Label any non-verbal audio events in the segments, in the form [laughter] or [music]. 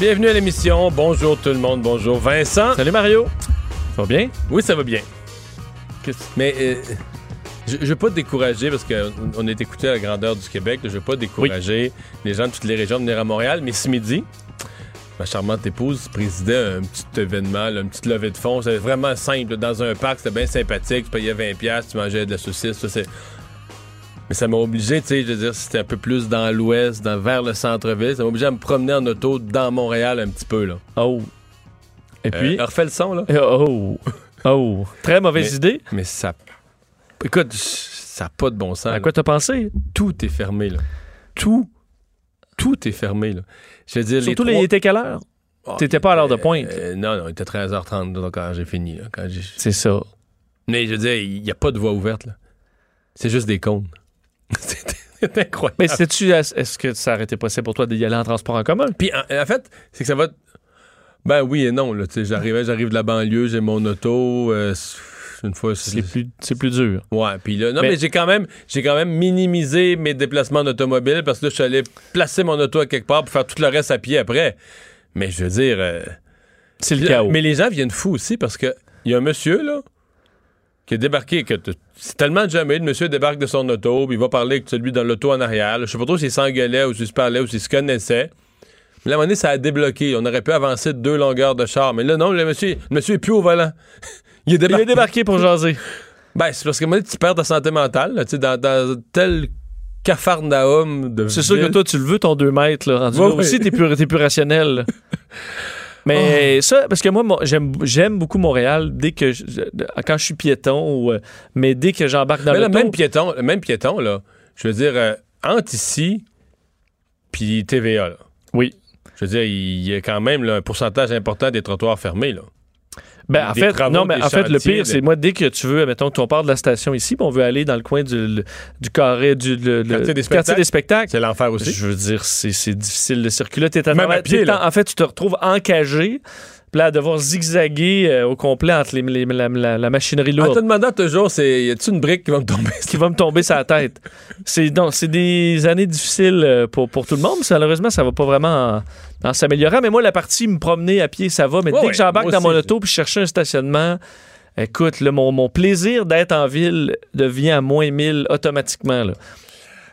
Bienvenue à l'émission. Bonjour tout le monde. Bonjour Vincent. Salut Mario. Ça va bien? Oui, ça va bien. Mais euh, je ne veux pas te décourager parce qu'on est écouté à la grandeur du Québec. Je ne veux pas décourager les gens de toutes les régions de venir à Montréal. Mais ce midi, ma charmante épouse présidait un petit événement, là, une petite levée de fonds. C'était vraiment simple. Dans un parc, c'était bien sympathique. Tu payais 20$, tu mangeais de la saucisse. Ça, c'est... Mais ça m'a obligé, tu sais, je veux dire, c'était un peu plus dans l'ouest, dans, vers le centre-ville. Ça m'a obligé à me promener en auto dans Montréal un petit peu, là. Oh. Et puis? Euh, refais le son, là? Oh. Oh. Très mauvaise Mais- idée. Mais ça. Écoute, ça n'a pas de bon sens. À là. quoi t'as pensé? Tout est fermé, là. Tout. Tout est fermé, là. Je veux dire, Surtout, les il était quelle heure? Ah, T'étais pas à l'heure de pointe. euh, non, non, il était 13h30 donc, quand j'ai fini. C'est ça. Mais je veux dire, il n'y a pas de voie ouverte, là. C'est juste des cônes. [laughs] C'est c'est incroyable. Mais sais-tu, est-ce que ça aurait été possible pour toi d'y aller en transport en commun? Puis en, en fait, c'est que ça va. Ben oui et non, j'arrivais, j'arrive de la banlieue, j'ai mon auto. euh, une fois. C'est plus, c'est plus dur. Ouais, puis là, non, mais, Mais- j'ai quand même, j'ai quand même minimisé mes déplacements d'automobile parce que là, je suis allé placer mon auto à quelque part pour faire tout le reste à pied après. Mais je veux dire, euh, C'est le là, chaos. mais les gens viennent fous aussi parce que il y a un monsieur là qui est débarqué, que c'est tellement jamais le monsieur débarque de son auto, puis il va parler avec celui dans l'auto en arrière. Je sais pas trop s'il s'engueulait ou s'il se parlait ou s'il se connaissait. Mais là, à un moment donné, ça a débloqué. On aurait pu avancer de deux longueurs de char. Mais là, non, le monsieur, le monsieur est plus au volant. [laughs] il est Il débarqué. est débarqué pour jaser. Ben, c'est parce que moi, tu perds ta santé mentale, là, dans, dans tel cafarnaum de C'est sûr que toi, tu le veux, ton 2 mètres. Là, rendu Ouais, là ouais. aussi, t'es plus, t'es plus rationnel. [laughs] Mais ça, parce que moi, j'aime, j'aime beaucoup Montréal dès que je- quand je suis piéton, ou, euh, mais dès que j'embarque dans Mais le même piéton, le même piéton, là, je veux dire, euh, entre ici puis TVA, là, Oui. je veux dire, il y a quand même là, un pourcentage important des trottoirs fermés, là. Ben, en fait, travaux, non, mais en fait, le pire, c'est moi, dès que tu veux, mettons, on part de la station ici, puis on veut aller dans le coin du, le- du carré, du le- Quartier des quartier des spectacles. C'est l'enfer aussi. Je veux dire, c'est c'est difficile de circuler. T'es à Même à pied, En fait, tu te retrouves encagé, puis là, à devoir zigzaguer euh, au complet entre les, les- la, la- la machinerie En lourde te demandant toujours, c'est, y a-tu une brique qui va me tomber? [laughs] qui va me tomber sur la tête. C'est donc, c'est des années difficiles euh, pour, pour tout le monde. Malheureusement, ça va pas vraiment en, en s'améliorant. Mais moi, la partie me promener à pied, ça va. Mais Ouais, dès que j'embarque dans mon auto puis chercher un stationnement, écoute, là, mon, mon plaisir d'être en ville devient à moins 1000 automatiquement. Là.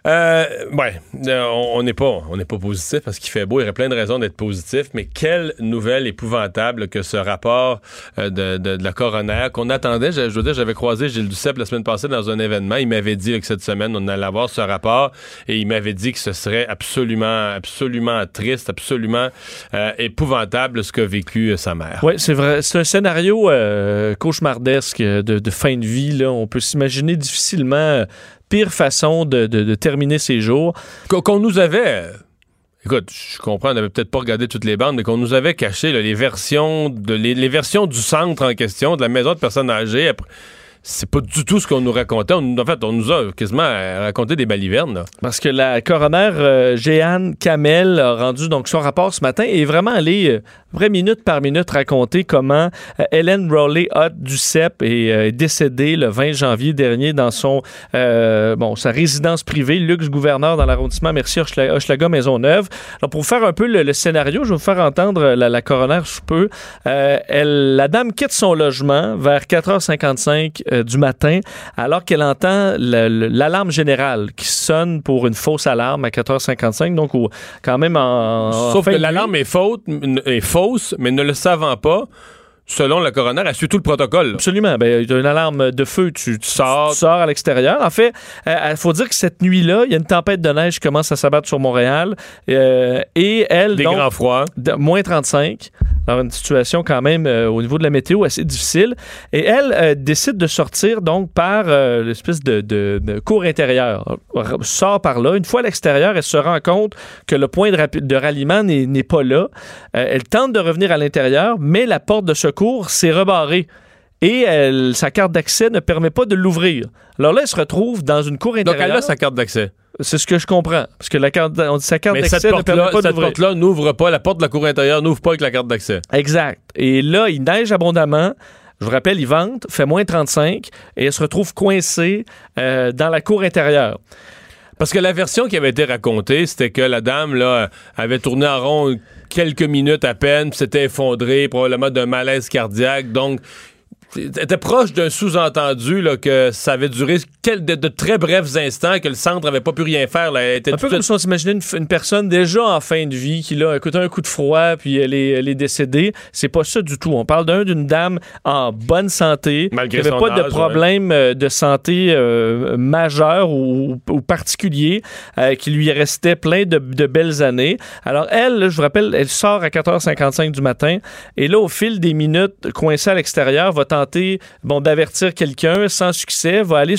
Euh, ouais, euh, on n'est pas, on n'est pas positif parce qu'il fait beau. Il y aurait plein de raisons d'être positif, mais quelle nouvelle épouvantable que ce rapport euh, de, de- de la coroner qu'on attendait. Je, je veux dire, j'avais croisé Gilles Duceppe la semaine passée dans un événement. Il m'avait dit que cette semaine on allait avoir ce rapport et il m'avait dit que ce serait absolument, absolument triste, absolument euh, épouvantable ce qu'a vécu sa mère. Oui, c'est vrai. C'est un scénario cauchemardesque de, de fin de vie. Là. On peut s'imaginer difficilement pire façon de, de- terminer ses jours. Qu'on nous avait. Écoute, je comprends, on n'avait peut-être pas regardé toutes les bandes, mais qu'on nous avait caché les versions versions du centre en question, de la maison de personnes âgées. C'est pas du tout ce qu'on nous racontait. On- en fait, on nous a quasiment euh, raconté des balivernes. Parce que la coroner euh, Jeanne Kamel a rendu donc son rapport ce matin et est vraiment allé, euh, minute par minute, raconter comment euh, Hélène Rowley Duceppe est euh, décédée le 20 janvier dernier dans son euh, sa résidence privée, luxe gouverneur dans l'arrondissement Merci Hochela- Hochelaga Maisonneuve. Alors pour faire un peu le, scénario, je vais vous faire entendre la, la coroner sous peu. Euh, elle, la dame quitte son logement vers 4h55 euh, du matin alors qu'elle entend le- le- l'alarme générale qui sonne pour une fausse alarme à 4h55, donc quand même en... en Sauf fin que l'alarme est, faute, est fausse, mais ne le savant pas, selon la coroner, elle suit tout le protocole. là. Absolument. Ben, il y a une alarme de feu, tu, tu Sors. tu sors à l'extérieur. En fait, il faut dire que cette nuit-là, il y a une tempête de neige qui commence à s'abattre sur Montréal. euh, et elle, Des donc, grands froids. de- moins 35. Alors, une situation quand même euh, au niveau de la météo assez difficile. Et elle euh, décide de sortir donc par euh, l'espèce de, de- de cour intérieure. R- Sort par là. Une fois à l'extérieur, elle se rend compte que le point de, ralliement n'est pas là. Euh, elle tente de revenir à l'intérieur, mais la porte de secours s'est rebarrée. Et elle- sa carte d'accès ne permet pas de l'ouvrir. Alors là, elle se retrouve dans une cour Donc, intérieure. elle a sa carte d'accès. C'est ce que je comprends. Parce que la carte, on dit sa carte d'accès ne permet pas cette porte-là n'ouvre pas, la porte de la cour intérieure n'ouvre pas avec la carte d'accès. Exact. Et là, il neige abondamment. Je vous rappelle, il vente, fait moins 35 et elle se retrouve coincée euh, dans la cour intérieure. Parce que la version qui avait été racontée, c'était que la dame là avait tourné en rond quelques minutes à peine, puis s'était effondrée, probablement d'un malaise cardiaque. Donc, était proche d'un sous-entendu là, que ça avait duré quel- de, de très brefs instants, que le centre avait pas pu rien faire. Là. Était Un peu comme si on s'imaginait une, une personne déjà en fin de vie qui là, écoute un coup de froid puis elle est, elle est décédée. C'est pas ça du tout. On parle d'un d'une dame en bonne santé, Malgré qui n'avait pas de âge, problème euh, de santé euh, majeur ou, ou particulier, euh, qui lui restait plein de, de belles années. Alors elle, là, je vous rappelle, elle sort à 4h55 du matin et là, au fil des minutes, coincée à l'extérieur, va bon, d'avertir quelqu'un sans succès, va aller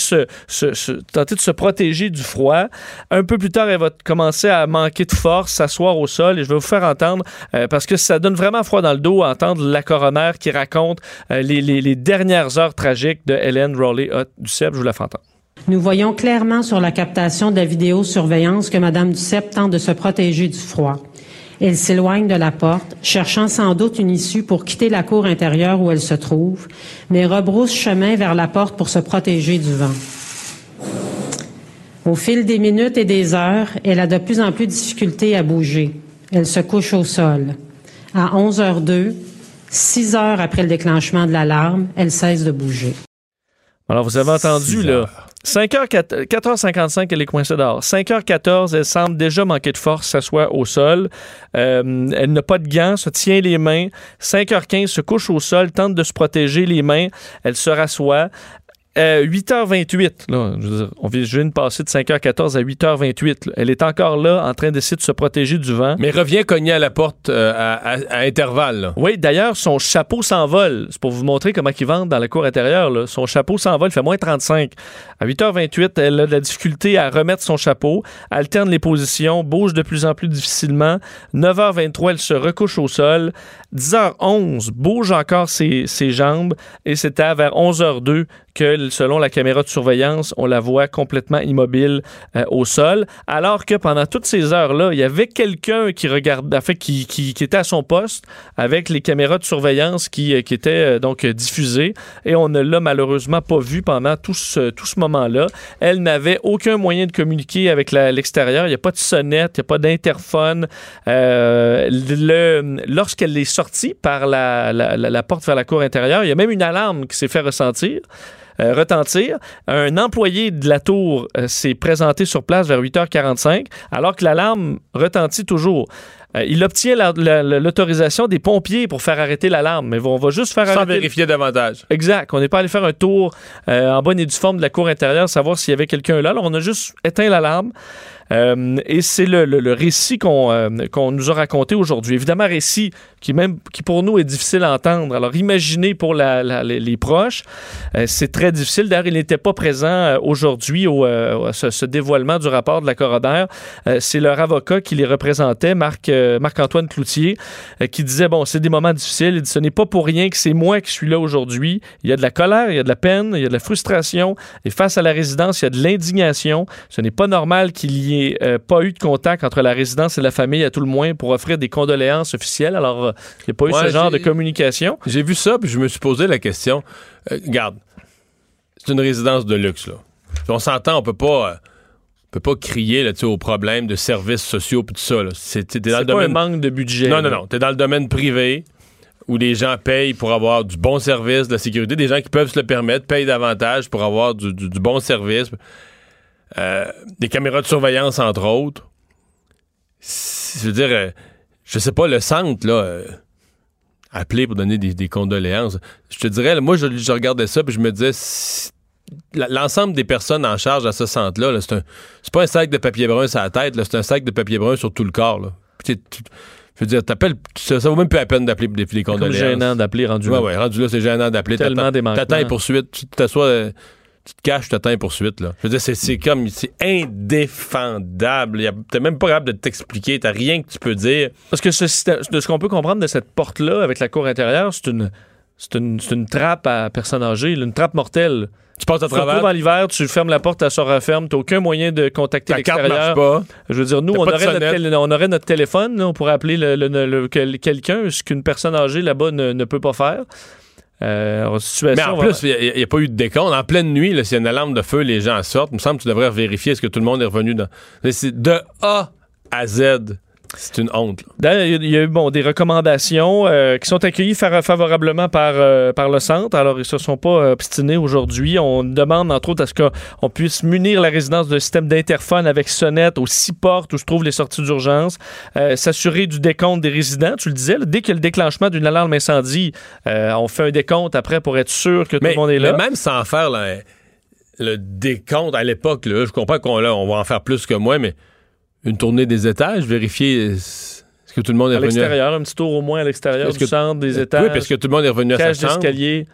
tenter de se protéger du froid. Un peu plus tard, elle va commencer à manquer de force, s'asseoir au sol et je vais vous faire entendre, euh, parce que ça donne vraiment froid dans le dos, entendre la coroner qui raconte euh, les, dernières heures tragiques de Hélène Rowley du CEP. Je vous la fais entendre. Nous voyons clairement sur la captation de la vidéosurveillance que Mme Duceppe tente de se protéger du froid. Elle s'éloigne de la porte, cherchant sans doute une issue pour quitter la cour intérieure où elle se trouve, mais rebrousse chemin vers la porte pour se protéger du vent. Au fil des minutes et des heures, elle a de plus en plus de difficulté à bouger. Elle se couche au sol. À 11h02, six heures après le déclenchement de l'alarme, elle cesse de bouger. Alors, vous avez entendu, là. Heures. 5h, 4h55, elle est coincée dehors. 5h14, elle semble déjà manquer de force, s'assoit au sol. Euh, elle n'a pas de gants, se tient les mains. 5h15, se couche au sol, tente de se protéger les mains. Elle se rassoit. Euh, 8h28, là, je veux dire, on vient de passer de 5h14 à 8h28. là. Elle est encore là en train d'essayer de se protéger du vent. Mais revient cogner à la porte euh, à, à- à intervalles. Oui, d'ailleurs, son chapeau s'envole. C'est pour vous montrer comment il vente dans la cour intérieure. là. Son chapeau s'envole, il fait moins 35. À 8h28, elle a de la difficulté à remettre son chapeau, alterne les positions, bouge de plus en plus difficilement. 9h23, elle se recouche au sol. 10h11, bouge encore ses, ses jambes. Et c'était vers 11h02 que, selon la caméra de surveillance, on la voit complètement immobile euh, au sol. Alors que pendant toutes ces heures-là, il y avait quelqu'un qui regardait, en fait, qui, était à son poste avec les caméras de surveillance qui, euh, étaient euh, donc diffusées. Et on ne l'a malheureusement pas vu pendant tout ce, tout ce moment-là. Elle n'avait aucun moyen de communiquer avec l'extérieur. Il n'y a pas de sonnette, il n'y a pas d'interphone. Le- Lorsqu'elle est sortie par la porte vers la cour intérieure, il y a même une alarme qui s'est fait ressentir. Euh, retentir. Un employé de la tour euh, s'est présenté sur place vers 8h45, alors que l'alarme retentit toujours. Euh, il obtient la- la- la- l'autorisation des pompiers pour faire arrêter l'alarme, mais on va juste faire Sans arrêter. vérifier davantage. Exact. On n'est pas allé faire un tour en bonne et due forme de la cour intérieure, savoir s'il y avait quelqu'un là. Alors, on a juste éteint l'alarme. Euh, et c'est le, récit qu'on euh, qu'on nous a raconté aujourd'hui. Évidemment, récit qui, pour nous est difficile à entendre. Alors, imaginez pour les, proches, euh, c'est très difficile. D'ailleurs, il n'était pas présent aujourd'hui au à ce, dévoilement du rapport de la coroner. C'est leur avocat qui les représentait, Marc, Marc-Antoine Cloutier, qui disait, bon, c'est des moments difficiles. Il dit, ce n'est pas pour rien que c'est moi qui suis là aujourd'hui. Il y a de la colère, il y a de la peine, il y a de la frustration. Et face à la résidence, il y a de l'indignation. Ce n'est pas normal qu'il y ait euh, pas eu de contact entre la résidence et la famille, à tout le moins, pour offrir des condoléances officielles. Alors, euh, il n'y a pas eu ce genre de communication. J'ai vu ça, puis je me suis posé la question. Euh, regarde, c'est une résidence de luxe, là. Puis on s'entend, on peut pas. euh, on peut pas crier là, aux problèmes de services sociaux puis tout ça. C'est, pas domaine... un manque de budget. Non, non, non. T'es dans le domaine privé où les gens payent pour avoir du bon service, de la sécurité. Des gens qui peuvent se le permettre payent davantage pour avoir du, du- du bon service. Euh, des caméras de surveillance, entre autres. C'est- Je veux dire, euh, je sais pas, le centre, là, euh, appelé pour donner des, des condoléances. Je te dirais, là, moi, je, je regardais ça puis je me disais, si- l'ensemble des personnes en charge à ce centre-là, là, c'est un- c'est pas un sac de papier brun sur la tête, c'est un sac de papier brun sur tout le corps. Là. Puis t'es- tu- je veux dire, t'appelles, ça, ça vaut même plus la peine d'appeler pour des, des C'est condoléances. gênant d'appeler rendu Ouais, là. ouais, rendu là, c'est gênant d'appeler. Tellement des. T'attends les poursuites, tu t'assois, tu te caches, t'attends les poursuites, là. Je veux dire, c'est, c'est comme, c'est indéfendable. T'es même pas capable de t'expliquer, t'as rien que tu peux dire. Parce que ce de ce qu'on peut comprendre de cette porte-là avec la cour intérieure, c'est une, c'est une, c'est une trappe à personnes âgées, là, une trappe mortelle. Tu passes à Tu travers, en l'hiver, tu fermes la porte, elle se referme, t'as aucun moyen de contacter ta carte marche l'extérieur. pas. Je veux dire, nous, on aurait, notre sonnette. tél- on aurait notre téléphone, là, on pourrait appeler le- le- le- le- quel- quelqu'un, ce qu'une personne âgée là-bas ne, ne peut pas faire. Euh, Mais en plus, il n'y a, pas eu de décompte. En pleine nuit, s'il y a une alarme de feu, les gens sortent. Il me semble que tu devrais vérifier est-ce que tout le monde est revenu dans. De A à Z. C'est une honte. là. Il y a- eu bon, des recommandations euh, qui sont accueillies fa- favorablement par, euh, par le centre. Alors, ils se sont pas euh, obstinés aujourd'hui. On demande, entre autres, à ce qu'on puisse munir la résidence d'un système d'interphone avec sonnette aux six portes où se trouvent les sorties d'urgence. Euh, S'assurer du décompte des résidents. Tu le disais, là, dès qu'il y a le déclenchement d'une alarme incendie, on fait un décompte après pour être sûr que tout le monde est là. mais même sans faire là, le décompte à l'époque, je comprends qu'on on va en faire plus que moi, mais une tournée des étages, vérifier est-ce que tout le monde est à revenu. l'extérieur, un petit tour au moins à l'extérieur du que- centre, des étages. Oui, parce que tout le monde est revenu à sa chambre. d'escalier.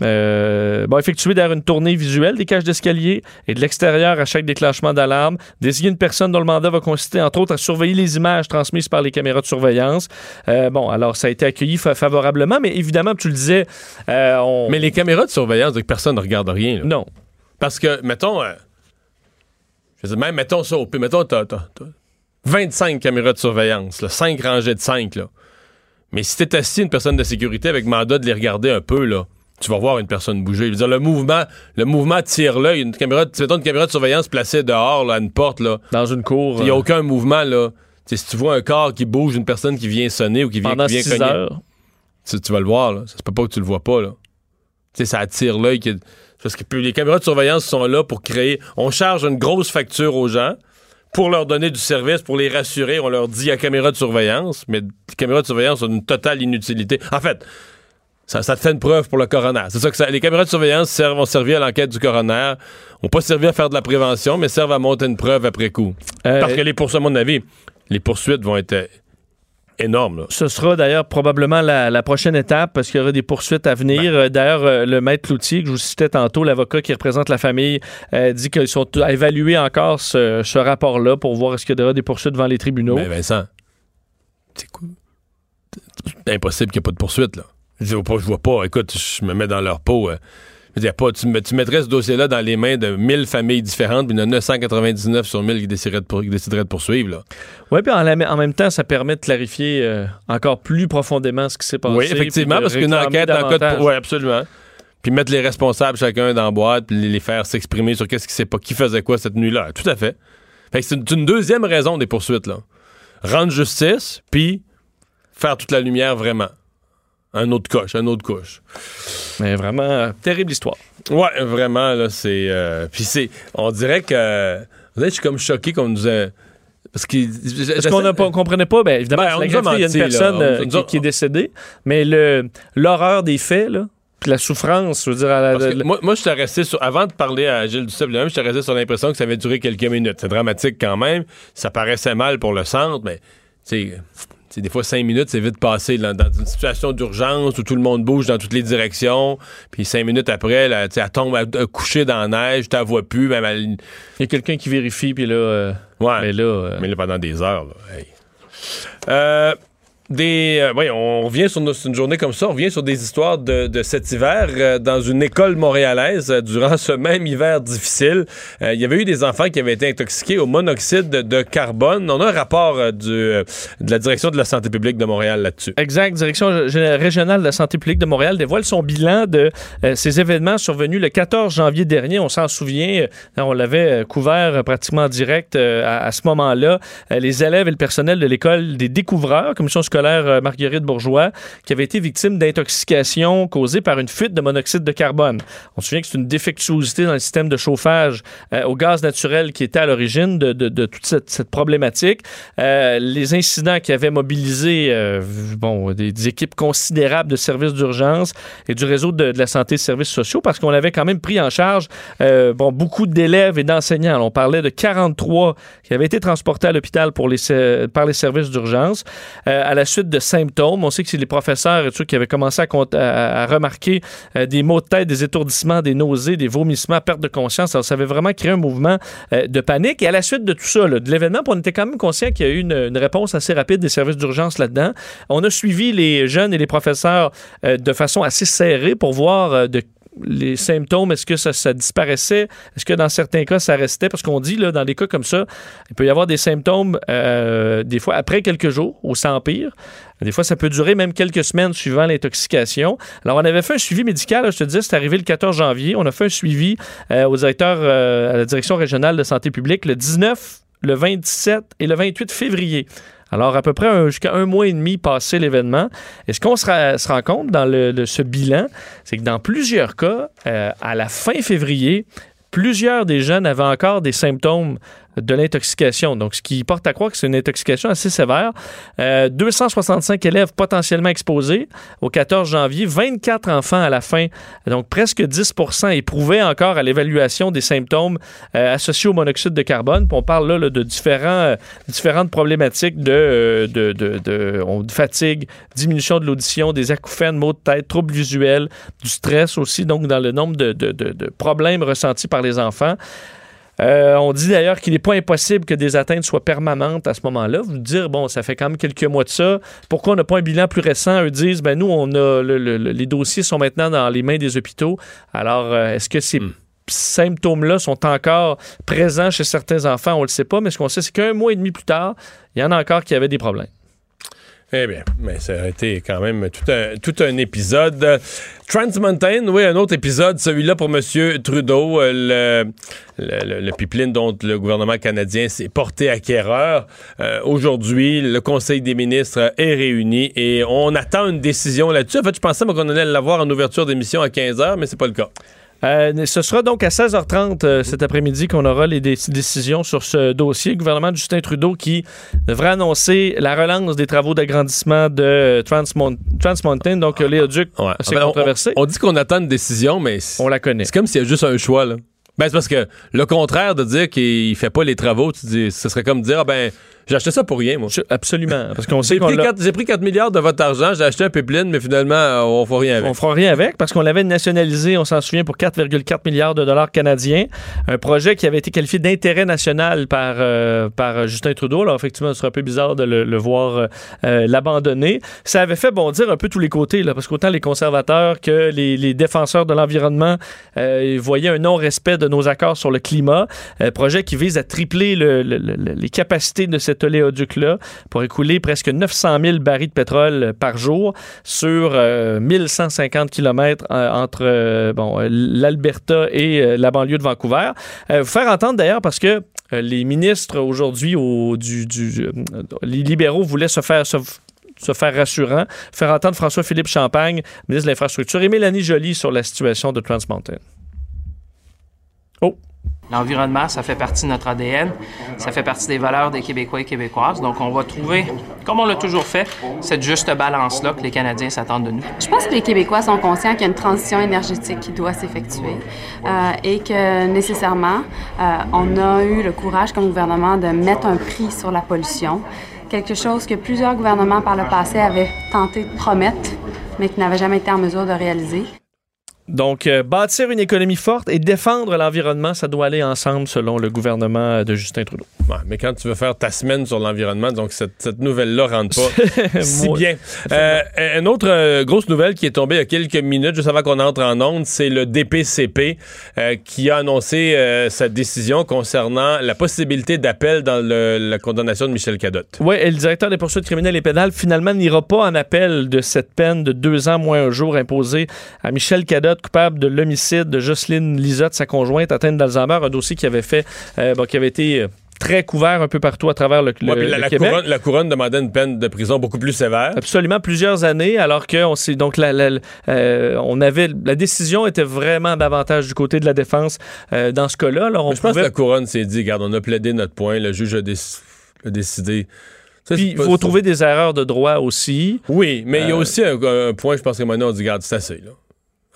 Euh, bon, effectuer d'ailleurs une tournée visuelle des cages d'escalier et de l'extérieur à chaque déclenchement d'alarme. Désigner une personne dont le mandat va consister, entre autres, à surveiller les images transmises par les caméras de surveillance. Euh, bon, alors ça a été accueilli fa- favorablement, mais évidemment, tu le disais, euh, on... Mais les caméras de surveillance, donc personne ne regarde rien. là. non. Parce que, mettons, euh, je veux dire, même mettons ça au pire, mettons, t'as, t'as- t'as 25 caméras de surveillance, là, 5 rangées de 5, là. Mais si t'es assis une personne de sécurité avec mandat de les regarder un peu, là, tu vas voir une personne bouger. Je veux dire, le mouvement, le mouvement tire l'œil. Une caméra, mettons une caméra de surveillance placée dehors, là, à une porte, là. Dans une cour Il n'y a euh, aucun mouvement, là. Si tu vois un corps qui bouge, une personne qui vient sonner ou qui vient, qui vient 6 cogner, heures. tu, tu vas le voir, là. Ça se peut pas que tu le vois pas, là. Tu sais, ça attire l'œil. que- Parce que les caméras de surveillance sont là pour créer. On charge une grosse facture aux gens pour leur donner du service, pour les rassurer. On leur dit a caméra de surveillance, mais les caméras de surveillance ont une totale inutilité. En fait, ça, ça te fait une preuve pour le coroner. C'est ça que ça, les caméras de surveillance servent, ont servi à l'enquête du coroner, ont pas servi à faire de la prévention, mais servent à monter une preuve après coup. Euh, Parce que les poursuites, à mon avis, les poursuites vont être énormes. là. Ce sera d'ailleurs probablement la, la prochaine étape parce qu'il y aura des poursuites à venir. Euh, D'ailleurs, euh, le maître Cloutier, que je vous citais tantôt, l'avocat qui représente la famille, euh, dit qu'ils sont à évaluer encore ce, ce rapport-là pour voir est-ce qu'il y aura des poursuites devant les tribunaux. Mais Vincent, c'est quoi? C'est impossible qu'il n'y ait pas de poursuite, là. Je vois pas, je vois pas. Écoute, je me mets dans leur peau. euh, je veux dire, pas, tu, me- tu mettrais ce dossier-là dans les mains de 1000 familles différentes, puis il y en a 999 sur 1000 qui décideraient de, pour- qui décideraient de poursuivre. Oui, puis en, même temps, ça permet de clarifier euh, encore plus profondément ce qui s'est passé. oui, effectivement, parce qu'une enquête en cas de... davantage. Oui, absolument. Puis mettre les responsables chacun dans la boîte, puis les faire s'exprimer sur qu'est-ce qui s'est pas, qui faisait quoi cette nuit-là. Tout à fait. Fait que c'est une, une deuxième raison des poursuites, là. Rendre justice, puis faire toute la lumière vraiment. Un autre coche, un autre couche. Mais vraiment, euh, terrible histoire. Ouais, vraiment, là, c'est. euh, puis c'est. On dirait que. Vous savez, je suis comme choqué qu'on nous a. Parce. Est-ce qu'on ne comprenait pas? Bien, évidemment, Ben, on la gravité, il y a une là. personne On euh, qui, est décédée, mais le- l'horreur des faits, là, puis la souffrance, je veux dire, à la- moi, moi je suis resté sur. Avant de parler à Gilles Duceppe, lui-même, j'étais resté sur l'impression que ça avait duré quelques minutes. C'est dramatique quand même. Ça paraissait mal pour le centre, mais. Tu sais. Des fois, cinq minutes, c'est vite passé là, dans une situation d'urgence où tout le monde bouge dans toutes les directions. Puis cinq minutes après, là, elle tombe à, à coucher dans la neige, tu la vois plus. Même elle- il y a quelqu'un qui vérifie, puis là, euh, Ouais. mais là, euh, Mais là, pendant des heures, là, hey. Euh, des, euh, oui, on revient sur une journée comme ça, on revient sur des histoires de, cet hiver euh, dans une école montréalaise euh, durant ce même hiver difficile. Il y avait eu des enfants qui avaient été intoxiqués au monoxyde de, carbone. On a un rapport de la direction de la santé publique de Montréal là-dessus. Exact. Direction régionale de la santé publique de Montréal dévoile son bilan de ces événements survenus le 14 janvier dernier. On s'en souvient, on l'avait couvert pratiquement en direct à, à ce moment-là. Les élèves et le personnel de l'école des découvreurs, commission scolaire euh, Marguerite Bourgeois, qui avait été victime d'intoxication causée par une fuite de monoxyde de carbone. On se souvient que c'est une défectuosité dans le système de chauffage euh, au gaz naturel qui était à l'origine de, toute cette, problématique. Euh, les incidents qui avaient mobilisé bon, des, équipes considérables de services d'urgence et du réseau de, la santé et services sociaux, parce qu'on avait quand même pris en charge bon, beaucoup d'élèves et d'enseignants. On parlait de 43 qui avaient été transportés à l'hôpital pour les, par les services d'urgence à la suite de symptômes. On sait que c'est les professeurs et tout qui avaient commencé à, remarquer euh, des maux de tête, des étourdissements, des nausées, des vomissements, perte de conscience. Alors, ça avait vraiment créé un mouvement euh, de panique. Et à la suite de tout ça, de l'événement, on était quand même conscient qu'il y a eu une, réponse assez rapide des services d'urgence là-dedans. On a suivi les jeunes et les professeurs euh, de façon assez serrée pour voir de les symptômes, est-ce que ça, disparaissait? Est-ce que dans certains cas, ça restait? Parce qu'on dit, là, dans des cas comme ça, il peut y avoir des symptômes, euh, des fois après quelques jours, ou sans pire. Des fois, ça peut durer même quelques semaines suivant l'intoxication. Alors, on avait fait un suivi médical, je te disais, c'est arrivé le 14 janvier. On a fait un suivi euh, au directeur, euh, à la direction régionale de santé publique le 19, le 27 et le 28 février. Alors, à peu près jusqu'à un mois et demi passé l'événement. Et ce qu'on se, rend compte dans le- le- ce bilan, c'est que dans plusieurs cas, euh, à la fin février, plusieurs des jeunes avaient encore des symptômes de l'intoxication. Donc, ce qui porte à croire que c'est une intoxication assez sévère. Euh, 265 élèves potentiellement exposés au 14 janvier, 24 enfants à la fin. Donc, presque 10 éprouvaient encore à l'évaluation des symptômes euh, associés au monoxyde de carbone. Puis on parle là, de euh, différentes problématiques de, euh, fatigue, diminution de l'audition, des acouphènes, maux de tête, troubles visuels, du stress aussi, donc dans le nombre de problèmes ressentis par les enfants. Euh, on dit d'ailleurs qu'il n'est pas impossible que des atteintes soient permanentes à ce moment-là. Vous dire, bon, ça fait quand même quelques mois de ça. Pourquoi on n'a pas un bilan plus récent? Eux disent, ben nous, on a le- le- le- les dossiers sont maintenant dans les mains des hôpitaux. Alors, euh, est-ce que ces symptômes-là sont encore présents chez certains enfants? On ne le sait pas, mais ce qu'on sait, c'est qu'un mois et demi plus tard, il y en a encore qui avaient des problèmes. Eh bien, mais ça a été quand même tout un, tout un épisode. Trans Mountain, oui, un autre épisode, celui-là pour M. Trudeau, euh, le, le, pipeline dont le gouvernement canadien s'est porté acquéreur. Euh, Aujourd'hui, le Conseil des ministres est réuni et on attend une décision là-dessus. En fait, je pensais qu'on allait l'avoir en ouverture d'émission à 15h, mais c'est pas le cas. Euh, ce sera donc à 16h30 euh, cet après-midi qu'on aura les dé- décisions sur ce dossier. Le gouvernement de Justin Trudeau qui devrait annoncer la relance des travaux d'agrandissement de Trans, Trans Mountain, donc euh, Léoduc, Ouais. assez En fait, on- controversé. On, on dit qu'on attend une décision, mais c'est On la connaît. c'est comme s'il y a juste un choix. Là. Ben, c'est parce que le contraire de dire qu'il fait pas les travaux, tu dis, ce serait comme dire, ah ben, j'ai acheté ça pour rien, moi. Je- Absolument. Parce qu'on sait J'ai qu'on pris, l'a- 4, j'ai pris 4 milliards de votre argent, j'ai acheté un pipeline, mais finalement, euh, on fera rien avec. On fera rien avec parce qu'on l'avait nationalisé, on s'en souvient, pour 4,4 milliards de dollars canadiens. Un projet qui avait été qualifié d'intérêt national par, euh, par Justin Trudeau. Alors, effectivement, ce serait un peu bizarre de le, le voir euh, euh, l'abandonner. Ça avait fait bondir un peu tous les côtés, là, parce qu'autant les conservateurs que les, les défenseur de l'environnement euh, voyaient un non-respect de nos accords sur le climat. Euh, projet qui vise à tripler le- le- le- les capacités de cet oléoduc-là pour écouler presque 900 000 barils de pétrole euh, par jour sur euh, 1150 km entre euh, bon, euh, l'Alberta et euh, la banlieue de Vancouver. Euh, faire entendre d'ailleurs parce que euh, les ministres aujourd'hui au- du, du- euh, les libéraux voulaient se faire se, faire rassurant, faire entendre François-Philippe Champagne, ministre de l'Infrastructure, et Mélanie Joly sur la situation de Trans Mountain. L'environnement, ça fait partie de notre ADN, ça fait partie des valeurs des Québécois et Québécoises. Donc, on va trouver, comme on l'a toujours fait, cette juste balance-là que les Canadiens s'attendent de nous. Je pense que les Québécois sont conscients qu'il y a une transition énergétique qui doit s'effectuer euh, et que nécessairement, euh, on a eu le courage comme gouvernement de mettre un prix sur la pollution, quelque chose que plusieurs gouvernements par le passé avaient tenté de promettre, mais qui n'avaient jamais été en mesure de réaliser. Donc, euh, bâtir une économie forte et défendre l'environnement, ça doit aller ensemble selon le gouvernement de Justin Trudeau. Ouais, mais quand tu veux faire ta semaine sur l'environnement, donc cette, cette nouvelle-là rentre pas [laughs] si bien. Euh, une autre euh, grosse nouvelle qui est tombée il y a quelques minutes, juste avant qu'on entre en onde, c'est le DPCP euh, qui a annoncé euh, sa décision concernant la possibilité d'appel dans le- la condamnation de Michel Cadotte. Oui, et le directeur des poursuites criminelles et pénales finalement n'ira pas en appel de cette peine de deux ans moins un jour imposée à Michel Cadotte, coupable de l'homicide de Jocelyne Lisotte, sa conjointe atteinte d'Alzheimer, un dossier qui avait fait, euh, bon, qui avait été euh, très couvert un peu partout à travers le, le, Ouais, la, le la Québec. couronne, la couronne demandait une peine de prison beaucoup plus sévère. Absolument plusieurs années, alors que on s'est donc la, la- euh, on avait la décision était vraiment davantage du côté de la défense euh, dans ce cas-là. Alors on Mais je pense que la couronne s'est dit, regarde, on a plaidé notre point, le juge a, déc- a décidé. Ça, puis il faut trouver des erreurs de droit aussi. Oui, mais il y a aussi un, un point, je pense que maintenant on dit, regarde, c'est assez, là.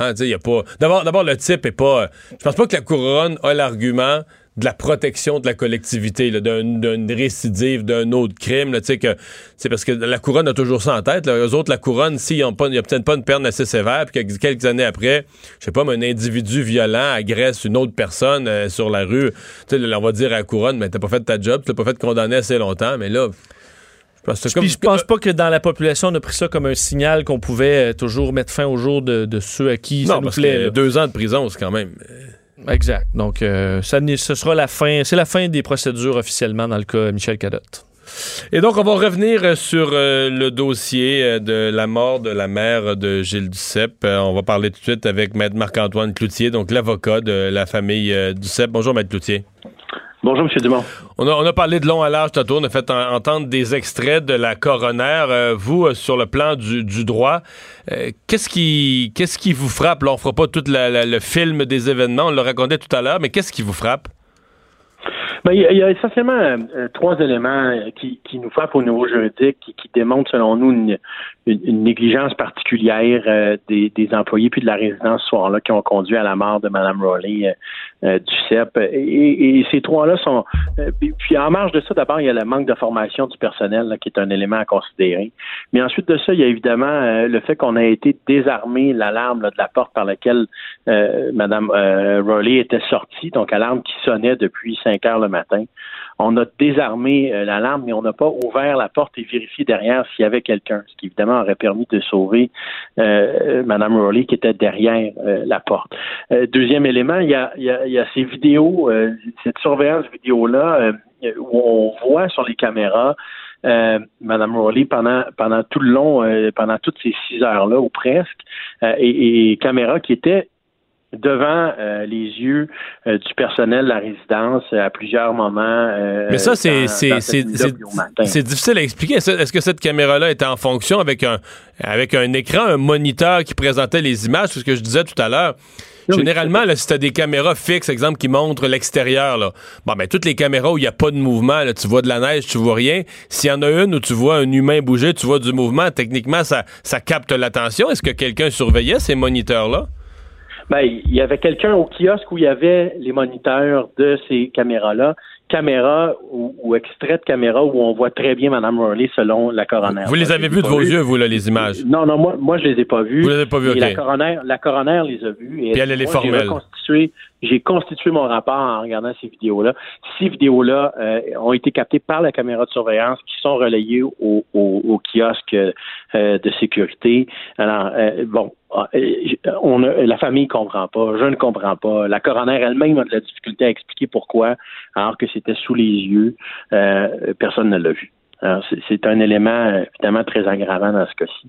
Hein, y a pas. D'abord, le type est pas. Je pense pas que la couronne a l'argument de la protection de la collectivité, d'une récidive, d'un autre crime. c'est parce que la couronne a toujours ça en tête. Là. Eux autres, la couronne, s'ils n'obtiennent pas une peine assez sévère, puis que quelques années après, je sais pas, mais un individu violent agresse une autre personne euh, sur la rue, on va dire à la couronne, mais t'as pas fait ta job, t'as pas fait condamner assez longtemps, mais là. Je pense que c'est Puis je pense pas que dans la population on a pris ça comme un signal qu'on pouvait euh, toujours mettre fin au jour de, de ceux à qui ça Non, nous parce plaît. que deux ans de prison, c'est quand même. Exact. Donc euh, ça, ce sera la fin. C'est la fin des procédures officiellement dans le cas Michel Cadotte. Et donc, on va revenir euh, sur euh, le dossier euh, de la mort de la mère de Gilles Duceppe. Euh, on va parler tout de suite avec Maître Marc-Antoine Cloutier, donc l'avocat de la famille euh, Duceppe. Bonjour, Maître Cloutier. Bonjour, M. Dumont. On a, on a parlé de long à large tantôt. On a fait en- entendre des extraits de la coroner. Euh, vous, euh, sur le plan du, du droit, euh, qu'est-ce qui, qu'est-ce qui vous frappe? Là, on fera pas tout la- la- le film des événements, on le racontait tout à l'heure, mais qu'est-ce qui vous frappe? Ben, il, y a, il y a essentiellement trois éléments qui, qui nous frappent au niveau juridique et qui démontrent, selon nous, une, une- une négligence particulière des, des employés puis de la résidence ce soir-là qui ont conduit à la mort de Mme Rowley euh, du CEP. Et, et ces trois-là sont... euh, puis, en marge de ça, d'abord, il y a le manque de formation du personnel là, qui est un élément à considérer. Mais ensuite de ça, il y a évidemment euh, le fait qu'on a été désarmé, l'alarme de la porte par laquelle euh, Mme euh, Rowley était sortie, donc alarme qui sonnait depuis 5 heures le matin. On a désarmé euh, l'alarme, mais on n'a pas ouvert la porte et vérifié derrière s'il y avait quelqu'un, ce qui évidemment aurait permis de sauver euh, Mme Rowley qui était derrière euh, la porte. Euh, deuxième élément, il y a, y a- y a ces vidéos, euh, cette surveillance vidéo-là, euh, où on voit sur les caméras euh, Madame Rowley pendant pendant tout le long, euh, pendant toutes ces six heures-là ou presque, euh, et, et caméras qui étaient devant euh, les yeux euh, du personnel de la résidence euh, à plusieurs moments. euh, Mais ça, c'est difficile à expliquer. Est-ce que cette caméra-là était en fonction avec un, avec un écran, un moniteur qui présentait les images? C'est ce que je disais tout à l'heure. Généralement, là, si tu as des caméras fixes, exemple, qui montrent l'extérieur, là, bon, ben, toutes les caméras où il n'y a pas de mouvement, là, tu vois de la neige, tu vois rien. S'il y en a une où tu vois un humain bouger, tu vois du mouvement, techniquement, ça, ça capte l'attention. Est-ce que quelqu'un surveillait ces moniteurs-là? Ben, il y avait quelqu'un au kiosque où il y avait les moniteurs de ces caméras-là, caméras ou, ou extraits de caméras où on voit très bien Mme Rowley selon la coroner. Vous les avez vus de vos yeux, vous, là, les images? Non, non, moi, moi je les ai pas vus. Vous les avez pas vus, Et OK. la coroner, la coroner les a vus. Et Puis elle, elle est j'ai reconstitué- J'ai constitué mon rapport en regardant ces vidéos-là. Ces vidéos-là euh, ont été captées par la caméra de surveillance qui sont relayées au, au, au kiosque euh, de sécurité. Alors, euh, bon, euh, on a, la famille comprend pas, je ne comprends pas. La coroner elle-même a de la difficulté à expliquer pourquoi, alors que c'était sous les yeux, euh, personne ne l'a vu. C'est- un élément euh, évidemment très aggravant dans ce cas-ci.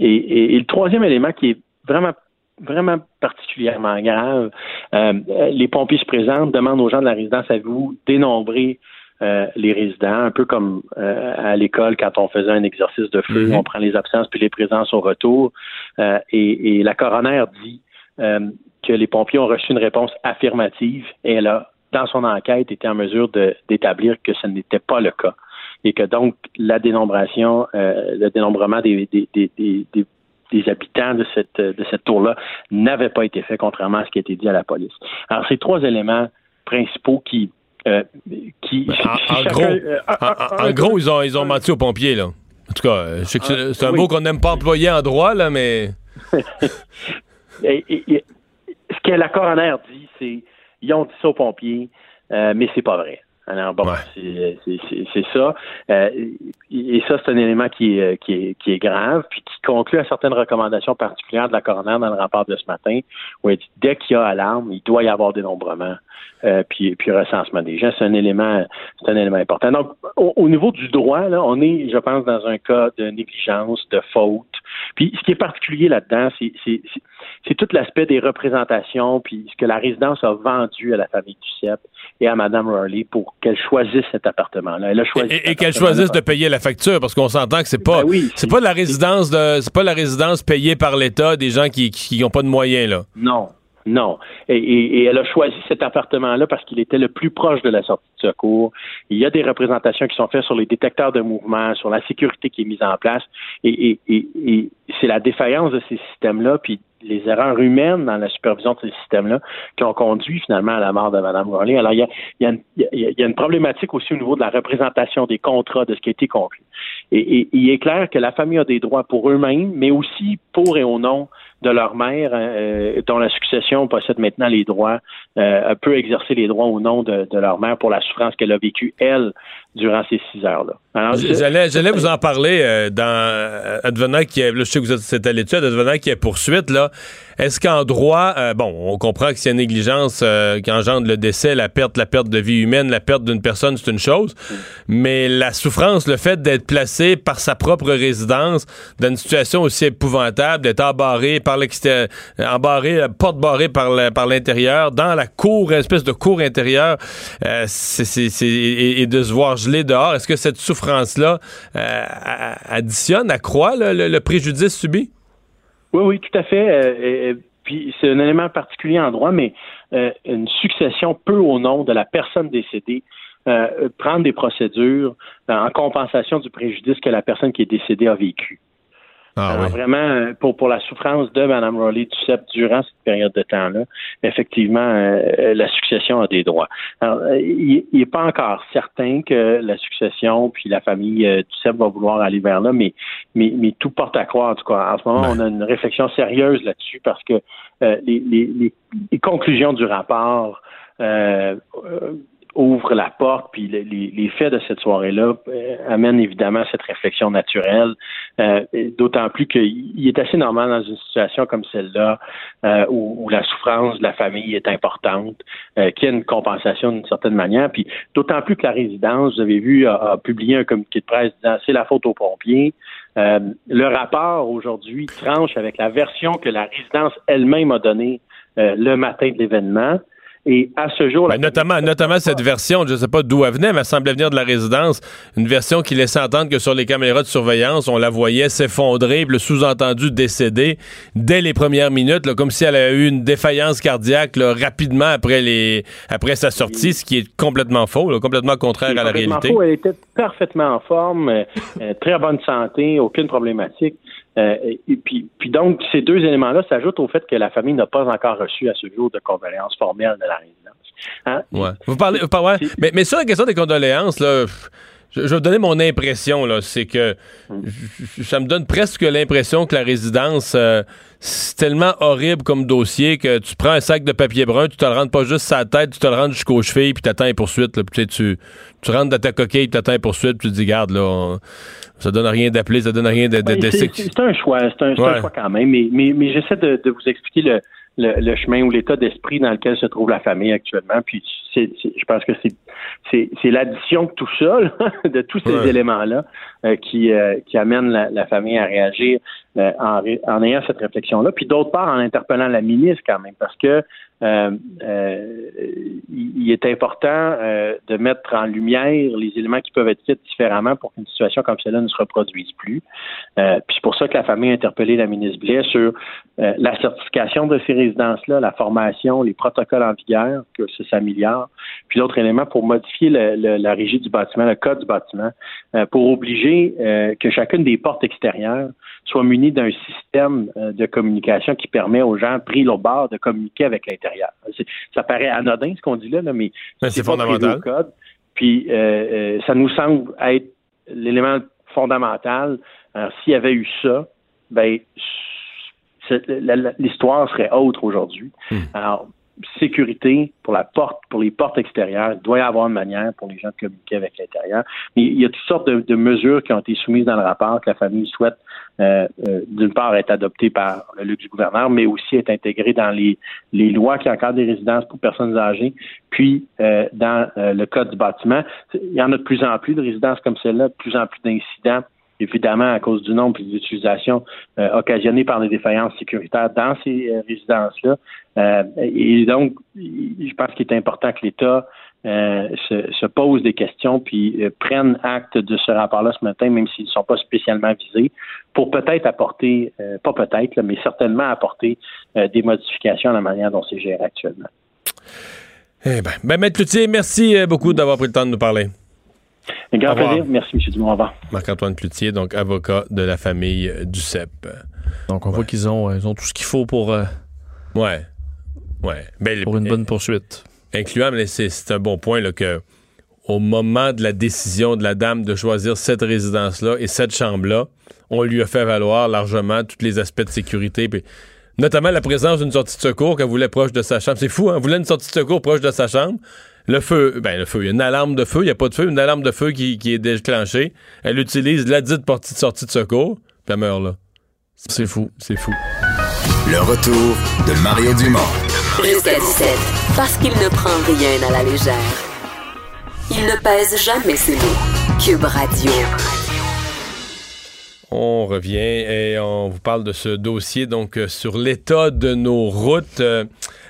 Et- et le troisième élément qui est vraiment vraiment particulièrement grave, euh, les pompiers se présentent, demandent aux gens de la résidence avez-vous dénombré euh, les résidents, un peu comme euh, à l'école quand on faisait un exercice de feu, Mhm. on prend les absences puis les présences au retour. Et, et la coroner dit que les pompiers ont reçu une réponse affirmative et elle a, dans son enquête, été en mesure d'établir que ce n'était pas le cas et que donc la dénombration, euh, le dénombrement des, des, des, des, des- habitants de cette de cette tour-là n'avait pas été fait, contrairement à ce qui a été dit à la police. Alors, ces trois éléments principaux qui euh, qui en- gros, euh, En, gros, ils ont, ils ont menti aux pompiers, là. En tout cas, je sais que c'est c'est un Oui. mot qu'on n'aime pas employer en droit, là, mais. [laughs] Et- et- et ce que la coroner dit, c'est ils ont dit ça aux pompiers, euh, mais c'est pas vrai. Alors bon, Ouais. c'est- ça. Euh, et ça, c'est un élément qui est, qui, est, qui est grave, puis qui conclut à certaines recommandations particulières de la coroner dans le rapport de ce matin, où elle dit dès qu'il y a alarme, il doit y avoir dénombrement, euh, puis, puis recensement des gens. C'est un élément, c'est un élément important. Donc, au, au niveau du droit, là, on est, je pense, dans un cas de négligence, de faute, Puis ce qui est particulier là-dedans, c'est tout l'aspect des représentations, puis ce que la résidence a vendu à la famille du CEP et à Mme Rowley pour qu'elle choisisse cet appartement-là. Elle a choisi et, qu'elle choisisse de payer la facture, parce qu'on s'entend que c'est pas, ben c'est pas la résidence de, c'est pas la résidence payée par l'État des gens qui n'ont pas de moyens là. Non, non. Et, elle a choisi cet appartement-là parce qu'il était le plus proche de la sortie de secours. Il y a des représentations qui sont faites sur les détecteurs de mouvement, sur la sécurité qui est mise en place. Et, c'est la défaillance de ces systèmes-là, puis les erreurs humaines dans la supervision de ces systèmes-là qui ont conduit finalement à la mort de Mme Worley. Alors, il y, a, une problématique aussi au niveau de la représentation des contrats, de ce qui a été conclu. Et, il est clair que la famille a des droits pour eux-mêmes, mais aussi pour et au nom de leur mère, euh, dont la succession possède maintenant les droits, euh, peut exercer les droits au nom de, de leur mère pour la souffrance qu'elle a vécue, elle, durant ces six heures-là. J'allais, vous en parler euh, dans euh, advenant qui est, je sais que vous êtes à l'étude, advenant qui est poursuite là. Est-ce qu'en droit, euh, bon, on comprend que s'il y a négligence qui engendre le décès, la perte, la perte de vie humaine, la perte d'une personne, c'est une chose, mais la souffrance, le fait d'être placé par sa propre résidence dans une situation aussi épouvantable, d'être embarré par l'extérieur, embarré, porte barrée par l'intérieur, dans la cour, une espèce de cour intérieure, c'est, c'est, et, de se voir dehors, est-ce que cette souffrance-là euh, additionne, accroît le, préjudice subi? Oui, oui, tout à fait. Euh, puis c'est un élément particulier en droit, mais euh, une succession peut, au nom de la personne décédée, prendre des procédures en compensation du préjudice que la personne qui est décédée a vécu. Ah Alors, vraiment, euh, pour, pour la souffrance de Mme Rowley Duceppe durant cette période de temps-là, effectivement, euh, la succession a des droits. Alors, euh, il n'est pas encore certain que la succession puis la famille euh, Duceppe va vouloir aller vers là, mais, mais, mais tout porte à croire, en tout cas. En ce moment, on a une réflexion sérieuse là-dessus parce que les, les, les, conclusions du rapport ouvre la porte, puis les, faits de cette soirée-là euh, amènent évidemment cette réflexion naturelle, euh, d'autant plus qu'il est assez normal dans une situation comme celle-là, euh, où, la souffrance de la famille est importante, qu'il y a une compensation d'une certaine manière, puis d'autant plus que la résidence, vous avez vu, a, publié un communiqué de presse disant c'est la faute aux pompiers. le rapport aujourd'hui tranche avec la version que la résidence elle-même a donnée le matin de l'événement. Et à ce jour... Ben, notamment, notamment cette version, je ne sais pas d'où elle venait, mais elle semblait venir de la résidence, une version qui laissait entendre que sur les caméras de surveillance, on la voyait s'effondrer, le sous-entendu décédé dès les premières minutes, comme si elle avait eu une défaillance cardiaque rapidement après, les, après sa sortie, ce qui est complètement faux, complètement contraire à la réalité. Elle était parfaitement en forme, euh, euh, très bonne santé, aucune problématique. Euh, et puis, puis donc, ces deux éléments-là s'ajoutent au fait que la famille n'a pas encore reçu à ce jour de condoléances formelles de la résidence. Hein? Ouais. Vous parlez, ouais. mais, mais sur la question des condoléances, là, je, vais vous donner mon impression, là, c'est que ça me donne presque l'impression que la résidence, euh, c'est tellement horrible comme dossier que tu prends un sac de papier brun, tu te le rentres pas juste sa tête, tu te le rentres jusqu'aux chevilles, puis t'attends les poursuites. Là, tu, tu, tu rentres dans ta coquille, tu attends les poursuites, puis tu te dis, garde, là, ça donne rien d'appeler, ça donne rien de... de, c'est un choix, c'est un, choix quand même, mais, mais, mais j'essaie de, de, vous expliquer le, le, le chemin ou l'état d'esprit dans lequel se trouve la famille actuellement, puis c'est, je pense que c'est c'est l'addition de tout ça, [laughs] de tous ces éléments-là, euh, qui, euh, qui amène la, la, famille à réagir euh, en, en, ayant cette réflexion-là. Puis d'autre part, en interpellant la ministre quand même, parce que il est important euh, de mettre en lumière les éléments qui peuvent être faits différemment pour qu'une situation comme celle-là ne se reproduise plus. puis c'est pour ça que la famille a interpellé la ministre Blais sur la certification de ces résidences-là, la formation, les protocoles en vigueur, que ça s'améliore, puis d'autres éléments pour modifier la régie du bâtiment, le code du bâtiment, pour obliger que chacune des portes extérieures soit munie d'un système de communication qui permet aux gens pris au bord de communiquer avec l'intérieur ça paraît anodin ce qu'on dit là, mais c'est fondamental. Code. Puis euh, euh, ça nous semble être l'élément fondamental. Alors s'il y avait eu ça, ben l'histoire serait autre aujourd'hui. Hmm. Alors sécurité pour la porte, pour les portes extérieures. Il doit y avoir une manière pour les gens de communiquer avec l'intérieur. Mais il y a toutes sortes de, mesures qui ont été soumises dans le rapport que la famille souhaite, euh, euh, d'une part, être adoptée par le luxe du gouverneur, mais aussi être intégrée dans les, les lois qui encadrent des résidences pour personnes âgées, puis euh, dans le code du bâtiment. Il y en a de plus en plus de résidences comme celle-là, de plus en plus d'incidents évidemment à cause du nombre et de l'utilisation euh, occasionnée par les défaillances sécuritaires dans ces euh, résidences-là. Euh, et donc, je pense qu'il est important que l'État se, se, pose des questions puis prenne acte de ce rapport-là ce matin, même s'ils ne sont pas spécialement visés, pour peut-être apporter, pas peut-être, mais certainement apporter des modifications à la manière dont c'est géré actuellement. Eh bien, ben, Maître Cloutier, merci beaucoup d'avoir pris le temps de nous parler. Un grand plaisir. Merci, M. Dumont. Au revoir. Marc-Antoine Plutier, donc avocat de la famille du CEP. Donc, on voit qu'ils ont, ils ont tout ce qu'il faut pour. Euh, ouais. Ouais. Ben, pour une bonne poursuite. Incluant, mais c'est un bon point, là, que au moment de la décision de la dame de choisir cette résidence-là et cette chambre-là, on lui a fait valoir largement tous les aspects de sécurité, puis notamment la présence d'une sortie de secours qu'elle voulait proche de sa chambre. C'est fou, hein? Elle voulait une sortie de secours proche de sa chambre. Le feu, ben le feu, il y a une alarme de feu, il n'y a pas de feu, une alarme de feu qui, est déclenchée. Elle utilise la dite portée de sortie de secours, puis elle meurt là. C'est fou, c'est fou. Le retour de Mario Dumont. Jusqu'à 17, parce qu'il ne prend rien à la légère. Il ne pèse jamais ses mots. Cube Radio. On revient et on vous parle de ce dossier donc euh, sur l'état de nos routes. Euh,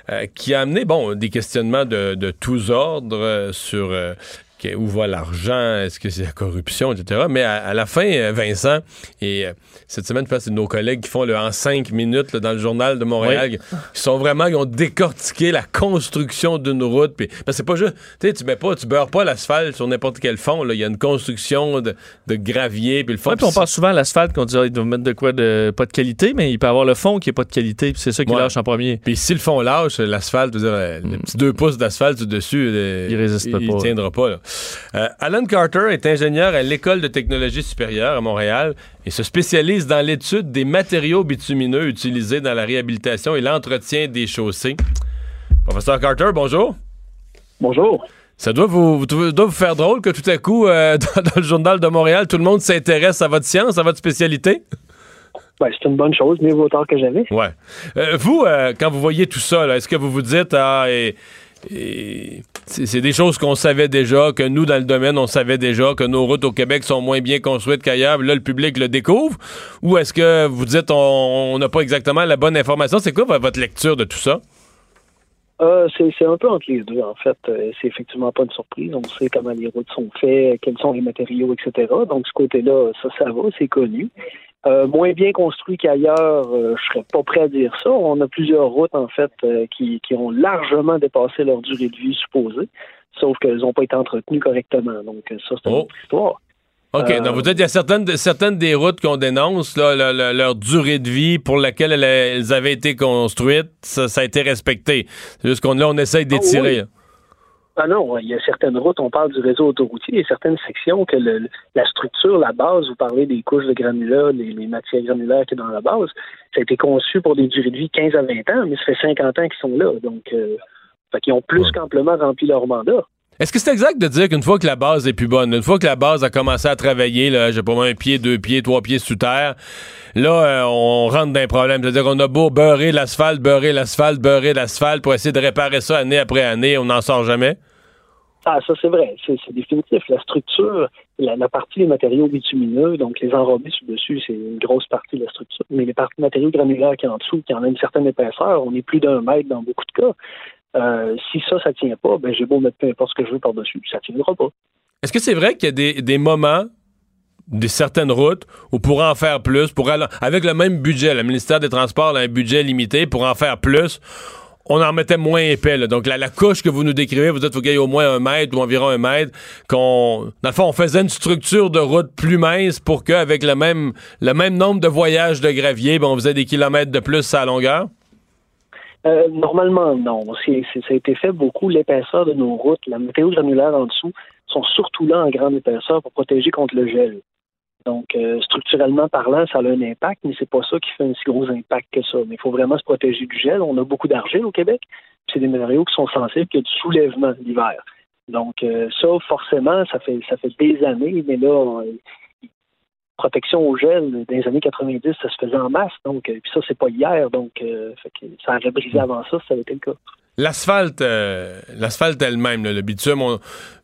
euh, qui a amené, bon, des questionnements de, de tous ordres euh, sur euh, où va l'argent, est-ce que c'est la corruption, etc. Mais à, la fin, Vincent, et cette semaine, je pense c'est nos collègues qui font le en cinq minutes dans le journal de Montréal, qui sont vraiment, qui ont décortiqué la construction d'une route. Puis, c'est pas juste, tu sais, tu mets pas, tu beurres pas l'asphalte sur n'importe quel fond. Il y a une construction de, de gravier, puis le fond. puis on parle souvent à l'asphalte qu'on dit qu'il doit mettre de quoi de pas de qualité, mais il peut avoir le fond qui est pas de qualité, puis c'est ça qui lâche en premier. Puis si le fond lâche, l'asphalte, dire, les mm. petits deux pouces d'asphalte dessus, il résiste pas. Il tiendra pas. Là. Euh, Alan Carter est ingénieur à l'École de technologie supérieure à Montréal et se spécialise dans l'étude des matériaux bitumineux utilisés dans la réhabilitation et l'entretien des chaussées. Professeur Carter, bonjour. Bonjour. Ça doit vous, doit vous faire drôle que tout à coup, euh, [laughs] dans, le journal de Montréal, tout le monde s'intéresse à votre science, à votre spécialité? Ben, c'est une bonne chose, mieux vaut tard que jamais. Ouais. Euh, vous, quand vous voyez tout ça, est-ce que vous vous dites, ah, et c'est des choses qu'on savait déjà, que nous, dans le domaine, on savait déjà, que nos routes au Québec sont moins bien construites qu'ailleurs. Là, le public le découvre. Ou est-ce que vous dites on n'a pas exactement la bonne information? C'est quoi votre lecture de tout ça? Euh, c'est un peu entre les deux, en fait. Euh, c'est effectivement pas une surprise. On sait comment les routes sont faites, quels sont les matériaux, etc. Donc, ce côté-là, ça, ça va, c'est connu. Euh, moins bien construit qu'ailleurs, euh, je serais pas prêt à dire ça. On a plusieurs routes, en fait, euh, qui, qui, ont largement dépassé leur durée de vie supposée, sauf qu'elles n'ont pas été entretenues correctement. Donc, ça, c'est une oh. autre histoire. OK, donc vous dites qu'il y a certaines, certaines des routes qu'on dénonce, là, leur durée de vie pour laquelle elles, avaient été construites, ça, a été respecté. C'est juste qu'on là, on essaye d'étirer. Ah, ah non, il y a certaines routes, on parle du réseau autoroutier, il y a certaines sections que la structure, la base, vous parlez des couches de granulats, les, matières granulaires qui sont dans la base, ça a été conçu pour des durées de vie 15 à 20 ans, mais ça fait 50 ans qu'ils sont là. Donc, euh, fait ont plus qu'amplement rempli leur mandat. Est-ce que c'est exact de dire qu'une fois que la base est plus bonne, une fois que la base a commencé à travailler, là, j'ai pas un pied, deux pieds, trois pieds sous terre, là, euh, on rentre dans un problème. C'est-à-dire qu'on a beau beurrer l'asphalte, beurrer l'asphalte, beurrer l'asphalte pour essayer de réparer ça année après année, on n'en sort jamais? Ah, ça, c'est vrai. C'est définitif. La structure, la, partie des matériaux bitumineux, donc les enrobés sur-dessus, c'est une grosse partie de la structure. Mais les parties matériaux granulaires qui sont en dessous, qui en a une certaine épaisseur, on est plus d'un mètre dans beaucoup de cas. Euh, si ça, ça tient pas, ben j'ai beau mettre peu importe ce que je veux par-dessus, ça tiendra pas. Est-ce que c'est vrai qu'il y a des, des moments des certaines routes où pour en faire plus, pour avec le même budget, le ministère des Transports a un budget limité, pour en faire plus, on en mettait moins épais. Donc, la, couche que vous nous décrivez, vous dites qu'il y ait au moins un mètre ou environ un mètre, dans le fond, on faisait une structure de route plus mince pour qu'avec le même, le même nombre de voyages de gravier, ben, on faisait des kilomètres de plus à longueur? Euh, normalement, non. ça a été fait beaucoup. L'épaisseur de nos routes, la météo granulaire en dessous, sont surtout là en grande épaisseur pour protéger contre le gel. Donc, euh, structurellement parlant, ça a un impact, mais c'est pas ça qui fait un si gros impact que ça. Mais il faut vraiment se protéger du gel. On a beaucoup d'argile au Québec. C'est des matériaux qui sont sensibles que du soulèvement l'hiver. Donc, euh, ça, forcément, ça fait ça fait des années, mais là, protection au gel dans les années 90, ça se faisait en masse. Donc, euh, puis ça, c'est pas hier. Donc, ça aurait brisé avant ça, ça avait été le cas. L'asphalte, euh, l'asphalte elle-même, le bitume, on-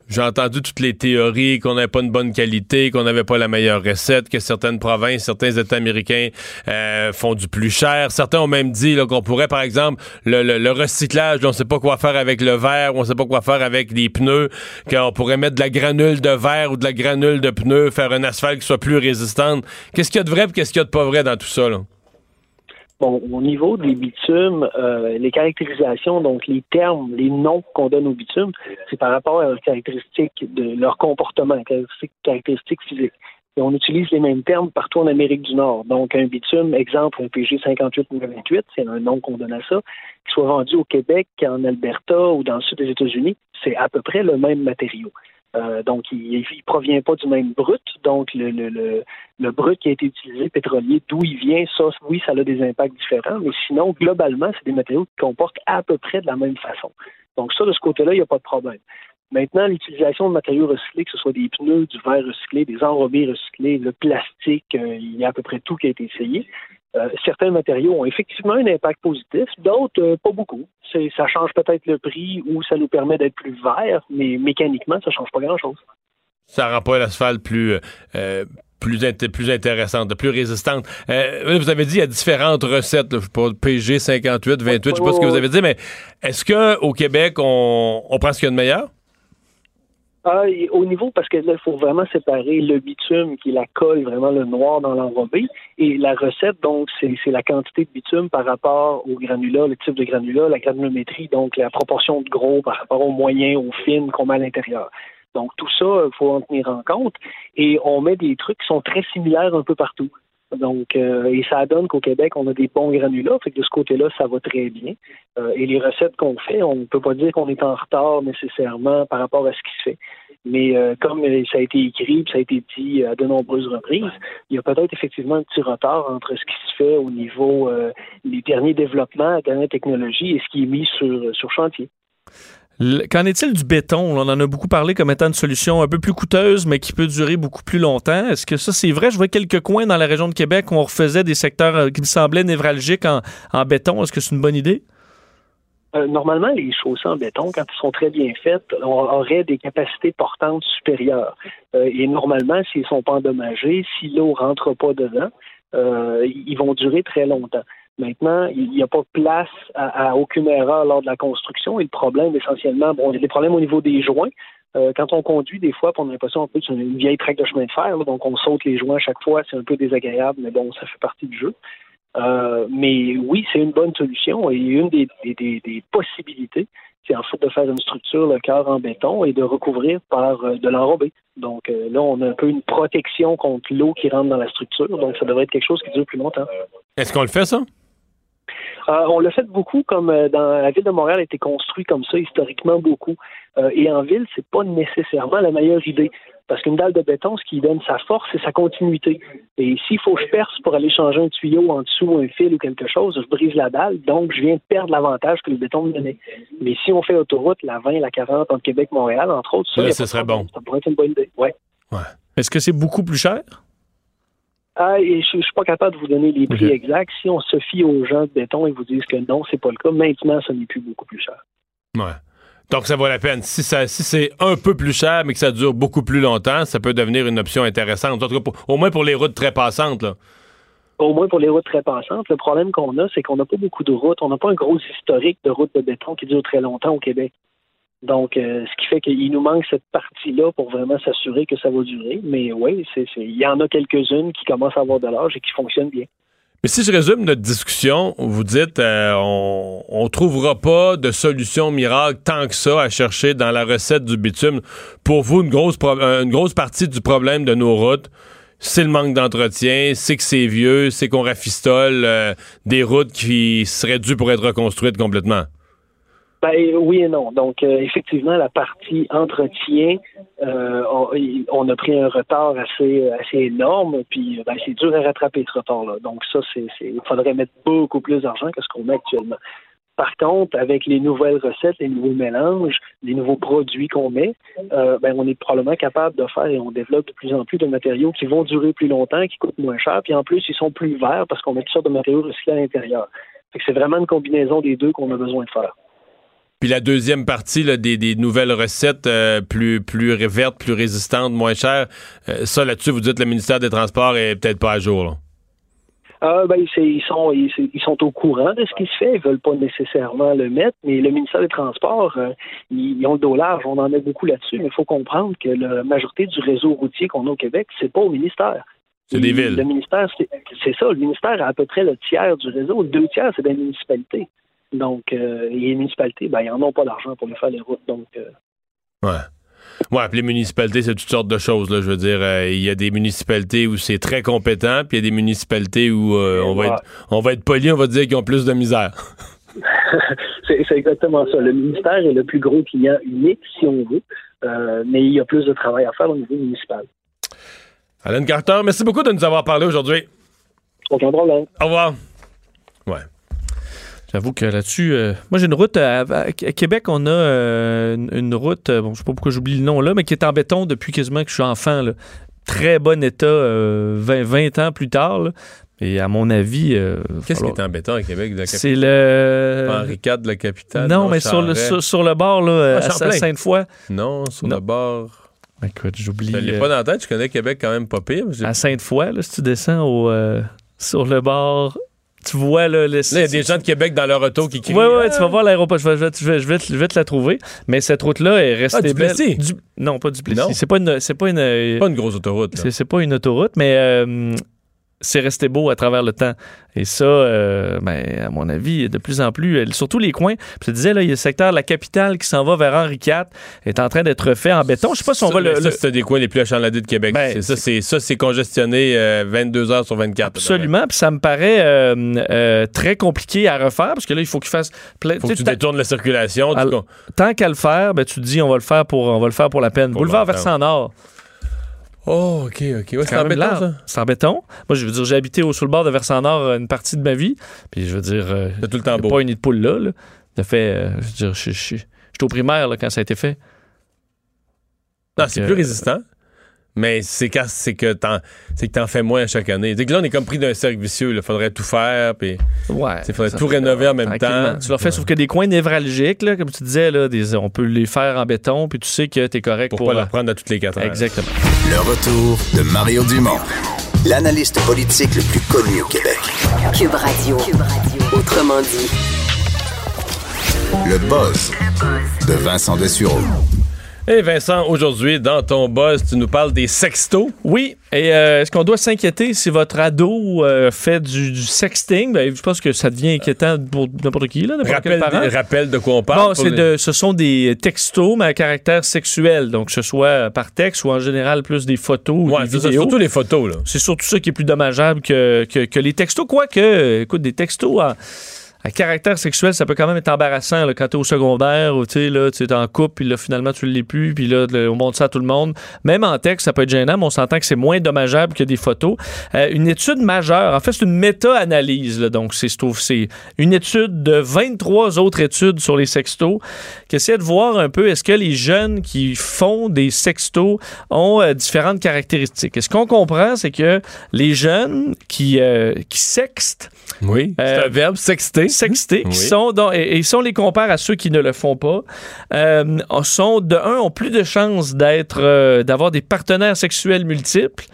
j'ai entendu toutes les théories qu'on n'avait pas une bonne qualité, qu'on n'avait pas la meilleure recette, que certaines provinces, certains États américains euh, font du plus cher. Certains ont même dit qu'on pourrait, par exemple, le, le- le recyclage, on ne sait pas quoi faire avec le verre, on ne sait pas quoi faire avec les pneus, qu'on pourrait mettre de la granule de verre ou de la granule de pneus, faire un asphalte qui soit plus résistante. Qu'est-ce qu'il y a de vrai et qu'est-ce qu'il y a de pas vrai dans tout ça? Là? Au niveau des bitumes, euh, les caractérisations, donc les termes, les noms qu'on donne aux bitumes, c'est par rapport à leurs caractéristiques de leur comportement, caractéristiques, physiques. Et on utilise les mêmes termes partout en Amérique du Nord. Donc, un bitume, exemple, un PG 58 c'est un nom qu'on donne à ça, qui soit vendu au Québec, en Alberta ou dans le sud des États-Unis, c'est à peu près le même matériau. Euh, donc, il ne provient pas du même brut. Donc, le, le, brut qui a été utilisé, pétrolier, d'où il vient, ça, oui, ça a des impacts différents. Mais sinon, globalement, c'est des matériaux qui comportent à peu près de la même façon. Donc, ça, de ce côté-là, il n'y a pas de problème. Maintenant, l'utilisation de matériaux recyclés, que ce soit des pneus, du verre recyclé, des enrobés recyclés, le plastique, euh, il y a à peu près tout qui a été essayé. Euh, certains matériaux ont effectivement un impact positif, d'autres euh, pas beaucoup. C'est, ça change peut-être le prix ou ça nous permet d'être plus vert, mais mécaniquement, ça change pas grand-chose. Ça rend pas l'asphalte plus, euh, plus, int- plus intéressante, plus résistante. Euh, vous avez dit il y a différentes recettes, là, je sais pas, PG 58, 28, je sais pas ce que vous avez dit, mais est-ce que au Québec, on, on prend ce qu'il y a de meilleur? Ah, au niveau, parce que là, il faut vraiment séparer le bitume qui la colle vraiment le noir dans l'enrobé et la recette, donc, c'est la quantité de bitume par rapport au granulat, le type de granulat, la granulométrie, donc la proportion de gros par rapport au moyen, aux fines qu'on met à l'intérieur. Donc, tout ça, il faut en tenir en compte. Et on met des trucs qui sont très similaires un peu partout. Donc, euh, et ça donne qu'au Québec, on a des bons granulats, fait que de ce côté-là, ça va très bien. Euh, et les recettes qu'on fait, on ne peut pas dire qu'on est en retard nécessairement par rapport à ce qui se fait. Mais euh, comme ça a été écrit, ça a été dit à de nombreuses reprises, il y a peut-être effectivement un petit retard entre ce qui se fait au niveau des derniers développements, la dernière technologie et ce qui est mis sur, sur chantier. Qu'en est-il du béton? On en a beaucoup parlé comme étant une solution un peu plus coûteuse, mais qui peut durer beaucoup plus longtemps. Est-ce que ça, c'est vrai? Je vois quelques coins dans la région de Québec où on refaisait des secteurs euh, qui me semblaient névralgiques en, béton. Est-ce que c'est une bonne idée? Euh, normalement, les chaussées en béton, quand elles sont très bien faites, on aurait des capacités portantes supérieures. Euh, et normalement, s'ils ne sont pas endommagés, si l'eau rentre pas dedans, ils vont durer très longtemps. Maintenant, il n'y a pas place à, aucune erreur lors de la construction et le problème essentiellement, bon, il y a des problèmes au niveau des joints. Euh, quand on conduit, des fois, on a l'impression un peu c'est une vieille traque de chemin de fer, donc on saute les joints à chaque fois, c'est un peu désagréable, mais bon, ça fait partie du jeu. Euh, mais oui, c'est une bonne solution et une des, possibilités, c'est en fait de faire une structure, le cœur en béton et de recouvrir par euh, de l'enrobé. Donc là, on a un peu une protection contre l'eau qui rentre dans la structure, donc ça devrait être quelque chose qui dure plus longtemps. Est-ce qu'on le fait, ça? Euh, on l'a fait beaucoup, comme euh, dans la ville de Montréal a été construit comme ça historiquement beaucoup. Euh, et en ville, c'est pas nécessairement la meilleure idée. Parce qu'une dalle de béton, ce qui donne sa force, c'est sa continuité. Et s'il faut que je perce pour aller changer un tuyau en dessous, un fil ou quelque chose, je brise la dalle, donc je viens de perdre l'avantage que le béton me donnait. Mais si on fait autoroute, la 20, la 40 entre Québec Montréal, entre autres, ça, serait bon. Ça pourrait être une bonne idée. Ouais. Est-ce que c'est beaucoup plus cher? Ah, et je, je suis pas capable de vous donner les prix exacts. Si on se fie aux gens de béton, ils vous disent que non, c'est pas le cas. Maintenant, ça n'est plus beaucoup plus cher. Ouais. Donc, ça vaut la peine. Si, ça, si c'est un peu plus cher, mais que ça dure beaucoup plus longtemps, ça peut devenir une option intéressante. En tout cas, pour- au moins pour les routes très passantes. Là. au moins pour les routes très passantes. Le problème qu'on a, c'est qu'on n'a pas beaucoup de routes. On n'a pas un gros historique de routes de béton qui dure très longtemps au Québec. Donc, euh, ce qui fait qu'il nous manque cette partie-là pour vraiment s'assurer que ça va durer. Mais oui, il y en a quelques-unes qui commencent à avoir de l'âge et qui fonctionnent bien. Mais si je résume notre discussion, vous dites euh, on, on trouvera pas de solution miracle tant que ça à chercher dans la recette du bitume. Pour vous, une grosse, euh, une grosse partie du problème de nos routes, c'est le manque d'entretien, c'est que c'est vieux, c'est qu'on rafistole euh, des routes qui seraient dues pour être reconstruites complètement. Ben, oui et non. Donc, euh, effectivement, la partie entretien, euh, on, a pris un retard assez, assez énorme, puis ben, c'est dur à rattraper ce retard-là. Donc, ça, c'est, il faudrait mettre beaucoup plus d'argent que ce qu'on met actuellement. Par contre, avec les nouvelles recettes, les nouveaux mélanges, les nouveaux produits qu'on met, euh, ben, on est probablement capable de faire et on développe de plus en plus de matériaux qui vont durer plus longtemps, qui coûtent moins cher, puis en plus, ils sont plus verts parce qu'on met toutes sortes de matériaux recyclés à l'intérieur. C'est vraiment une combinaison des deux qu'on a besoin de faire. Puis la deuxième partie, là, des, des nouvelles recettes euh, plus, plus vertes, plus résistantes, moins chères, euh, ça là-dessus, vous dites le ministère des Transports est peut-être pas à jour. Là. Ah, ben, ils, sont, ils, ils sont au courant de ce qui se fait. Ils veulent pas nécessairement le mettre, mais le ministère des Transports, euh, ils, ils ont le dos large. On en met beaucoup là-dessus, mais il faut comprendre que la majorité du réseau routier qu'on a au Québec, c'est pas au ministère. C'est des villes. Le ministère, c'est c'est ça. Le ministère a à peu près le tiers du réseau. Le deux tiers, c'est des municipalités. Donc, euh, les municipalités, ben, ils en ont pas d'argent pour les faire les routes. Donc, euh, Ouais. Ouais, puis les municipalités, c'est toutes sortes de choses. Là, je veux dire, euh, il y a des municipalités où c'est très compétent, puis il y a des municipalités où on, va Ouais. être, on va être poli, on va dire qu'ils ont plus de misère. [laughs] [laughs] c'est exactement ça. Le ministère est le plus gros client unique, si on veut, mais il y a plus de travail à faire au niveau municipal. Alan Carter, merci beaucoup de nous avoir parlé aujourd'hui. Aucun problème. Au revoir. Ouais. J'avoue que là-dessus, euh, moi j'ai une route à, à- Québec, on a euh, une, route, euh, bon, je sais pas pourquoi j'oublie le nom là, mais qui est en béton depuis quasiment que je suis enfant. là. Très bon état, euh, 20, 20 ans plus tard. là. Et à mon avis, euh, Qu'est-ce qui est embêtant à Québec? de la c'est capitale? le Pas Henri IV de la capitale? non, mais sur le sur, sur le bord là, Ah, à. Sainte-Foy. Non, sur Non. le bord. Écoute, j'oublie. Je l'ai euh, pas dans la tête, je connais Québec quand même pas pire. À Sainte-Foy, là, si tu descends au, euh, sur le bord, tu vois là, le, Là, il y a des gens de Québec dans leur auto qui crient. Ouais, ouais, Ah! tu vas voir l'aéroport. Je vais, je, vais, je, vais, te- je vais te la trouver. Mais cette route-là est restée Ah, Duplessis? belle. Du- non, pas du Non? C'est pas une. C'est pas une. C'est pas une grosse autoroute. c'est pas une autoroute, mais euh, c'est resté beau à travers le temps. Et ça, euh, ben, à mon avis, de plus en plus, euh, surtout les coins. Puis je te disais, là, il y a le secteur de la capitale qui s'en va vers Henri IV, est en train d'être fait en béton. Je sais pas si on Ça, va le. ça, le- c'est des coins les plus achalandés de Québec. Ben, ça, c'est ça, c'est congestionné euh, 22 heures sur 24. Absolument, puis ça me paraît euh, euh, très compliqué à refaire parce que là, il faut qu'il fasse plein. Faut que tu détournes la circulation. tant qu'à le faire, ben, tu te dis on va le faire pour on va le faire pour la peine. Pour Boulevard longtemps. versant nord. Oh, OK, OK. Ouais, c'est embêtant, large. ça? C'est en béton. Moi, je veux dire, j'ai habité au sur le bord de versant nord euh, une partie de ma vie. Puis je veux dire, euh, C'est tout le temps beau. pas un nid de poule là. là. Ça fait, euh, je veux dire, j'étais au primaire là, quand ça a été fait. Non, c'est euh, plus résistant. Mais c'est quand c'est que t'en c'est que t'en fais moins à chaque année. C'est que là, on est comme pris d'un cercle vicieux. Il faudrait tout faire. Puis Ouais. il faudrait tout fait- rénover en même temps. Tu leur fais, sauf que des coins névralgiques, là, comme tu disais, là, des, on peut les faire en béton, puis tu sais que tu es correct Pour, pour. pas euh, le reprendre à toutes les quatre heures. Exactement. Le retour de Mario Dumont, l'analyste politique le plus connu au Québec. Cube Radio. Autrement dit. Le buzz de Vincent Dessureau. Et Vincent, aujourd'hui, dans ton buzz, tu nous parles des sextos. Oui, et euh, est-ce qu'on doit s'inquiéter si votre ado euh, fait du, du sexting? Ben, je pense que ça devient inquiétant pour n'importe qui, là, n'importe quel Rappelle, parent. rappelle de quoi on parle. Bon, pour c'est les- de, ce sont des textos, mais à caractère sexuel. Donc, que ce soit par texte ou en général plus des photos ou Ouais, des ça, surtout les photos. Là. C'est surtout ça qui est plus dommageable que, que, que les textos. Quoique, écoute, des textos à caractère sexuel, ça peut quand même être embarrassant là, quand t'es au secondaire ou tu es en couple, puis là, finalement, tu l'es plus, puis là, on montre ça à tout le monde. Même en texte, ça peut être gênant, mais on s'entend que c'est moins dommageable que des photos. Euh, une étude majeure, en fait, c'est une méta-analyse, donc c'est une étude de 23 autres études sur les sextos qui essaie de voir un peu est-ce que les jeunes qui font des sextos ont euh, différentes caractéristiques. Et ce qu'on comprend, c'est que les jeunes qui, euh, qui sextent, Oui. Euh, c'est un verbe, sexter. sexter, Oui. qui sont dans- et, et si on les compare à ceux qui ne le font pas, euh, sont de un ont plus de chances d'être euh, d'avoir des partenaires sexuels multiples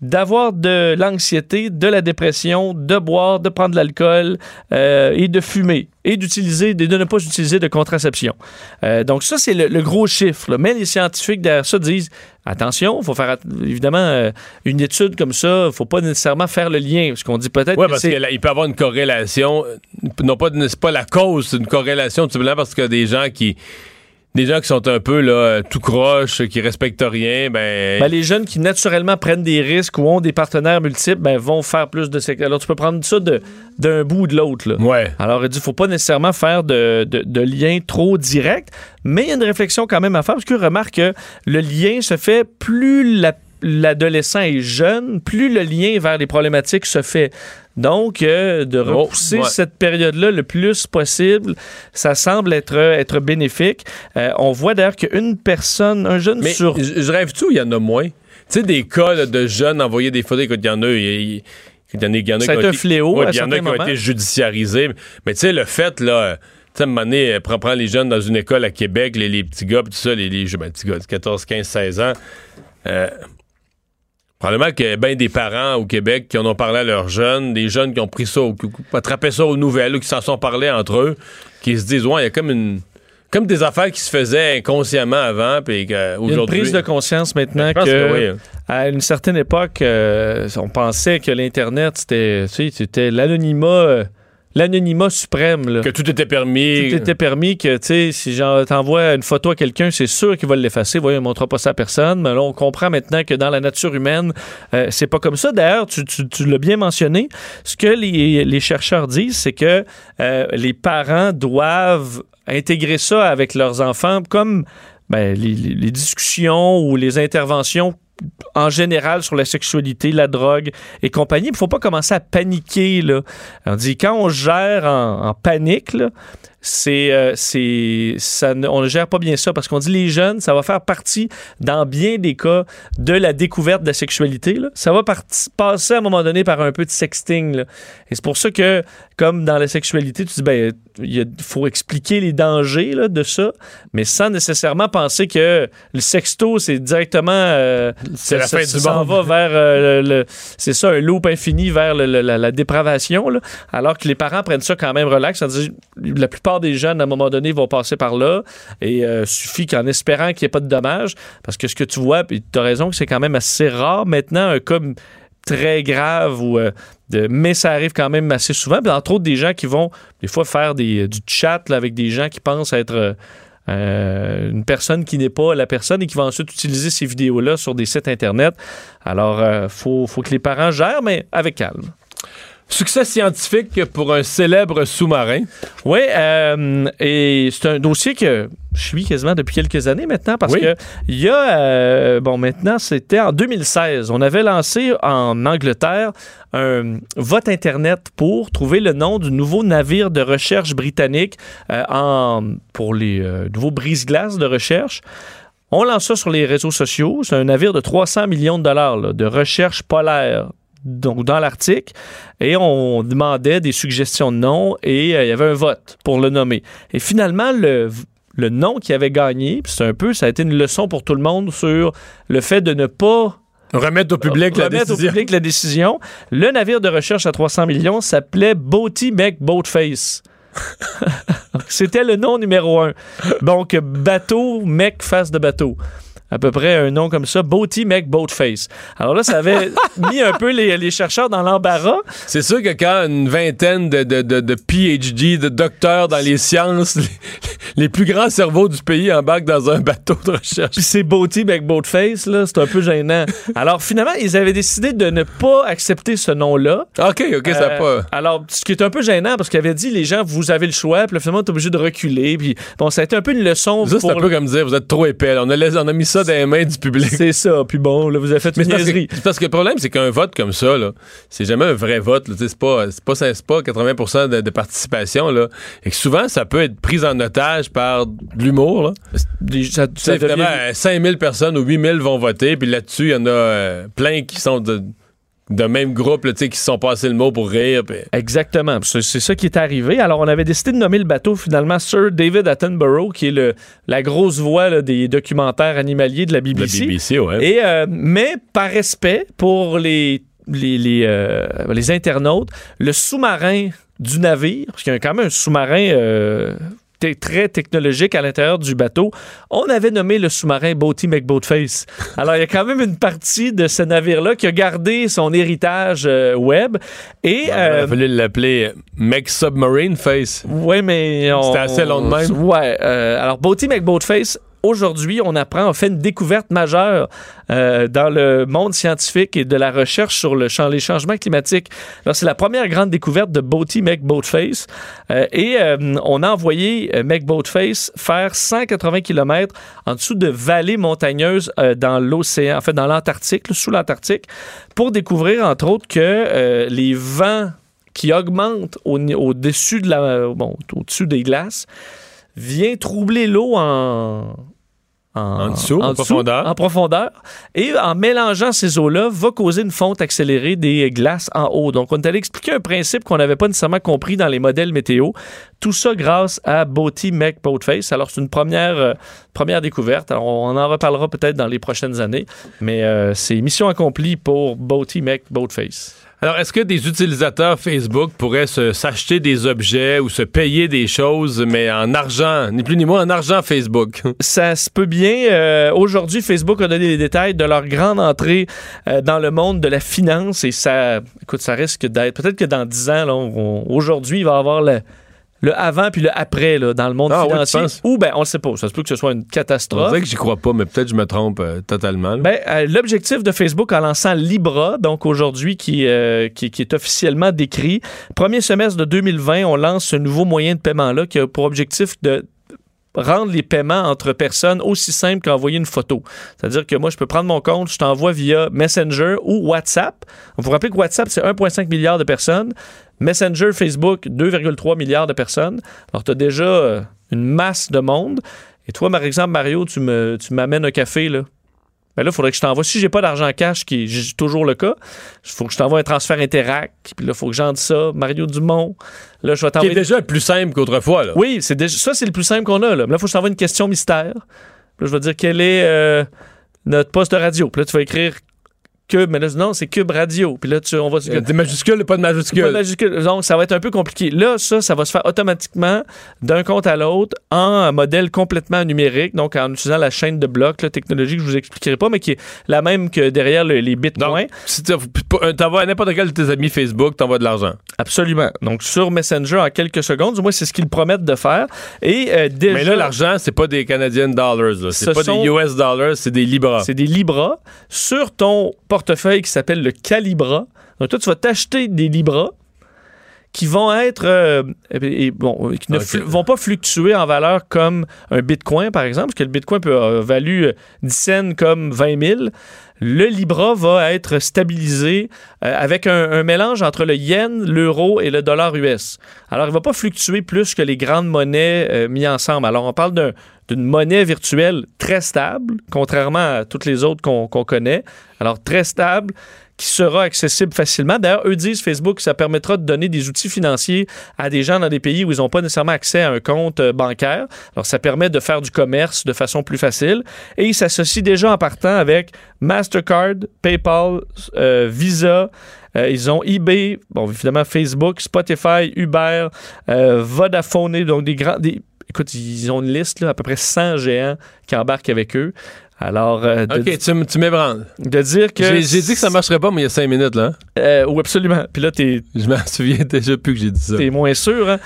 d'avoir de l'anxiété, de la dépression, de boire, de prendre de l'alcool euh, et de fumer et d'utiliser, de ne pas utiliser de contraception. Euh, donc ça, c'est le, le gros chiffre. là. Mais les scientifiques derrière ça disent, attention, il faut faire, évidemment, euh, une étude comme ça, il faut pas nécessairement faire le lien, parce qu'on dit peut-être Oui, parce qu'il peut y avoir une corrélation. Non pas, c'est pas la cause, c'est une corrélation tout simplement parce que des gens qui. Des gens qui sont un peu là, euh, tout croche, qui respectent rien, ben. Ben, les jeunes qui naturellement prennent des risques ou ont des partenaires multiples ben, vont faire plus de. Alors, tu peux prendre ça d'un bout ou de l'autre. ouais. Alors, il dit faut pas nécessairement faire de, de, de lien trop direct, mais il y a une réflexion quand même à faire parce que remarque que le lien se fait plus la- l'adolescent est jeune, plus le lien vers les problématiques se fait. Donc, euh, de Oh, repousser ouais. cette période-là le plus possible, ça semble être, être bénéfique. Euh, on voit d'ailleurs qu'une personne, un jeune Mais sur je rêve tout, il y en a moins? Tu sais, des cas là, de jeunes envoyer des photos, écoute, il y en a, y, y en a, il y en a Ça été un fléau il y en a qui ont été judiciarisés. Mais tu sais, le fait, là, sais, à un moment donné, euh, prends les jeunes dans une école à Québec, les, les petits gars, pis tout ça, les, les ben, petits gars de 14, 15, 16 ans. Euh, probablement qu'il y a bien des parents au Québec qui en ont parlé à leurs jeunes, des jeunes qui ont pris ça, qui qui attrapé ça aux nouvelles, ou qui s'en sont parlé entre eux, qui se disent, ouais, il y a comme une. Comme des affaires qui se faisaient inconsciemment avant, puis Il y a une qu'aujourd'hui. prise de conscience maintenant que, que oui. à une certaine époque, euh, on pensait que l'Internet, c'était, tu sais, c'était l'anonymat, euh, l'anonymat suprême. Là. Que tout était permis. Tout était permis que, tu sais, si j'en t'envoie une photo à quelqu'un, c'est sûr qu'il va l'effacer. Voyons, il ne montrera pas ça à personne. Mais là, on comprend maintenant que dans la nature humaine, euh, c'est pas comme ça. D'ailleurs, tu, tu- tu l'as bien mentionné. Ce que les, les chercheurs disent, c'est que euh, les parents doivent intégrer ça avec leurs enfants comme ben, les discussions ou les interventions en général sur la sexualité, la drogue et compagnie. Il ne faut pas commencer à paniquer. Là. On dit quand on gère en, en panique, là, c'est, euh, c'est, ça ne- on ne gère pas bien ça parce qu'on dit les jeunes, ça va faire partie, dans bien des cas, de la découverte de la sexualité. là. Ça va parti- passer à un moment donné par un peu de sexting. là. Et c'est pour ça que, comme dans la sexualité, tu dis, ben, il faut expliquer les dangers là, de ça, mais sans nécessairement penser que le sexto, c'est directement. euh, C'est la ça- fin ça du s'en monde. va vers euh, le, le- c'est ça, un loop infini vers le- la, la dépravation. là. Alors que les parents prennent ça quand même relax. Ça dit, la plupart des jeunes, à un moment donné, vont passer par là. Et euh, suffit qu'en espérant qu'il n'y ait pas de dommages, parce que ce que tu vois, tu as raison que c'est quand même assez rare maintenant, un cas très grave ou euh, mais ça arrive quand même assez souvent. Puis, entre autres, des gens qui vont des fois faire des, du chat là, avec des gens qui pensent être euh, euh, une personne qui n'est pas la personne et qui va ensuite utiliser ces vidéos-là sur des sites Internet. Alors, il faut, faut que les parents gèrent, mais avec calme. Succès scientifique pour un célèbre sous-marin. Oui, euh, et c'est un dossier que je suis quasiment depuis quelques années maintenant parce Oui. que il y a, euh, bon, maintenant, c'était en 2016. On avait lancé en Angleterre un vote Internet pour trouver le nom du nouveau navire de recherche britannique euh, en, pour les nouveaux brise-glaces de recherche. On lance ça sur les réseaux sociaux. C'est un navire de 300 millions de dollars là, de recherche polaire donc dans l'Arctique, et on demandait des suggestions de noms et euh, il y avait un vote pour le nommer. Et finalement, le, le nom qui avait gagné, puis c'est un peu, ça a été une leçon pour tout le monde sur le fait de ne pas Remettre au public la remettre au décision. public la décision. Le navire de recherche à 300 millions s'appelait Boaty Mac Boatface. [laughs] C'était le nom numéro un. Donc, bateau, mec, face de bateau. À peu près un nom comme ça, Boaty Mac Boatface. Alors là, ça avait [laughs] mis un peu les, les chercheurs dans l'embarras. C'est sûr que quand une vingtaine de, de, de, de PhD, de docteurs dans les sciences, les, les plus grands cerveaux du pays embarquent dans un bateau de recherche. Puis c'est Boaty Mac Boatface, là, c'est un peu gênant. Alors finalement, ils avaient décidé de ne pas accepter ce nom-là. OK, OK, ça Euh, pas. Alors, ce qui est un peu gênant, parce qu'il avait dit, les gens, vous avez le choix, puis finalement, t'es obligé de reculer. Puis bon, ça a été un peu une leçon Ça, c'est pour... un peu comme dire, vous êtes trop épais. là. On a, on a mis ça dans les mains du public. C'est ça. Puis bon, là, vous avez fait une c'est parce, que, niaiserie. parce que le problème, c'est qu'un vote comme ça, là, c'est jamais un vrai vote. C'est pas, pas, pas 80 de, de participation. Là. Et que souvent, ça peut être pris en otage par de l'humour. Ça- ça devient- euh, 5000 personnes ou 8000 vont voter, puis là-dessus, il y en a euh, plein qui sont de, de même groupe, là, tu sais, qui se sont passés le mot pour rire. Exactement. C'est ça qui est arrivé. Alors, on avait décidé de nommer le bateau finalement Sir David Attenborough, qui est le, la grosse voix là, des documentaires animaliers de la La BBC. BBC, ouais. Et, euh, mais par respect pour les, les, les, euh, les internautes, le sous-marin du navire, parce qu'il y a quand même un sous-marin euh, très technologique à l'intérieur du bateau, on avait nommé le sous-marin Boaty McBoatface. Alors, il y a quand même une partie de ce navire-là qui a gardé son héritage euh, web. Et, Il euh, a fallu l'appeler Mec Submarine Face. oui, mais on... C'était assez long de même. Ouais. euh, alors, Boaty McBoatface, aujourd'hui, on apprend, on fait une découverte majeure euh, dans le monde scientifique et de la recherche sur les changements climatiques. Alors, c'est la première grande découverte de Boaty McBoatface. Euh, et euh, on a envoyé euh, McBoatface faire 180 km en dessous de vallées montagneuses dans l'océan, en fait, dans l'Antarctique, sous l'Antarctique, pour découvrir, entre autres, que les vents qui augmentent au-dessus des glaces vient troubler l'eau en, En dessous, en profondeur. En profondeur. Et en mélangeant ces eaux-là, va causer une fonte accélérée des glaces en haut. Donc, on est allé expliquer un principe qu'on n'avait pas nécessairement compris dans les modèles météo. Tout ça grâce à Boaty Mech Boatface. Alors, c'est une première, euh, première découverte. Alors, on en reparlera peut-être dans les prochaines années. Mais euh, c'est mission accomplie pour Boaty Mech Boatface. Alors, est-ce que des utilisateurs Facebook pourraient s'acheter des objets ou se payer des choses, mais en argent, ni plus ni moins en argent Facebook? [laughs] Ça se peut bien. Euh, Aujourd'hui, Facebook a donné des détails de leur grande entrée euh, dans le monde de la finance et ça, écoute, ça risque d'être. Peut-être que dans 10 ans, aujourd'hui, il va avoir le, le avant puis le après là, dans le monde Ah financier. Ou ben, on ne sait pas. Ça se peut que ce soit une catastrophe. dirait que j'y crois pas, mais peut-être que je me trompe euh, totalement. là. Ben, euh, L'objectif de Facebook en lançant Libra, donc aujourd'hui qui, euh, qui, qui est officiellement décrit, premier semestre de 2020, on lance ce nouveau moyen de paiement-là qui a pour objectif de rendre les paiements entre personnes aussi simples qu'envoyer une photo. C'est-à-dire que moi, je peux prendre mon compte, je t'envoie via Messenger ou WhatsApp. Vous vous rappelez que WhatsApp, c'est 1,5 milliard de personnes. Messenger, Facebook, 2,3 milliards de personnes. Alors, tu as déjà euh, une masse de monde. Et toi, par exemple, Mario, tu me- tu m'amènes un café, là. Ben là, il faudrait que je t'envoie. Si j'ai pas d'argent cash, qui est toujours le cas, il faut que je t'envoie un transfert Interac. Puis là, il faut que j'en dise ça. Mario Dumont. Là, je vais t'envoyer. est déjà plus simple qu'autrefois. Là. Oui, c'est déjà, ça, c'est le plus simple qu'on a. Là, Mais là, il faut que je t'envoie une question mystère. Puis là, je vais dire quel est euh, notre poste de radio? Puis là, tu vas écrire Cube. Mais là, non, c'est Cube Radio. Puis là, tu, on va. Euh, Des majuscules, pas de majuscules. Pas de majuscule. Donc, ça va être un peu compliqué. Là, ça, ça va se faire automatiquement d'un compte à l'autre en modèle complètement numérique, donc en utilisant la chaîne de blocs, la technologie que je vous expliquerai pas, mais qui est la même que derrière le- les bitcoins. Donc, si tu t'envoies à n'importe quel de tes amis Facebook, t'envoies de l'argent. Absolument. Donc, sur Messenger en quelques secondes, du moins, c'est ce qu'ils promettent de faire. Et euh, déjà. Mais là, l'argent, c'est pas des Canadian dollars. C'est Ce pas sont- des US dollars, c'est des Libras. C'est des Libras sur ton portefeuille qui s'appelle le Calibra. Donc, toi, tu vas t'acheter des Libras qui vont être euh, et- bon, qui ne flu- vont pas fluctuer en valeur comme un Bitcoin, par exemple, parce que le Bitcoin peut euh, valu euh, 10 cents comme 20 000. Le Libra va être stabilisé euh, avec un, un mélange entre le yen, l'euro et le dollar US. Alors, il ne va pas fluctuer plus que les grandes monnaies euh, mises ensemble. Alors, on parle d'un- d'une monnaie virtuelle très stable, contrairement à toutes les autres qu'on connaît. Alors, très stable, qui sera accessible facilement. D'ailleurs, eux disent, Facebook, ça permettra de donner des outils financiers à des gens dans des pays où ils n'ont pas nécessairement accès à un compte euh, bancaire. Alors, ça permet de faire du commerce de façon plus facile. Et ils s'associent déjà en partant avec Mastercard, PayPal, euh, Visa. Euh, ils ont eBay, bon, évidemment Facebook, Spotify, Uber, Vodafone, donc des grands... écoute, ils ont une liste, là, à peu près 100 géants qui embarquent avec eux. Alors, euh, de, OK, tu, m'ébranles. de dire que... J'ai dit que ça marcherait pas, mais il y a cinq minutes, là. Euh, oui, absolument. Puis là, t'es Je m'en [laughs] souviens déjà plus que j'ai dit ça. t'es moins sûr. Hein?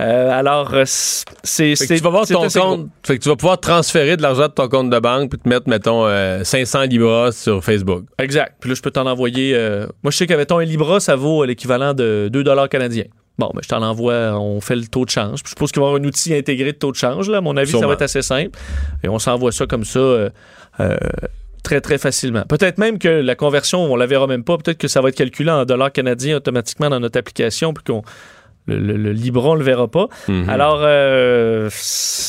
Euh, alors, c'est... Tu vas voir ton compte. Fait que tu vas pouvoir transférer de l'argent de ton compte de banque puis te mettre, mettons, euh, 500 Libras sur Facebook. Exact. Puis là, je peux t'en envoyer... euh, Moi, je sais qu'avec ton Libra, ça vaut l'équivalent de 2 canadiens. Bon, ben, je t'en envoie, on fait le taux de change. Je suppose qu'il va y avoir un outil intégré de taux de change. Là. À mon avis, ça va être assez simple. Et on s'envoie ça comme ça euh, euh, très, très facilement. Peut-être même que la conversion, on la verra même pas. Peut-être que ça va être calculé en dollars canadiens automatiquement dans notre application, puis qu'on le, le, le Libra, on le verra pas. Mhm. Alors, euh,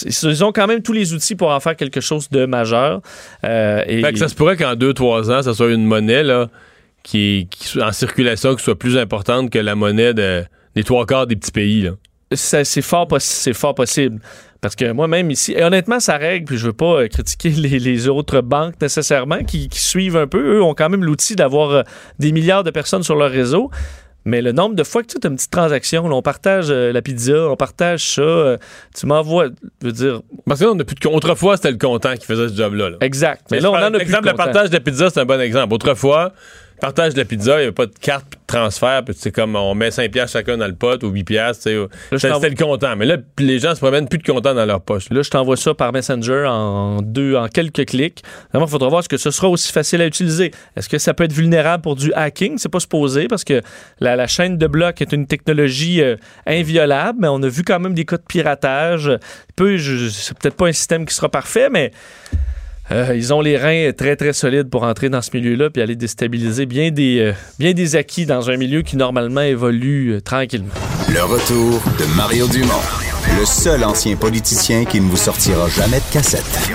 ils ont quand même tous les outils pour en faire quelque chose de majeur. Euh, et, Fait que ça se pourrait qu'en 2-3 ans, ça soit une monnaie là, qui, qui soit en circulation qui soit plus importante que la monnaie de- des trois quarts des petits pays. Là. ça- c'est fort, possi- c'est fort possible. Parce que moi-même ici, et honnêtement, ça règle, puis je veux pas euh, critiquer [laughs] les, les autres banques nécessairement qui, qui suivent un peu. Eux ont quand même l'outil d'avoir euh, des milliards de personnes sur leur réseau. Mais le nombre de fois que tu as une petite transaction, là, on partage euh, la pizza, on partage ça, tu m'envoies, je veux dire, Parce que là, on a plus de compte. Autrefois, c'était le comptant qui faisait ce job-là. là. exact. Mais Mais là, on en a plus. L'exemple, de le partage de la pizza, c'est un bon exemple. Autrefois, partage de la pizza, il n'y avait pas de carte de transfert, puis c'est comme on met 5 piastres chacun dans le pot ou 8 piastres, tu sais. je C'était le comptant. Mais là, les gens se promènent plus de comptant dans leur poche. Là, je t'envoie ça par Messenger en deux, en quelques clics. Vraiment, il faudra voir ce que ce sera aussi facile à utiliser. Est-ce que ça peut être vulnérable pour du hacking? C'est pas supposé parce que la, la chaîne de blocs est une technologie euh, inviolable, mais on a vu quand même des cas de piratage. Peu, c'est peut-être pas un système qui sera parfait, mais euh, ils ont les reins très, très solides pour entrer dans ce milieu-là puis aller déstabiliser bien des, euh, bien des acquis dans un milieu qui normalement évolue euh, tranquillement. Le retour de Mario Dumont. Le seul ancien politicien qui ne vous sortira jamais de cassette.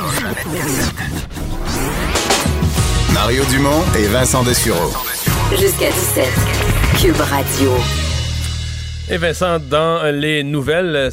Mario Dumont et Vincent Dessureau. Jusqu'à 17. Cube Radio. Et Vincent, dans les nouvelles,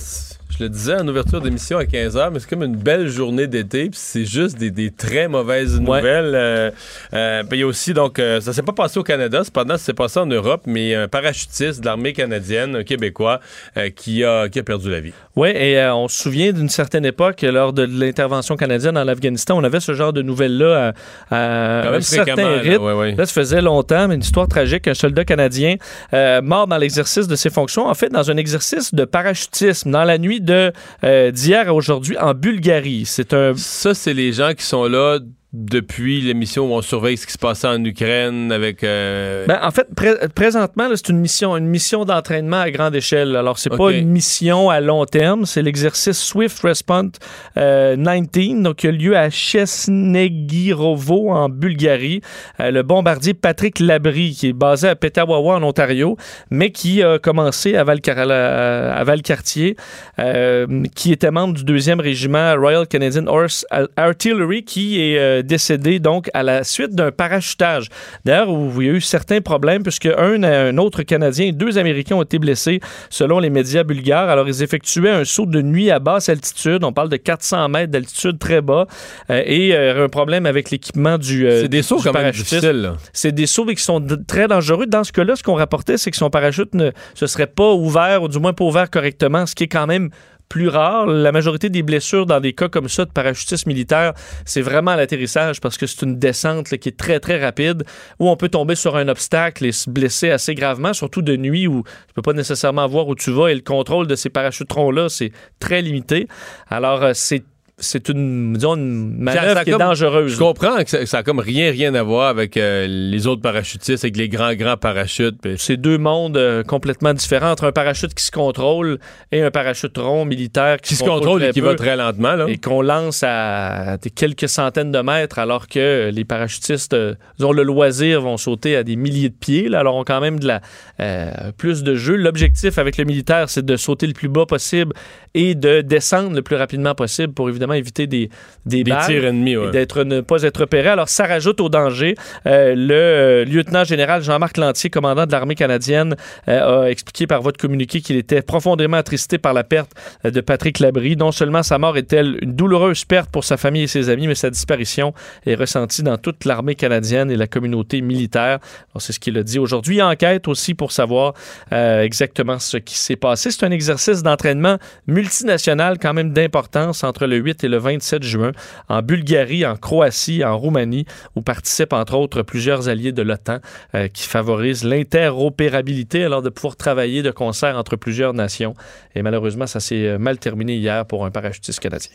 je le disais en ouverture d'émission à 15h, mais c'est comme une belle journée d'été, puis c'est juste des, des très mauvaises nouvelles. Euh, euh, puis il y a aussi, donc, euh, ça s'est pas passé au Canada, cependant, ça s'est passé en Europe, mais un parachutiste de l'armée canadienne, un Québécois, euh, qui, a, qui a perdu la vie. Oui, et euh, on se souvient d'une certaine époque, lors de l'intervention canadienne en Afghanistan, on avait ce genre de nouvelles-là à, à Quand même un certain fréquemment, là, rythme. ouais, ouais. Là, ça faisait longtemps, mais une histoire tragique. Un soldat canadien euh, mort dans l'exercice de ses fonctions, en fait, dans un exercice de parachutisme dans la nuit de euh, d'hier à aujourd'hui en Bulgarie. C'est un Ça, c'est les gens qui sont là depuis l'émission où on surveille ce qui se passait en Ukraine avec... euh, Ben, en fait, pré- présentement, c'est une mission, une mission d'entraînement à grande échelle. Alors, c'est pas Ok. une mission à long terme, c'est l'exercice Swift Response euh, 19, donc qui a lieu à Chesnegirovo en Bulgarie. Euh, le bombardier Patrick Labrie, qui est basé à Petawawa en Ontario, mais qui a commencé à, Valcar- à- Valcartier, euh, qui était membre du deuxième régiment Royal Canadian Horse Artillery, qui est euh, décédé donc à la suite d'un parachutage. D'ailleurs, où il y a eu certains problèmes, puisque un, un autre Canadien et deux Américains ont été blessés, selon les médias bulgares. Alors, ils effectuaient un saut de nuit à basse altitude. On parle de 400 mètres d'altitude très bas. Euh, et euh, un problème avec l'équipement du. euh, c'est des sauts quand même difficiles. C'est des sauts qui sont très dangereux. Dans ce cas-là, ce qu'on rapportait, c'est que son parachute ne se serait pas ouvert, ou du moins pas ouvert correctement, ce qui est quand même plus rare. La majorité des blessures dans des cas comme ça de parachutisme militaire, c'est vraiment l'atterrissage parce que c'est une descente qui est très, très rapide où on peut tomber sur un obstacle et se blesser assez gravement, surtout de nuit où tu peux pas nécessairement voir où tu vas et le contrôle de ces parachutrons-là, c'est très limité. Alors, euh, c'est c'est une, disons, une manœuvre Ça qui est dangereuse. Je comprends que ça, ça a comme rien, rien à voir avec euh, les autres parachutistes, avec les grands, grands parachutes. C'est deux mondes euh, complètement différents entre un parachute qui se contrôle et un parachute rond militaire qui, qui se contrôle et qui peu va très lentement. Là. et qu'on lance à quelques centaines de mètres alors que les parachutistes euh, ont le loisir vont sauter à des milliers de pieds là, alors ont quand même de la euh, plus de jeu l'objectif avec le militaire c'est de sauter le plus bas possible et de descendre le plus rapidement possible pour évidemment éviter des des, Des balles tirs ennemis, ouais. et d'être ne pas être repéré. Alors, ça rajoute au danger. Euh, le euh, lieutenant-général Jean-Marc Lantier, commandant de l'armée canadienne, euh, a expliqué par votre communiqué qu'il était profondément attristé par la perte de Patrick Labrie. Non seulement sa mort est-elle une douloureuse perte pour sa famille et ses amis, mais sa disparition est ressentie dans toute l'armée canadienne et la communauté militaire. Alors, C'est ce qu'il a dit aujourd'hui. Enquête aussi pour savoir euh, exactement ce qui s'est passé. C'est un exercice d'entraînement multinational quand même d'importance entre le 8 et le 27 juin en Bulgarie, en Croatie, en Roumanie, où participent entre autres plusieurs alliés de l'OTAN euh, qui favorisent l'interopérabilité alors de pouvoir travailler de concert entre plusieurs nations. Et malheureusement, ça s'est euh, mal terminé hier pour un parachutiste canadien.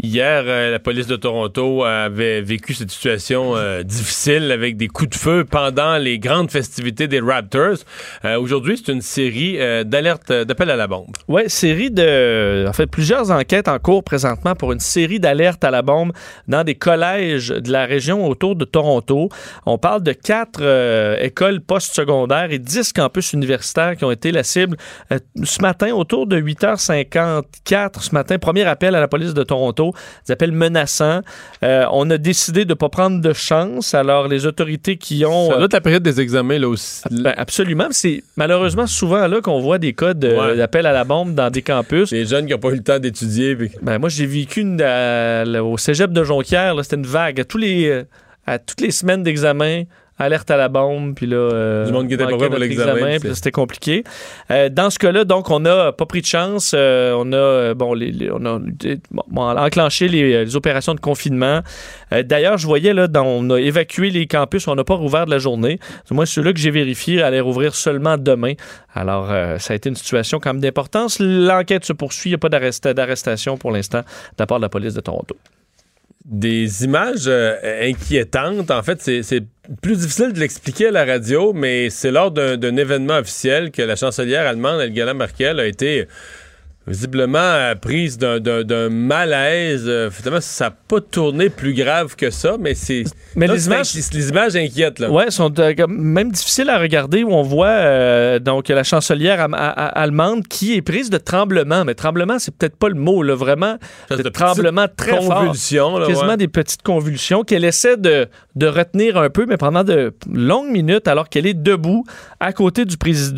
Hier, euh, la police de Toronto avait vécu cette situation euh, difficile avec des coups de feu pendant les grandes festivités des Raptors. Euh, Aujourd'hui, c'est une série d'alertes, d'appels à la bombe. Oui, série de. En fait, plusieurs enquêtes en cours présentement pour une série d'alertes à la bombe dans des collèges de la région autour de Toronto. On parle de quatre écoles postsecondaires et dix campus universitaires qui ont été la cible ce matin, autour de 8h54. Ce matin, premier appel à la police de Toronto, des appels menaçants. Euh, on a décidé de ne pas prendre de chance. Alors, les autorités qui ont. Ça euh, doit être la période des examens, là aussi. ben, absolument. C'est malheureusement souvent là qu'on voit des cas de- Ouais. d'appel à la bombe dans des campus. Les jeunes qui n'ont pas eu le temps d'étudier. puis- Ben, moi, j'ai vécu une, à- là, au cégep de Jonquière. C'était une vague. À, tous les, euh, à toutes les semaines d'examen, alerte à la bombe. Puis là, euh, Du monde qui était pas prêt pour l'examen, C'était compliqué. Euh, dans ce cas-là, donc, on n'a pas pris de chance. Euh, on a, euh, bon, les, les- on a enclenché les, les opérations de confinement. D'ailleurs, je voyais, là, dans- on a évacué les campus. On n'a pas rouvert de la journée. Moins, ceux-là que j'ai vérifiés allaient rouvrir seulement demain. Alors, ça a été une situation quand même d'importance. L'enquête se poursuit. Il n'y a pas d'arrest- d'arrestation pour l'instant de la part de la police de Toronto. Des images euh, inquiétantes. En fait, c'est- plus difficile de l'expliquer à la radio, mais c'est lors d'un d'un événement officiel que la chancelière allemande, Angela Merkel, a été visiblement euh, prise d'un- malaise. Euh, finalement, ça n'a pas tourné plus grave que ça, mais c'est. Mais Là, les images- les images inquiètent, là. Ouais, sont euh, même difficiles à regarder où on voit euh, donc la chancelière am- allemande qui est prise de tremblement. Mais tremblement, c'est peut-être pas le mot, là, vraiment. De de tremblement très fort. convulsions, là, Quasiment ouais. des petites convulsions qu'elle essaie de, de retenir un peu, mais pendant de longues minutes, alors qu'elle est debout à côté du,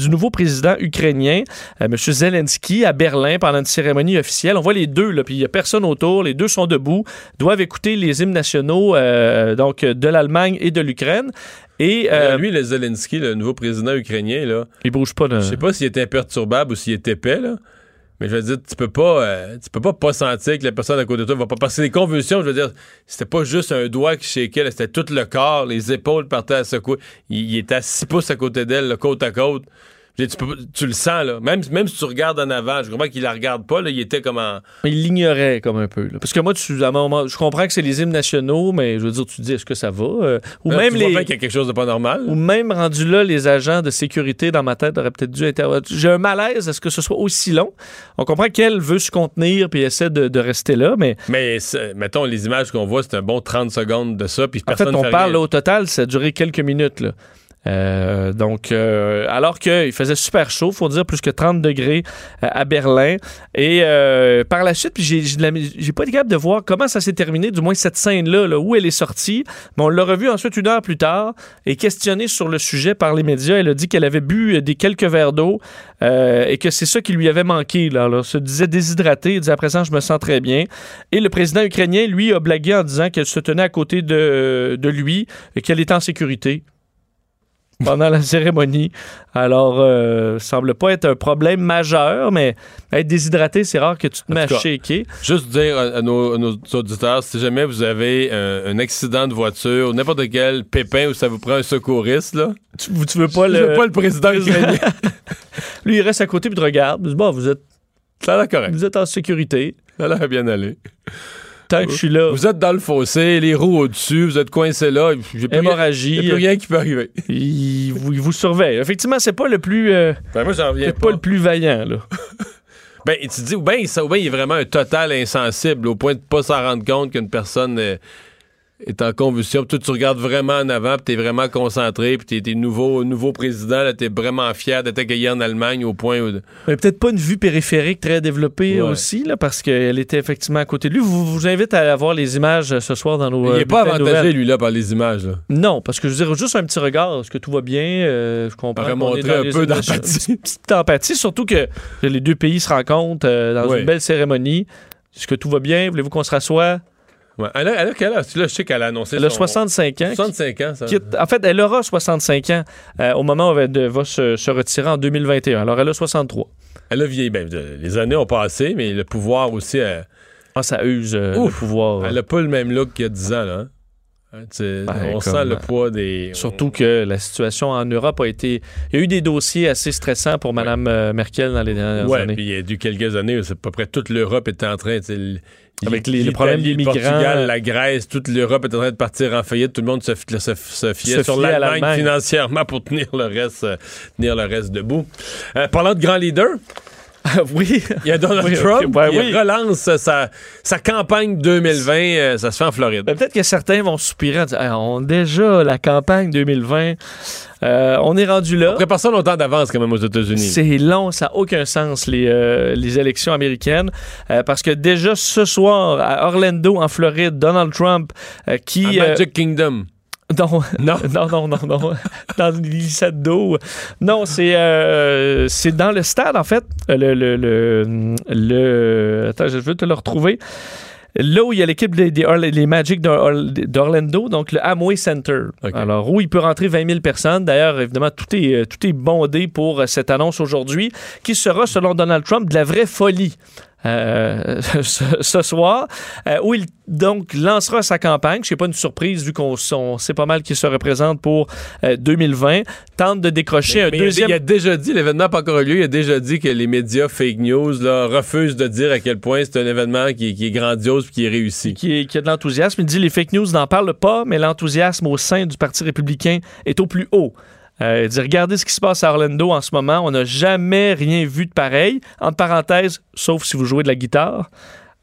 nouveau président ukrainien, M. Zelensky, à Berlin, pendant une cérémonie officielle. On voit les deux, là, puis il n'y a personne autour. Les deux sont debout, doivent écouter les hymnes nationaux euh, donc, de l'Allemagne et de l'Ukraine. Et euh, lui, le Zelensky, le nouveau président ukrainien, là, il bouge pas. De... je sais pas s'il était imperturbable ou s'il était épais, là. Mais je veux dire, tu peux pas, euh, tu peux pas pas sentir que la personne à côté de toi va pas passer des convulsions. Je veux dire, c'était pas juste un doigt qui shakeait, c'était tout le corps, les épaules partaient à secouer. Il, il était à six pouces à côté d'elle, côte à côte. Tu, peux- tu le sens, là. Même, même si tu regardes en avant, je comprends qu'il la regarde pas, là, il était comme en. Il l'ignorait comme un peu. là. Parce que moi, tu, à moment, je comprends que c'est les hymnes nationaux, mais je veux dire, tu te dis, est-ce que ça va? Euh, ou Là, même tu les. qu'il y a quelque chose de pas normal. Ou même rendu là, les agents de sécurité dans ma tête auraient peut-être dû intervenir. J'ai un malaise à ce que ce soit aussi long? On comprend qu'elle veut se contenir puis essaie de, de rester là, mais Mais mettons, les images qu'on voit, c'est un bon 30 secondes de ça, puis en fait, personne on parle là, au total, ça a duré quelques minutes. Là. Euh, donc, euh, alors qu'il faisait super chaud, faut dire plus que 30 degrés euh, à Berlin. Et euh, par la suite, j'ai, j'ai, pas été capable de voir comment ça s'est terminé, du moins cette scène-là, là, où elle est sortie. Mais on l'a revue ensuite une heure plus tard et questionnée sur le sujet par les médias. Elle a dit qu'elle avait bu euh, des quelques verres d'eau et que c'est ça qui lui avait manqué. Là, là. se disait déshydratée. Elle disait à présent, je me sens très bien. Et le président ukrainien, lui, a blagué en disant qu'elle se tenait à côté de, de lui et qu'elle était en sécurité pendant la cérémonie. Alors, euh, semble pas être un problème majeur, mais être déshydraté, c'est rare que tu te mets à shaker. Juste dire à, à nos, à nos auditeurs, si jamais vous avez un, un accident de voiture, n'importe quel pépin où ça vous prend un secouriste, là, Tu, tu veux pas je le... veux pas le président ukrainien. [laughs] Lui, il reste à côté puis te regarde. Il dit, Bon, vous êtes, Ça a correct. vous êtes en sécurité. Ça a l'air bien aller. Tant que je suis là, Vous êtes dans le fossé, les roues au-dessus, vous êtes coincé là. J'ai plus rien- hémorragie, Il n'y a plus rien qui peut arriver. il, vous, il vous surveille. Effectivement, c'est pas le plus... euh, Ben, moi, j'en reviens pas. pas le plus vaillant, là. [laughs] Ben, tu te dis, ou bien, il- ou bien il est vraiment un total insensible au point de pas s'en rendre compte qu'une personne euh, est en convulsion. Puis toi, tu regardes vraiment en avant, puis t'es vraiment concentré, puis t'es, t'es nouveau, nouveau président, là, t'es vraiment fier d'être accueilli en Allemagne au point où... Mais peut-être pas une vue périphérique très développée Ouais. aussi, là, parce qu'elle était effectivement à côté de lui. Vous vous invite à voir les images euh, ce soir dans nos. il euh, est pas avantagé, lui, là, par les images. Là. Non, parce que je veux dire, juste un petit regard. Est-ce que tout va bien? Euh, je comprends. Dans un peu d'empathie. Une petite empathie, surtout que les deux pays se rencontrent euh, dans une belle cérémonie. Est-ce que tout va bien? Voulez-vous qu'on se rassoie? Ouais. Elle, a, elle a quel âge? Là, je sais qu'elle a annoncé Elle a son- 65 ans. 65 ans, ça. Quitte- en fait, elle aura 65 ans euh, au moment où elle va se, se retirer en 2021. Alors, elle a 63. Elle a vieilli. Ben, de- les années ont passé, mais le pouvoir aussi... elle- Ah, ça use euh, le pouvoir. Elle a pas le même look qu'il y a 10 ans, là. hein. Hein, Ben, on sent le poids des... Surtout que la situation en Europe a été. Il y a eu des dossiers assez stressants pour Mme euh, Merkel dans les dernières Ouais, années. puis il y a eu quelques années, c'est à peu près toute l'Europe était en train, Avec les- le problème des migrants. Portugal, la Grèce, toute l'Europe est en train de partir en faillite. Tout le monde se, se, se fiait Se sur fiait à l'Allemagne l'Allemagne. financièrement pour tenir le reste, euh, tenir le reste debout. Euh, parlant de grands leaders, [laughs] oui. il y a Donald Oui, Trump ouais, qui oui. relance sa, sa campagne 2020. euh, ça se fait en Floride. Ben, Peut-être que certains vont soupirer en disant Ah, on déjà la campagne 2020. Euh, on est rendu là. On prépare ça longtemps d'avance quand même aux États-Unis. C'est long, ça n'a aucun sens, les, euh, les élections américaines. Parce que déjà ce soir, à Orlando, en Floride, Donald Trump, qui. euh, Magic Kingdom. Non, Non. [laughs] non, non, non, non. dans une glissade d'eau. Non, c'est euh, c'est dans le stade, en fait. Euh, Le, le, le, le- Attends, je veux te le retrouver. Là où il y a l'équipe des, les Magic d'Or- d'Orlando, donc le Amway Center. Alors, où il peut rentrer 20 000 personnes. D'ailleurs, évidemment, tout est, euh, tout est bondé pour cette annonce aujourd'hui, qui sera, selon Donald Trump, de la vraie folie. Euh, [laughs] ce, ce soir, euh, où il donc lancera sa campagne. Sais pas une surprise vu qu'on on sait pas mal qui se représente pour euh, 2020. Tente de décrocher un Mais il a- deuxième. Il a déjà dit, l'événement n'a pas encore eu lieu, il a déjà dit que les médias fake news là, refusent de dire à quel point c'est un événement qui, qui est grandiose qui est réussi. qui, est- qui a de l'enthousiasme. Il dit les fake news n'en parlent pas, mais l'enthousiasme au sein du Parti républicain est au plus haut. Euh, il dit regardez ce qui se passe à Orlando en ce moment. On n'a jamais rien vu de pareil. Entre parenthèses, sauf si vous jouez de la guitare.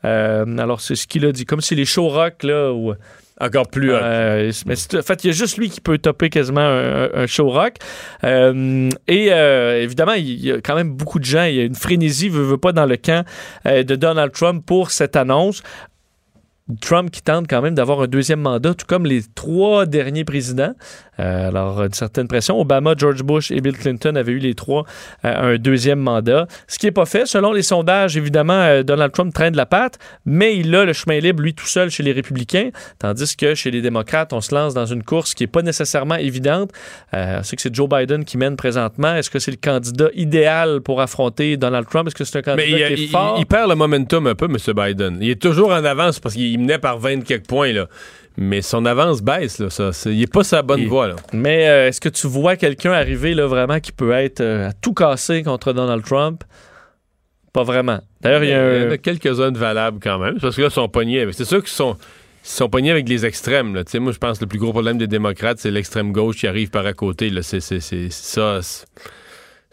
Euh, alors c'est ce qu'il a dit, comme si les show rock là Encore plus. euh, mais en fait, il y a juste lui qui peut topper quasiment un, un show rock. Euh, et euh, évidemment, il y a quand même beaucoup de gens. Il y a une frénésie, veut, veut pas, dans le camp de Donald Trump pour cette annonce. Trump qui tente quand même d'avoir un deuxième mandat, tout comme les trois derniers présidents. Euh, alors, une certaine pression. Obama, George Bush et Bill Clinton avaient eu les trois euh, un deuxième mandat. Ce qui n'est pas fait. Selon les sondages, évidemment, euh, Donald Trump traîne de la patte, mais il a le chemin libre, lui, tout seul, chez les républicains. Tandis que chez les démocrates, on se lance dans une course qui n'est pas nécessairement évidente. Sait que c'est Joe Biden qui mène présentement. Est-ce que c'est le candidat idéal pour affronter Donald Trump? Est-ce que c'est un candidat Mais il, qui est il- fort? il perd le momentum un peu, M. Biden. Il est toujours en avance parce qu'il menait par 20 quelques points, là. Mais son avance baisse, là. Ça, il n'est pas sa bonne voie, là. Mais euh, est-ce que tu vois quelqu'un arriver là, vraiment qui peut être euh, à tout casser contre Donald Trump? Pas vraiment. D'ailleurs, il y en a quelques-uns de valables quand même. Parce que là, ils sont pognés. avec- C'est sûr qu'ils sont, ils sont pognés avec les extrêmes. Là. Moi, je pense que le plus gros problème des démocrates, c'est l'extrême gauche qui arrive par à côté. C'est- ça.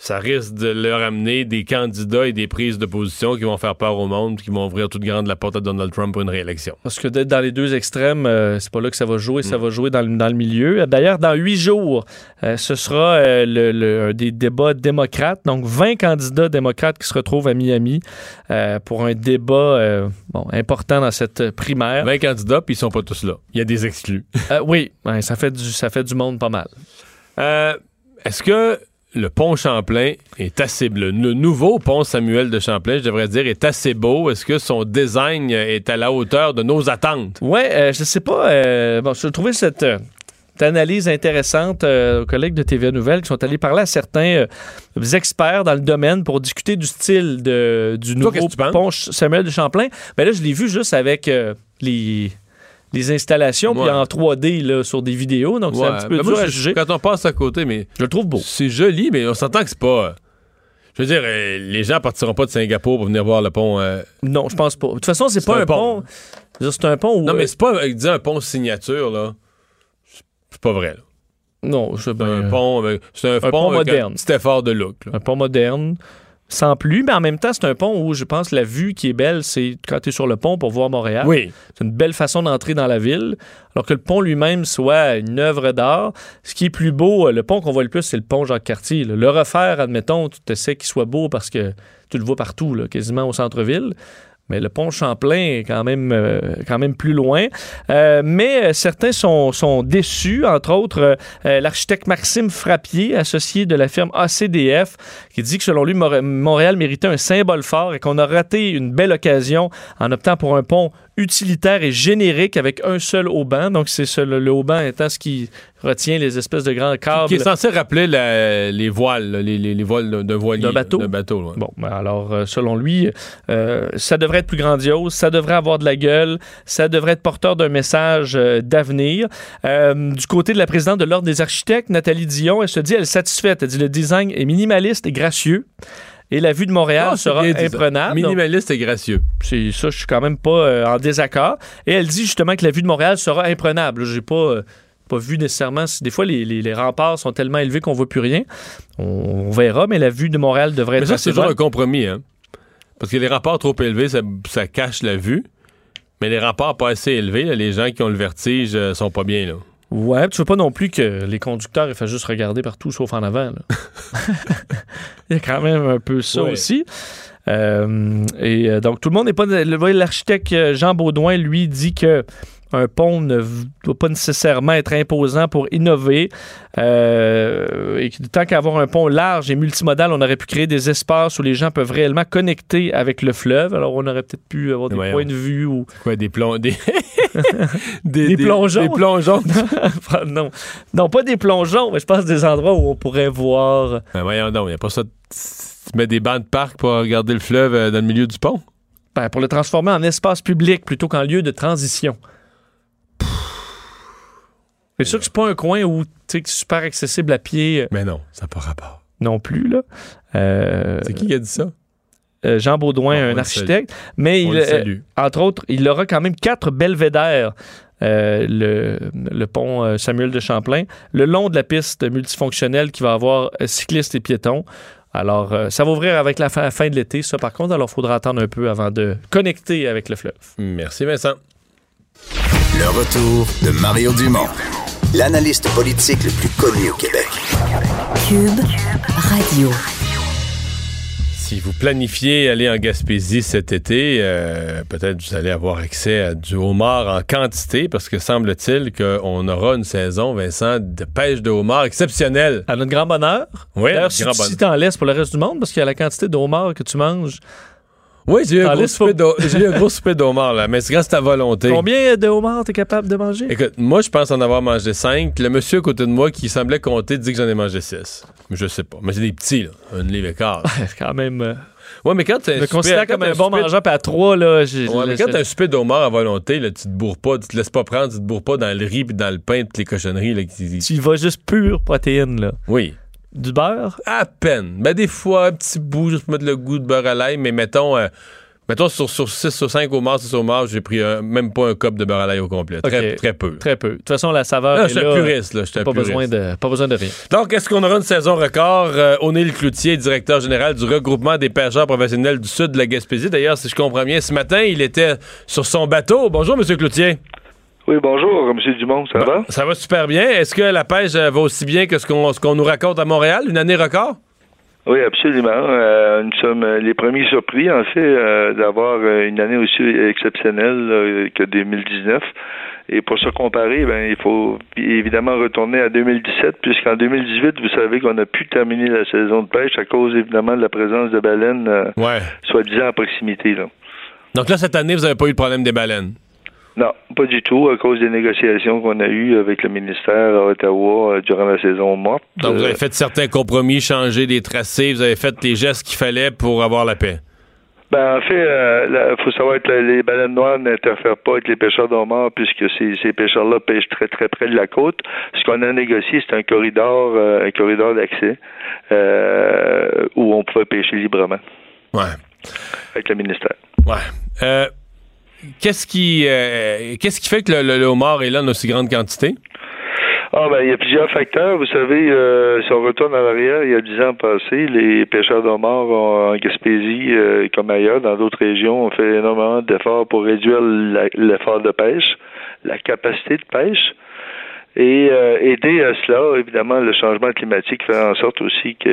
Ça risque de leur amener des candidats et des prises de position qui vont faire peur au monde, qui vont ouvrir toute grande la porte à Donald Trump pour une réélection. Parce que d'être dans les deux extrêmes, euh, c'est pas là que ça va jouer, ça Mm. va jouer dans le, dans le milieu. D'ailleurs, dans huit jours, euh, ce sera euh, le, des débats démocrates. Donc, 20 candidats démocrates qui se retrouvent à Miami pour un débat bon, important dans cette primaire. 20 candidats, puis ils sont pas tous là. Il y a des exclus. Oui, ouais, ça, fait du, ça fait du monde pas mal. Est-ce que le pont Champlain est assez bleu? Le nouveau pont Samuel de Champlain, je devrais dire, est assez beau. Est-ce que son design est à la hauteur de nos attentes? Ouais, euh, je sais pas. euh, bon, j'ai trouvé cette, euh, cette analyse intéressante euh, aux collègues de TVA Nouvelles qui sont allés parler à certains experts dans le domaine pour discuter du style de, du nouveau pont Samuel de Champlain. Ben là, je l'ai vu juste avec les, les installations puis en 3D là, sur des vidéos. Donc, c'est un petit peu ben dur moi, à juger. Quand on passe à côté, mais Je le trouve beau. c'est joli, mais on s'entend que c'est pas. euh, Je veux dire, euh, les gens partiront pas de Singapour pour venir voir le pont. euh, Non, je pense pas. De toute façon, c'est pas un pont. dire, C'est un pont où. Non, mais c'est pas, dis un pont signature, là. C'est- pas vrai, là. non, je C'est ben, un pont, avec- c'est un, un pont moderne. Un petit effort de look, là. un pont moderne, sans plus, mais en même temps, c'est un pont où je pense que la vue qui est belle, c'est quand tu es sur le pont pour voir Montréal. Oui. C'est une belle façon d'entrer dans la ville, alors que le pont lui-même soit une œuvre d'art. Ce qui est plus beau, euh, le pont qu'on voit le plus, c'est le pont Jacques-Cartier. Le refaire, admettons, tu te sais qu'il soit beau parce que tu le vois partout, là, quasiment au centre-ville. Mais le pont Champlain est quand même, euh, quand même plus loin. Euh, mais euh, certains sont, sont déçus, entre autres l'architecte Maxime Frappier, associé de la firme ACDF, qui dit que selon lui, Montréal méritait un symbole fort et qu'on a raté une belle occasion en optant pour un pont utilitaire et générique avec un seul auban. Donc, c'est ce- le, le auban étant ce qui retient les espèces de grands câbles. Qui est censé rappeler la- les voiles, les, les- les voiles d'un- voilier. D'un bateau. ouais. Bon, ben alors, euh, selon lui, euh, ça devrait être plus grandiose, ça devrait avoir de la gueule, ça devrait être porteur d'un message euh, d'avenir. Euh, du côté de la présidente de l'Ordre des architectes, Nathalie Dion, elle se dit, elle est satisfaite. Elle dit, le design est minimaliste et gracieux. Et la vue de Montréal Ah, sera ça. imprenable. Minimaliste et gracieux. c'est ça, je suis quand même pas euh, en désaccord. Et elle dit justement que la vue de Montréal sera imprenable. J'ai pas, euh, pas vu nécessairement. Des fois, les, les- les remparts sont tellement élevés qu'on voit plus rien. On, on verra, mais la vue de Montréal devrait Mais être ça, assez c'est toujours un compromis, hein. Parce que les rapports trop élevés, ça, ça cache la vue. Mais les rapports pas assez élevés, là, les gens qui ont le vertige euh, sont pas bien, là. Ouais, tu veux pas non plus que les conducteurs ils fassent juste regarder partout sauf en avant. là. [laughs] Il y a quand même un peu ça Ouais. aussi. Euh, et euh, donc tout le monde n'est pas. L'architecte euh, Jean Baudouin lui dit que un pont ne doit pas nécessairement être imposant pour innover. Euh, et tant qu'avoir un pont large et multimodal, on aurait pu créer des espaces où les gens peuvent réellement connecter avec le fleuve. Alors on aurait peut-être pu avoir des points de vue ou Quoi, des plongeons. [laughs] Des, Des plongeons? Des plongeons. [laughs] non, non, pas des plongeons, mais je pense des endroits où on pourrait voir. ben voyons donc, il a pas ça. Tu mets des bancs de parc pour regarder le fleuve euh, dans le milieu du pont? Ben, pour le transformer en espace public plutôt qu'en lieu de transition. C'est sûr que c'est pas un coin où tu sais que c'est super accessible à pied euh, Mais non, ça n'a pas rapport. non plus là. Euh, C'est qui qui a dit ça? euh, Jean Baudouin, un architecte, mais On il, euh, entre autres, il aura quand même quatre belvédères euh, le, le pont Samuel de Champlain, le long de la piste multifonctionnelle qui va avoir cyclistes et piétons. Alors, euh, ça va ouvrir avec la fin, fin de l'été, ça par contre, alors il faudra attendre un peu avant de connecter avec le fleuve. Merci Vincent. Le retour de Mario Dumont, l'analyste politique le plus connu au Québec. Cube Radio. Si vous planifiez aller en Gaspésie cet été, euh, peut-être vous allez avoir accès à du homard en quantité parce que semble-t-il qu'on aura une saison, Vincent, de pêche de homard exceptionnelle. À notre grand bonheur. Oui, D'ailleurs, notre si grand tu bonheur. si t'en laisses pour le reste du monde, parce qu'il y a la quantité de homard que tu manges. Oui, j'ai eu, un gros souper j'ai eu un gros souper d'homard, là, mais c'est grâce à ta volonté. Combien de homards t'es capable de manger? Écoute, moi, je pense en avoir mangé cinq. Le monsieur à côté de moi qui semblait compter dit que j'en ai mangé six. Je sais pas. Mais c'est des petits, là. Un livre et quart. [laughs] C'est quand même. euh, Ouais, mais quand un me considère comme un bon mangeur, puis à trois, là. j'ai- Ouais, mais quand t'as un souper d'homard à volonté, là, tu te bourres pas, tu te laisses pas prendre, tu te bourres pas dans le riz puis dans le pain, toutes les cochonneries. Là, qui- Tu y vas juste pure protéine, là. Oui. Du beurre? À peine. Ben, des fois, un petit bout, juste pour mettre le goût de beurre à l'ail, mais mettons, euh, mettons sur, sur 6 sur 5 homards, 6 homards, j'ai pris un- même pas un cop de beurre à l'ail au complet. Très, très peu. Très peu. De toute façon, la saveur. Là, est je suis puriste, là. Pas puriste. besoin, de, pas besoin de rien. Donc, est-ce qu'on aura une saison record? Euh, O'Neill Cloutier, directeur général du regroupement des pêcheurs professionnels du sud de la Gaspésie? D'ailleurs, si je comprends bien, ce matin, il était sur son bateau. Bonjour, Monsieur Cloutier. Oui, bonjour, M. Dumont, ça va? Ça va super bien. Est-ce que la pêche euh, va aussi bien que ce qu'on nous raconte à Montréal? Une année record? Oui, absolument. Euh, nous sommes euh, les premiers surpris, en fait, euh, d'avoir une année aussi exceptionnelle euh, que 2019. Et pour se comparer, ben, il faut évidemment retourner à 2017, puisqu'en 2018, vous savez qu'on a pu terminer la saison de pêche à cause évidemment de la présence de baleines, Ouais. soi-disant à proximité. Là. Donc là, cette année, vous n'avez pas eu de problème des baleines? Non, pas du tout, à cause des négociations qu'on a eues avec le ministère à Ottawa euh, durant la saison morte. Donc, vous Euh, avez fait certains compromis, changé des tracés, vous avez fait les gestes qu'il fallait pour avoir la paix. Ben, en fait, il faut savoir que les baleines noires n'interfèrent pas avec les pêcheurs d'homards puisque ces, ces pêcheurs-là pêchent très très près de la côte. Ce qu'on a négocié, c'est un corridor, euh, un corridor d'accès euh, où on pouvait pêcher librement Ouais. avec le ministère. Ouais. Qu'est-ce qui euh, qu'est-ce qui fait que le, le- homard est là en aussi grande quantité? Ah ben il y a plusieurs facteurs. Vous savez, euh, si on retourne à l'arrière, il y a dix ans passés, les pêcheurs d'homards en Gaspésie, euh, comme ailleurs, dans d'autres régions, ont fait énormément d'efforts pour réduire l'effort de pêche, la capacité de pêche. Et euh, aider à cela, évidemment, le changement climatique fait en sorte aussi qu'il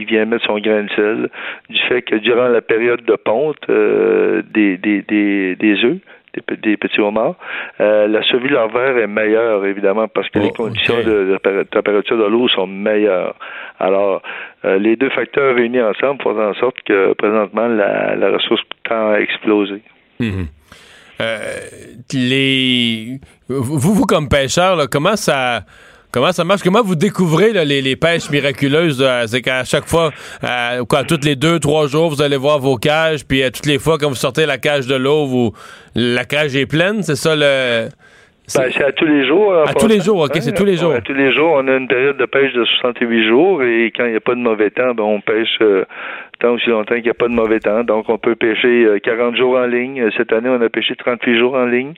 il- vient mettre son grain de sel du fait que durant la période de ponte euh, des, des, des, des œufs, des, pe- des petits homards, euh, la survie verre est meilleure, évidemment, parce que Oh, les conditions ok. de, de tempéra- température de l'eau sont meilleures. Alors, euh, les deux facteurs réunis ensemble font en sorte que présentement, la, la ressource tend à exploser. Mhm. Euh, les vous, vous comme pêcheur, là, comment ça comment ça marche? Comment vous découvrez là, les, les pêches miraculeuses là? C'est qu'à chaque fois, euh, quoi, toutes les deux trois jours, vous allez voir vos cages, puis euh, toutes les fois quand vous sortez la cage de l'eau, vous la cage est pleine, c'est ça le Ben, c'est à tous les jours. À tous les jours, ok, c'est tous les jours. À tous les jours, on a une période de pêche de 68 jours et quand il n'y a pas de mauvais temps, ben, on pêche euh, tant aussi longtemps qu'il n'y a pas de mauvais temps. Donc, on peut pêcher euh, 40 jours en ligne. Euh, Cette année, on a pêché 38 jours en ligne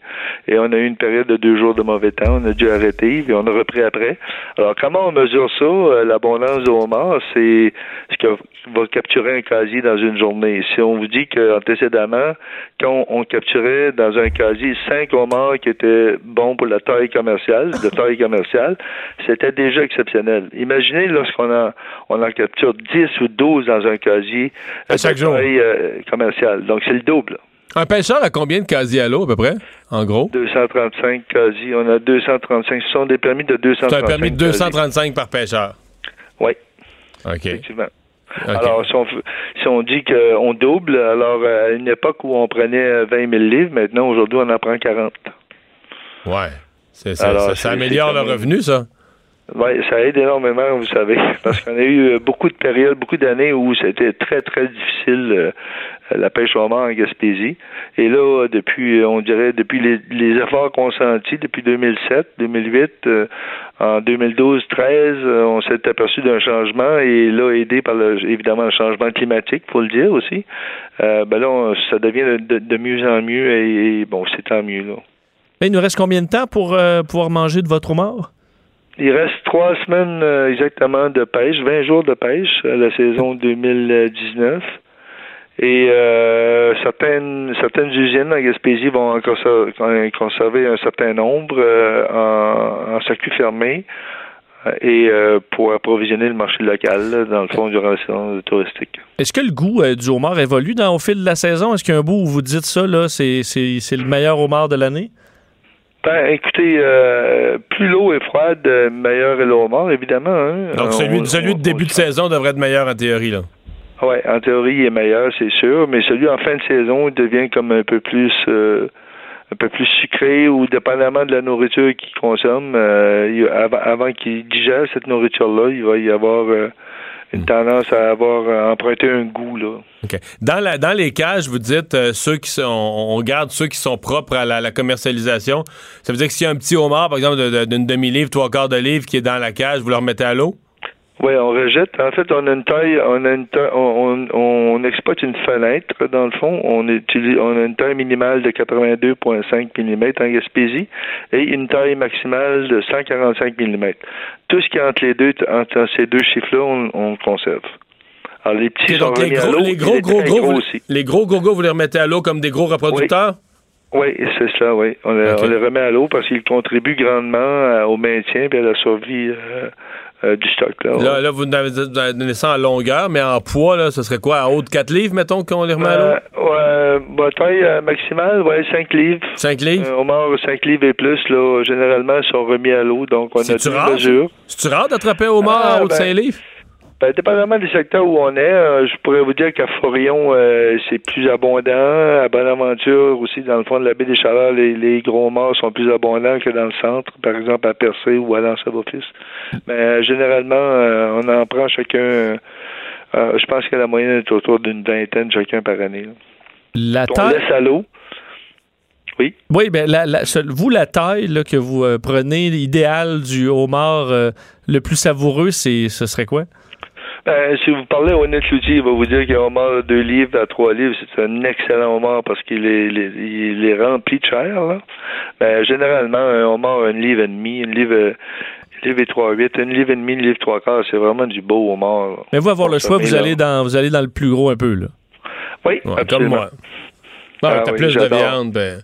et on a eu une période de deux jours de mauvais temps. On a dû arrêter et on a repris après. Alors, comment on mesure ça? Euh, L'abondance de homard, c'est ce que va capturer un casier dans une journée. Si on vous dit qu'antécédemment, quand on capturait dans un casier cinq homards qui étaient bons pour la taille commerciale, de taille commerciale, c'était déjà exceptionnel. Imaginez lorsqu'on en, on en capture 10 ou 12 dans un casier À euh, chaque de jour. euh, commerciale. Donc, c'est le double. un pêcheur a combien de casiers à l'eau à peu près En gros, 235 casiers. On a 235. Ce sont des permis de 235 c'est un permis de casiers. 235 par pêcheur. Oui, Ok. effectivement. Alors, si on, si on dit qu'on double, alors euh, à une époque où on prenait euh, 20 000 livres, maintenant, aujourd'hui, on en prend 40. Ouais. C'est- c'est- Alors, ça, améliore le revenu, ça. Oui, ça aide énormément, vous savez, [laughs] parce qu'on a eu euh, beaucoup de périodes, beaucoup d'années où c'était très, très difficile euh, la pêche au homard en Gaspésie. Et là, depuis, euh, on dirait, depuis les, efforts consentis depuis 2007, 2008, euh, en 2012, 13, euh, on s'est aperçu d'un changement et là, aidé par le, évidemment le changement climatique, faut le dire aussi, ben là, ça devient de, de- mieux en mieux et, bon, c'est tant mieux, là. Là, il nous reste combien de temps pour pouvoir manger de votre homard? Il reste trois semaines euh, exactement de pêche, 20 jours de pêche à la saison 2019. Et euh, certaines certaines usines en Gaspésie vont conserver un certain nombre euh, en, en circuit fermé euh, et euh, pour approvisionner le marché local, dans le fond, durant la saison touristique. Est-ce que le goût euh, du homard évolue au fil de la saison? Est-ce qu'il y a un bout où vous dites ça, là, c'est le meilleur homard de l'année? Ben, écoutez, euh, plus l'eau est froide, euh, meilleur est le homard, évidemment. hein. Donc, Euh, celui, on- celui de début de saison devrait être meilleur en théorie, là. Oui, en théorie, il est meilleur, c'est sûr, mais celui en fin de saison, il devient comme un peu plus euh, un peu plus sucré ou dépendamment de la nourriture qu'il consomme, euh, avant, avant qu'il digère cette nourriture-là, il va y avoir une tendance à avoir euh, emprunté un goût là. OK. Dans, la, dans les cages, vous dites euh, ceux qui sont, on, garde ceux qui sont propres à la, la commercialisation. Ça veut dire que s'il y a un petit homard, par exemple, d'une demi-livre, trois quarts de livre qui est dans la cage, vous le remettez à l'eau? Oui, on rejette. En fait, on a une taille, on a une taille, on, on, on exploite une fenêtre dans le fond. On utilise, on a une taille minimale de 82,5 mm en Gaspésie et une taille maximale de 145 mm. Tout ce qui est entre les deux, entre ces deux chiffres-là, on, on le conserve. Alors les petits sont les gros, les gros, gros, gros, gros vous, aussi. les gros gogos, vous les remettez à l'eau comme des gros reproducteurs? Oui, c'est ça, oui. On, les- OK. on les remet à l'eau parce qu'ils contribuent grandement au maintien et à la survie euh, euh, du stock. Là. Là, là, vous nous avez donné ça en longueur, mais en poids, là, ce serait quoi? En haut de 4 livres, mettons, qu'on les remet à l'eau? Euh, ouais, bah, taille euh, maximale, ouais, 5 livres. 5 livres? Euh, au moins 5 livres et plus, là, généralement, sont remis à l'eau. Donc, on a deux mesures. C'est-tu rare d'attraper un homard Ah, en haut de ben, 5 livres? Ben, dépendamment du secteur où on est, euh, je pourrais vous dire qu'à Forillon, euh, c'est plus abondant. À Bonaventure, aussi, dans le fond de la baie des Chaleurs, les, les gros morts sont plus abondants que dans le centre, par exemple à Percé ou à l'Anse-Office. Mais euh, généralement, on en prend chacun, je pense que la moyenne est autour d'une vingtaine chacun par année. là. La On taille. laisse à l'eau. Oui? Oui, ben, la- la- vous, la taille là, que vous prenez, idéal du homard le plus savoureux, c'est, ce serait quoi? Ben, si vous parlez au Loutier, il va vous dire qu'un homard de 2 livres à 3 livres, c'est un excellent homard parce qu'il est, il est, rempli de chair. Là. Ben, généralement, un homard, un livre et demi, une livre, euh, livre et 3 huit, une livre et demi, une livre trois quarts, c'est vraiment du beau homard. là. Mais vous, avoir le choix, vous Mais allez, dans, vous allez dans le plus gros un peu. Là. Oui, Ouais, comme moi. Non, Ah t'as oui, plus de viande, ben.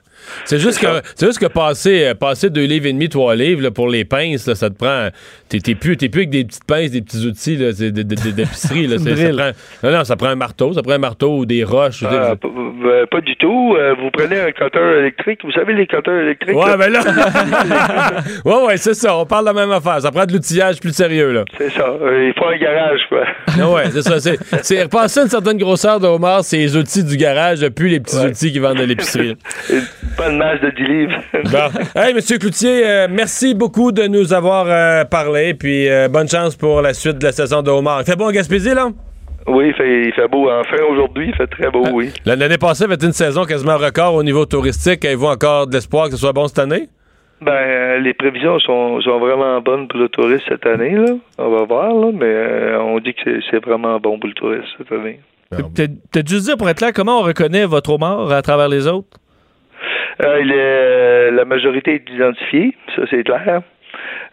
C'est juste que juste que passer, euh, passer deux livres et demi, trois livres là, pour les pinces, là, ça te prend. T'es, t'es plus, t'es plus avec des petites pinces, des petits outils là, c'est de- de- de- d'épicerie. là, [laughs] Une c'est- ça drill. prend, non, non, ça prend un marteau, ça prend un marteau ou des roches. ou des- Ah, p- euh, pas du tout. Euh, vous prenez un cutter électrique. Vous savez, les cutters électriques. Ouais, là, ben là. [laughs] [laughs] ouais, ouais, c'est ça. On parle de la même affaire. Ça prend de l'outillage plus sérieux, là. C'est ça. Euh, il faut un garage, quoi. Ah ouais, c'est ça. C'est, c'est repasser une certaine grosseur de homard, c'est les outils du garage, plus les petits Ouais. outils qui vendent de l'épicerie. Une bonne masse de 10 livres. [laughs] Bon. Hey, Monsieur Cloutier, euh, merci beaucoup de nous avoir euh, parlé, puis euh, bonne chance pour la suite de la saison de homard. Il fait bon en Gaspésie, là? Oui, il fait, il fait beau. Enfin, aujourd'hui, il fait très beau, oui. L'année passée avait été une saison quasiment record au niveau touristique. Avez-vous encore de l'espoir que ce soit bon cette année? Ben, les prévisions sont, sont vraiment bonnes pour le tourisme cette année, là. On va voir, là, mais euh, on dit que c'est- c'est vraiment bon pour le tourisme cette année. Peut-être peut-être juste dire, pour être clair, comment on reconnaît votre homard à travers les autres? Euh, il est, euh, la majorité est identifiée, ça c'est clair.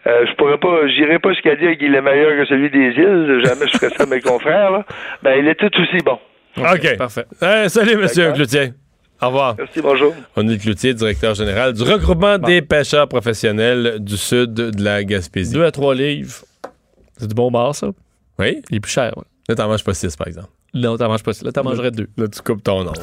Euh, je pourrais pas, j'irai pas jusqu'à dire qu'il est meilleur que celui des îles. Jamais je ferais ça à mes confrères. Là. Ben, il est tout aussi bon. OK. Parfait. Hey, salut, Monsieur. Cloutier. Au revoir. Merci, bonjour. On est Cloutier, directeur général du regroupement des pêcheurs professionnels du sud de la Gaspésie. Deux à trois livres. C'est du bon bar, ça? Oui? Il est plus cher. ouais. Là, t'en manges pas six, par exemple. Là, t'en manges pas. Là, t'en mangerais deux. Là, tu coupes ton nombre.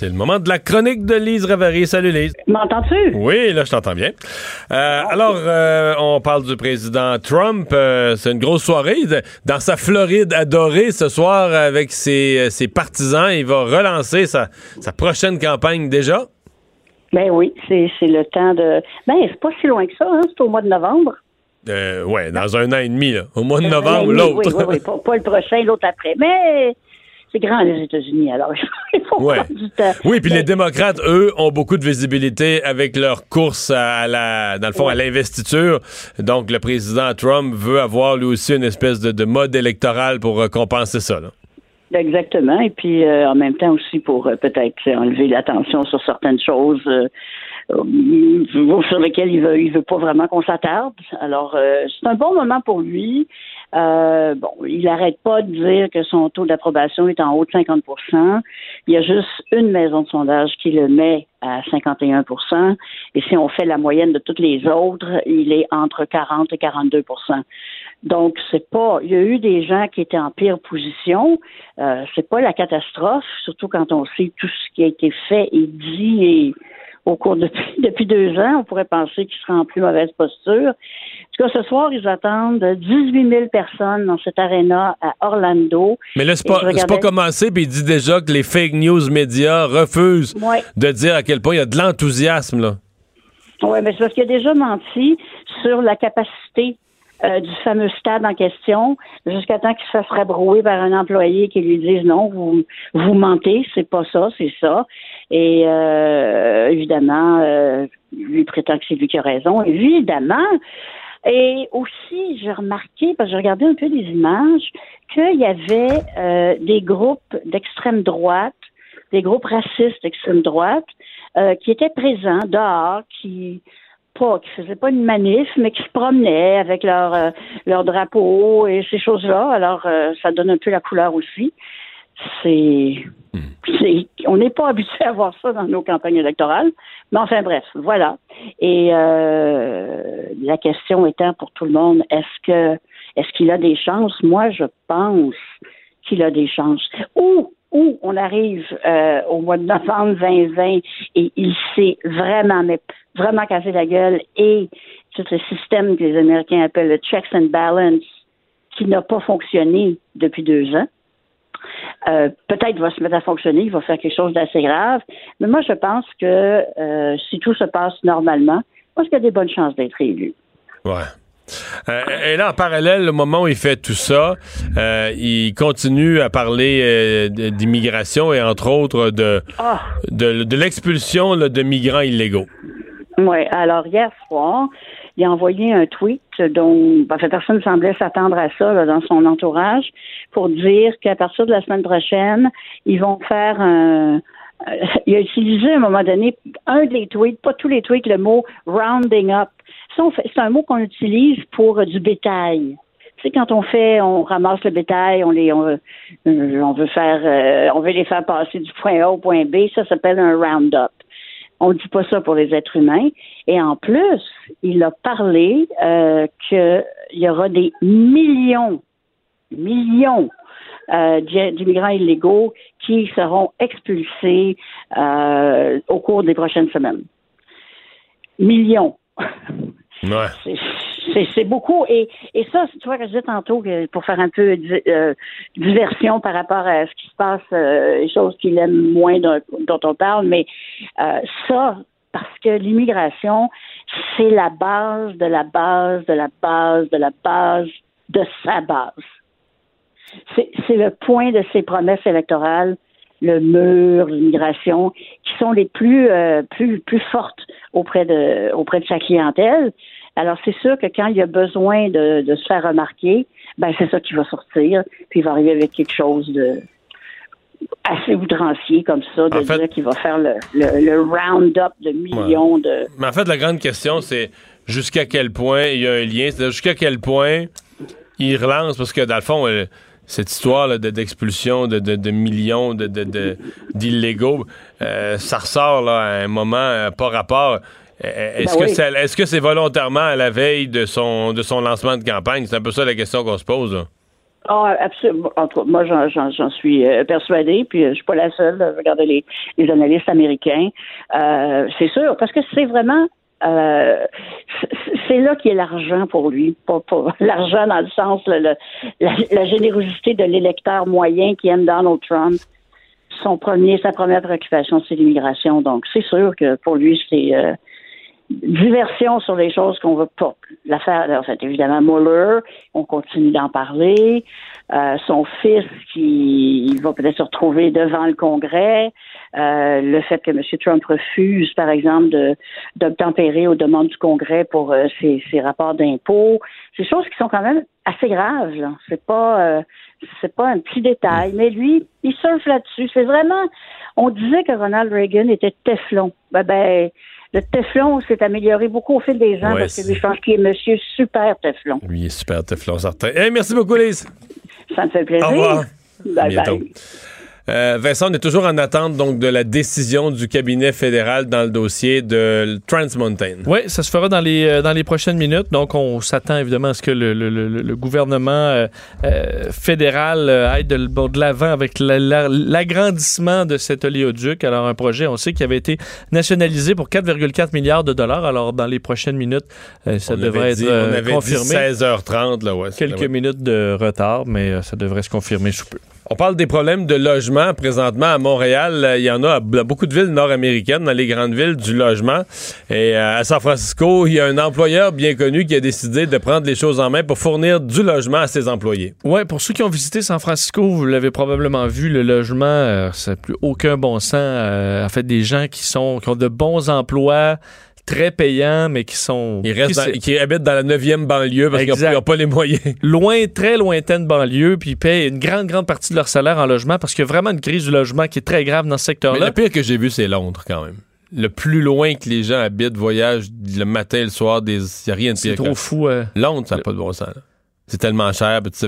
C'est le moment de la chronique de Lise Ravary. Salut, Lise. M'entends-tu? Oui, là, je t'entends bien. Euh, alors, euh, on parle du président Trump. Euh, c'est une grosse soirée. De- Dans sa Floride adorée ce soir avec ses, ses partisans, il va relancer sa, sa prochaine campagne déjà. Ben oui, c'est le temps de. Ben, c'est pas si loin que ça, hein, c'est au mois de novembre. Euh, ouais, dans un an et demi, là. au mois de novembre l'autre. Oui, oui, oui, pas, pas le prochain, l'autre après. Mais c'est grand les États-Unis, alors [laughs] il faut Ouais. prendre du temps. Oui, puis les démocrates, eux, ont beaucoup de visibilité avec leur course à la, dans le fond, à l'investiture. Donc, le président Trump veut avoir lui aussi une espèce de, de mode électoral pour euh, compenser ça. là. Exactement. Et puis euh, en même temps aussi pour euh, peut-être enlever l'attention sur certaines choses sur lesquelles il veut il veut pas vraiment qu'on s'attarde. Alors c'est un bon moment pour lui. Euh, bon, il n'arrête pas de dire que son taux d'approbation est en haut de 50% Il y a juste une maison de sondage qui le met à 51% Et si on fait la moyenne de toutes les autres, il est entre 40 et 42% donc, c'est pas. Il y a eu des gens qui étaient en pire position. Euh, c'est pas la catastrophe, surtout quand on sait tout ce qui a été fait et dit et au cours depuis, [laughs] depuis deux ans, on pourrait penser qu'ils seraient en plus mauvaise posture. Ce soir, ils attendent 18 000 personnes dans cet aréna à Orlando. Mais là, c'est pas, pas commencé, puis il dit déjà que les fake news médias refusent Ouais. de dire à quel point il y a de l'enthousiasme. là. Oui, mais c'est parce qu'il a déjà menti sur la capacité euh, du fameux stade en question, jusqu'à temps qu'il se fasse rabrouer par un employé qui lui dise non, vous vous mentez, c'est pas ça, c'est ça. Et euh, évidemment, euh, lui prétend que c'est lui qui a raison, évidemment. Et aussi, j'ai remarqué, parce que j'ai regardé un peu des images, qu'il y avait euh, des groupes d'extrême droite, des groupes racistes d'extrême droite, euh, qui étaient présents dehors, qui pas, qui faisaient pas une manif, mais qui se promenaient avec leur euh, leur drapeau et ces choses-là. Alors, euh, ça donne un peu la couleur aussi. C'est, c'est, on n'est pas habitué à voir ça dans nos campagnes électorales. Mais enfin, bref, voilà. Et euh, la question étant pour tout le monde, est-ce que est-ce qu'il a des chances? Moi, je pense qu'il a des chances. Ou où on arrive euh, au mois de novembre 2020 et il s'est vraiment, mais vraiment cassé la gueule et tout le système que les Américains appellent le checks and balance qui n'a pas fonctionné depuis deux ans. Euh, peut-être va se mettre à fonctionner, il va faire quelque chose d'assez grave. Mais moi, je pense que euh, si tout se passe normalement, je pense qu'il y a des bonnes chances d'être élu. Ouais. Euh, et là, en parallèle, le moment où il fait tout ça, euh, il continue à parler euh, d'immigration et entre autres de, Ah. de, de l'expulsion de migrants illégaux. Oui, alors hier soir, il a envoyé un tweet dont en fait, personne ne semblait s'attendre à ça là, dans son entourage pour dire qu'à partir de la semaine prochaine, ils vont faire un. euh, Il a utilisé à un moment donné un des tweets, pas tous les tweets, le mot rounding up. C'est un mot qu'on utilise pour euh, du bétail. Tu sais, quand on fait, on ramasse le bétail, on les, on, veut- on veut faire, euh, on veut les faire passer du point A au point B, ça s'appelle un round-up. On ne dit pas ça pour les êtres humains. Et en plus, il a parlé euh, qu'il y aura des millions, millions euh, d'i- d'immigrants illégaux qui seront expulsés euh, au cours des prochaines semaines. Millions. Ouais. [laughs] C'est- beaucoup. Et, et ça, tu vois, que je disais tantôt, pour faire un peu euh, diversion par rapport à ce qui se passe, euh, les choses qu'il aime moins dont, dont on parle, mais euh, ça, parce que l'immigration, c'est la base de la base de la base de la base de sa base. C'est c'est le point de ses promesses électorales, le mur, l'immigration, qui sont les plus, euh, plus, plus fortes auprès de, auprès de sa clientèle. Alors, c'est sûr que quand il y a besoin de, de se faire remarquer, ben c'est ça qui va sortir, puis il va arriver avec quelque chose de assez outrancier comme ça, de En fait- dire qu'il va faire le, le, le round-up de millions de... Mais en fait, la grande question, c'est jusqu'à quel point il y a un lien, c'est-à-dire jusqu'à quel point il relance, parce que dans le fond, euh, cette histoire d'expulsion de, de- de millions de- de- de- d'illégaux, euh, ça ressort là, à un moment euh, pas rapport. Euh, Est-ce Ben que oui. c'est est-ce que c'est volontairement à la veille de son de son lancement de campagne? C'est un peu ça la question qu'on se pose. là. Ah, absolument. En tout cas, moi, j'en, suis euh, persuadée, puis euh, je suis pas la seule. Regardez les, les analystes américains. Euh, c'est sûr, parce que c'est vraiment... euh, c'est- c'est là qu'il y a l'argent pour lui, pas, [laughs] pas l'argent dans le sens le- le- la, la générosité de l'électeur moyen qui aime Donald Trump. Son premier, sa première préoccupation, c'est l'immigration. Donc, c'est sûr que pour lui, c'est euh, diversion sur les choses qu'on veut pas. L'affaire, en fait, évidemment, Mueller, on continue d'en parler. euh, son fils qui il va peut-être se retrouver devant le Congrès, euh, le fait que M. Trump refuse, par exemple, de d'obtempérer aux demandes du Congrès pour euh, ses, ses rapports d'impôts, c'est choses qui sont quand même assez graves. C'est pas euh, c'est pas un petit détail, mais lui, il surfe là-dessus. C'est vraiment, on disait que Ronald Reagan était Teflon. Ben, ben le Teflon s'est amélioré beaucoup au fil des ans Ouais, parce que lui, je pense qu'il est Monsieur Super Teflon. Lui, est super Teflon certain. Hey, merci beaucoup, Lise. Ça me fait plaisir. Au revoir. À Bye bientôt. bye. Euh, Vincent, on est toujours en attente donc de la décision du cabinet fédéral dans le dossier de Trans Mountain. Oui, ça se fera dans les, euh, dans les prochaines minutes. Donc, on s'attend évidemment à ce que le, le- le- le gouvernement euh, fédéral aille de, de l'avant avec la- la- l'agrandissement de cet oléoduc. Alors, un projet, on sait, qui avait été nationalisé pour 4,4 milliards de dollars. Alors, dans les prochaines minutes, ça On devrait être dit- euh, on avait confirmé. dit 16h30. Là, ouais, Quelques minutes de retard, mais ça devrait se confirmer sous peu. On parle des problèmes de logement présentement à Montréal. Il y en a beaucoup de villes nord-américaines, dans les grandes villes, du logement. Et euh, à San Francisco, il y a un employeur bien connu qui a décidé de prendre les choses en main pour fournir du logement à ses employés. Ouais, pour ceux qui ont visité San Francisco, vous l'avez probablement vu, le logement, euh, ça n'a plus aucun bon sens. Euh, en fait, des gens qui sont qui ont de bons emplois, très payants, mais qui sont Ils restent qui dans- qui habitent dans la 9e banlieue parce qu'ils n'ont pas les moyens. [laughs] loin, très lointaine banlieue, puis ils payent une grande, grande partie de leur salaire en logement parce qu'il y a vraiment une crise du logement qui est très grave dans ce Mais secteur-là. le pire que j'ai vu, c'est Londres quand même. Le plus loin que les gens habitent, voyagent le matin, le soir, il n'y a rien de C'est pire. trop que- fou. euh. Londres, ça n'a pas de bon sens. là. C'est tellement cher, tu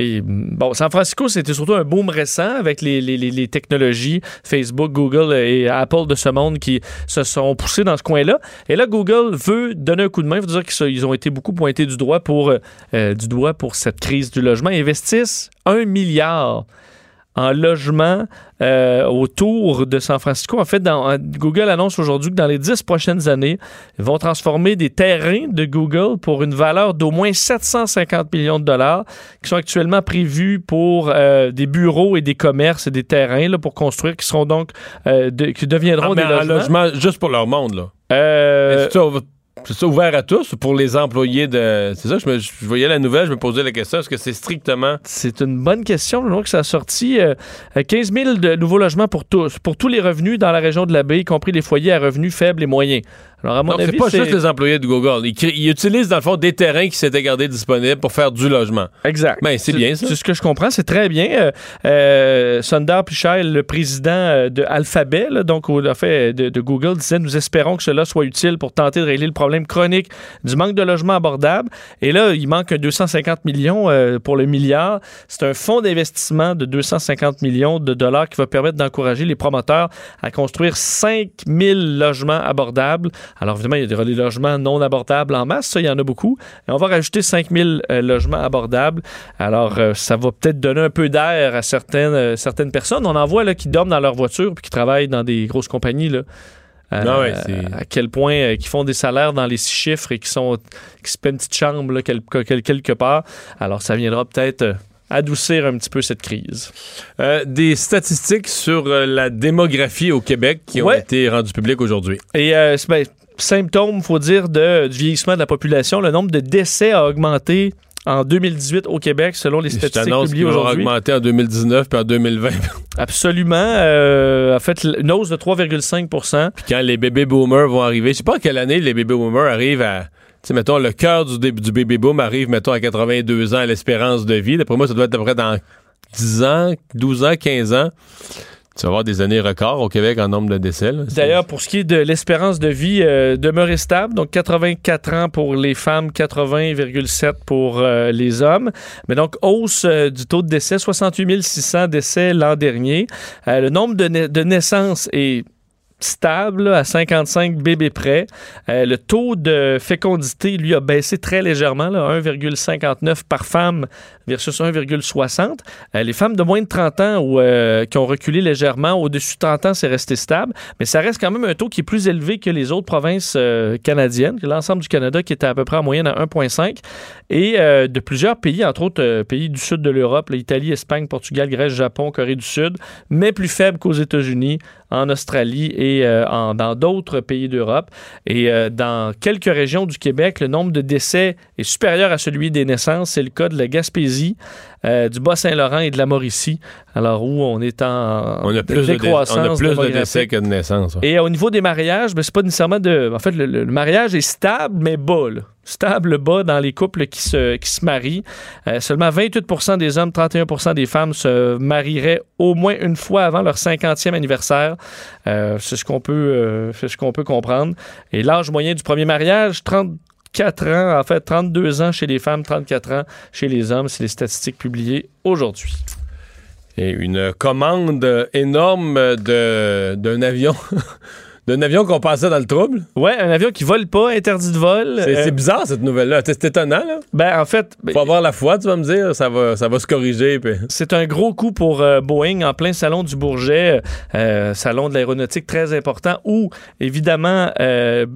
euh, bon, San Francisco, c'était surtout un boom récent avec les, technologies, Facebook, Google et Apple de ce monde qui se sont poussés dans ce coin-là. Et là, Google veut donner un coup de main, veut dire qu'ils ont été beaucoup pointés du doigt pour, euh, du doigt pour cette crise du logement. Ils investissent un milliard en logement euh, autour de San Francisco. En fait, dans- euh, Google annonce aujourd'hui que dans les dix prochaines années, ils vont transformer des terrains de Google pour une valeur d'au moins 750 millions de dollars qui sont actuellement prévus pour euh, des bureaux et des commerces et des terrains là, pour construire qui seront donc euh, de- qui deviendront ah, des logements. logement juste pour leur monde. là. Euh, c'est ça, ouvert à tous ou pour les employés de. C'est ça, je, je voyais la nouvelle, je me posais la question est-ce que c'est strictement. C'est une bonne question. Le moment que ça a sorti, euh, euh, 15 000 de nouveaux logements pour tous, pour tous les revenus dans la région de la baie, y compris les foyers à revenus faibles et moyens. Alors, à mon Donc, avis, c'est pas juste les employés de Google. Ils, utilisent, dans le fond, des terrains qui s'étaient gardés disponibles pour faire du logement. Exact. Ben, c'est bien, ça. C'est ce que je comprends, c'est très bien. Euh, euh, Sundar Pichai, le président euh, de Alphabet, là, donc au- fait de, de Google, disait nous espérons que cela soit utile pour tenter de régler le problème chronique du manque de logements abordables. Et là, il manque un 250 millions euh, pour le milliard. C'est un fonds d'investissement de 250 millions de dollars qui va permettre d'encourager les promoteurs à construire 5000 logements abordables. Alors évidemment, il y aura des logements non abordables en masse, ça, il y en a beaucoup. Et on va rajouter 5000 euh, logements abordables. Alors, euh, ça va peut-être donner un peu d'air à certaines, euh, certaines personnes. On en voit là, qui dorment dans leur voiture puis qui travaillent dans des grosses compagnies. Là. Euh, Ah ouais, à quel point euh, qui font des salaires dans les six chiffres et qui sont qui se paient une petite chambre là, quel- quel- quelque part. Alors, ça viendra peut-être euh, adoucir un petit peu cette crise. Euh, des statistiques sur la démographie au Québec qui ont été rendues publiques aujourd'hui. Et ben, symptôme, faut dire, de, du vieillissement de la population. Le nombre de décès a augmenté en 2018 au Québec, selon les statistiques publiées aujourd'hui. augmenter en 2019 puis en 2020. Absolument. Euh, en fait, une hausse de 3,5 Puis quand les bébés boomers vont arriver, je sais pas à quelle année les bébés boomers arrivent à. Tu sais, mettons, le cœur du, du bébé boom arrive, mettons, à 82 ans à l'espérance de vie. D'après moi, ça doit être à peu près dans 10 ans, 12 ans, 15 ans. Tu vas avoir des années records au Québec en nombre de décès. D'ailleurs, pour ce qui est de l'espérance de vie, euh, stable, donc 84 ans pour les femmes, 80,7 pour euh, les hommes. Mais donc, hausse euh, du taux de décès, 68 600 décès l'an dernier. Euh, le nombre de naissances est stable à 55 bébés près. Euh, le taux de fécondité, lui, a baissé très légèrement, là, 1,59 par femme versus 1,60. Euh, les femmes de moins de 30 ans euh, qui ont reculé légèrement, au-dessus de 30 ans, c'est resté stable, mais ça reste quand même un taux qui est plus élevé que les autres provinces canadiennes, que l'ensemble du Canada qui était à peu près en moyenne à 1,5 et de plusieurs pays, entre autres pays du sud de l'Europe, l'Italie, Espagne, Portugal, Grèce, Japon, Corée du Sud, mais plus faible qu'aux États-Unis, en Australie et euh, dans d'autres pays d'Europe. Et euh, dans quelques régions du Québec, le nombre de décès est supérieur à celui des naissances. C'est le cas de la Gaspésie, euh, du Bas-Saint-Laurent et de la Mauricie. Alors où on est en On a plus, de, décroissance on a plus de décès que de naissances. ouais. Et au niveau des mariages, ben, c'est pas nécessairement de. En fait, le, mariage est stable, mais bas. là. Stable bas dans les couples qui se, qui se marient. Euh, seulement 28% des hommes, 31% des femmes se marieraient au moins une fois avant leur 50e anniversaire. Euh, c'est ce qu'on peut, euh, ce qu'on peut comprendre. Et l'âge moyen du premier mariage, 34 ans, en fait 32 ans chez les femmes, 34 ans chez les hommes. C'est les statistiques publiées aujourd'hui. Et une commande énorme d'un avion. [laughs] d'un avion qu'on passait dans le trouble. Ouais, un avion qui vole pas, interdit de vol. C'est Euh, bizarre cette nouvelle-là. C'est étonnant. Là. Ben, en fait, Faut avoir la foi, tu vas me dire. Ça va, ça va se corriger. puis- C'est un gros coup pour euh, Boeing en plein salon du Bourget, euh, salon de l'aéronautique très important, où évidemment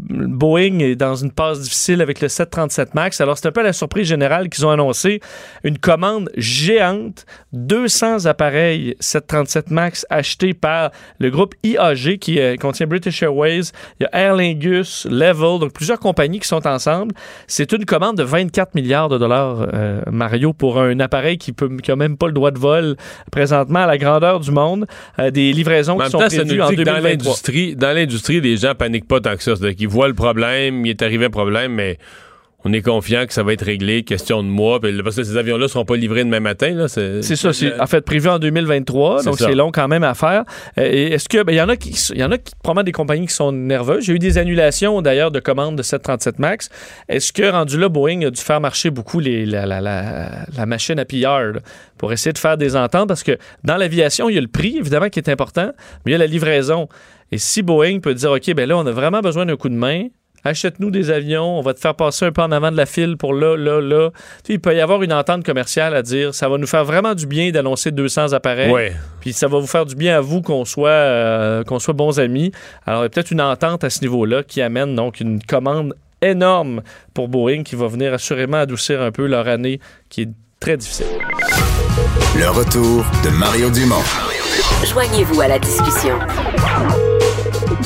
Boeing est dans une passe difficile avec le 737 Max. Alors c'est un peu la surprise générale qu'ils ont annoncé une commande géante, 200 appareils 737 Max achetés par le groupe IAG qui contient British Airways, il y a Aer Lingus, Level, donc plusieurs compagnies qui sont ensemble. C'est une commande de 24 milliards de dollars, euh, Mario, pour un appareil qui peut qui a même pas le droit de vol présentement à la grandeur du monde. Euh, des livraisons En qui sont temps, prévues en dans 2023. l'industrie, dans l'industrie, les gens paniquent pas tant que ça. Qu'ils voient le problème, il est arrivé un problème, mais on est confiant que ça va être réglé, question de mois. parce que ces avions-là ne seront pas livrés demain matin. là, C'est C'est ça, c'est en fait prévu en 2023, C'est donc c'est long quand même à faire. Euh, et est-ce que ben, il y en a qui il y en a qui probablement des compagnies qui sont nerveuses. J'ai eu des annulations d'ailleurs de commandes de 737 Max. Est-ce que rendu là Boeing a dû faire marcher beaucoup les, la, la, la, la machine à pillard là, pour essayer de faire des ententes? Parce que dans l'aviation, il y a le prix évidemment qui est important, mais il y a la livraison. Et si Boeing peut dire OK, ben là on a vraiment besoin d'un coup de main, achète-nous des avions, on va te faire passer un peu en avant de la file pour là, là, là. Tu sais, il peut y avoir une entente commerciale à dire, ça va nous faire vraiment du bien d'annoncer 200 appareils. Ouais. Puis ça va vous faire du bien à vous qu'on soit, euh, qu'on soit bons amis. Alors, il y a peut-être une entente à ce niveau-là qui amène donc une commande énorme pour Boeing qui va venir assurément adoucir un peu leur année qui est très difficile. Le retour de Mario Dumont. Joignez-vous à la discussion.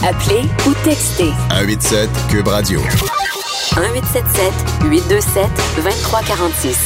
Appelez ou textez 187 Cube Radio. 1877 827 2346.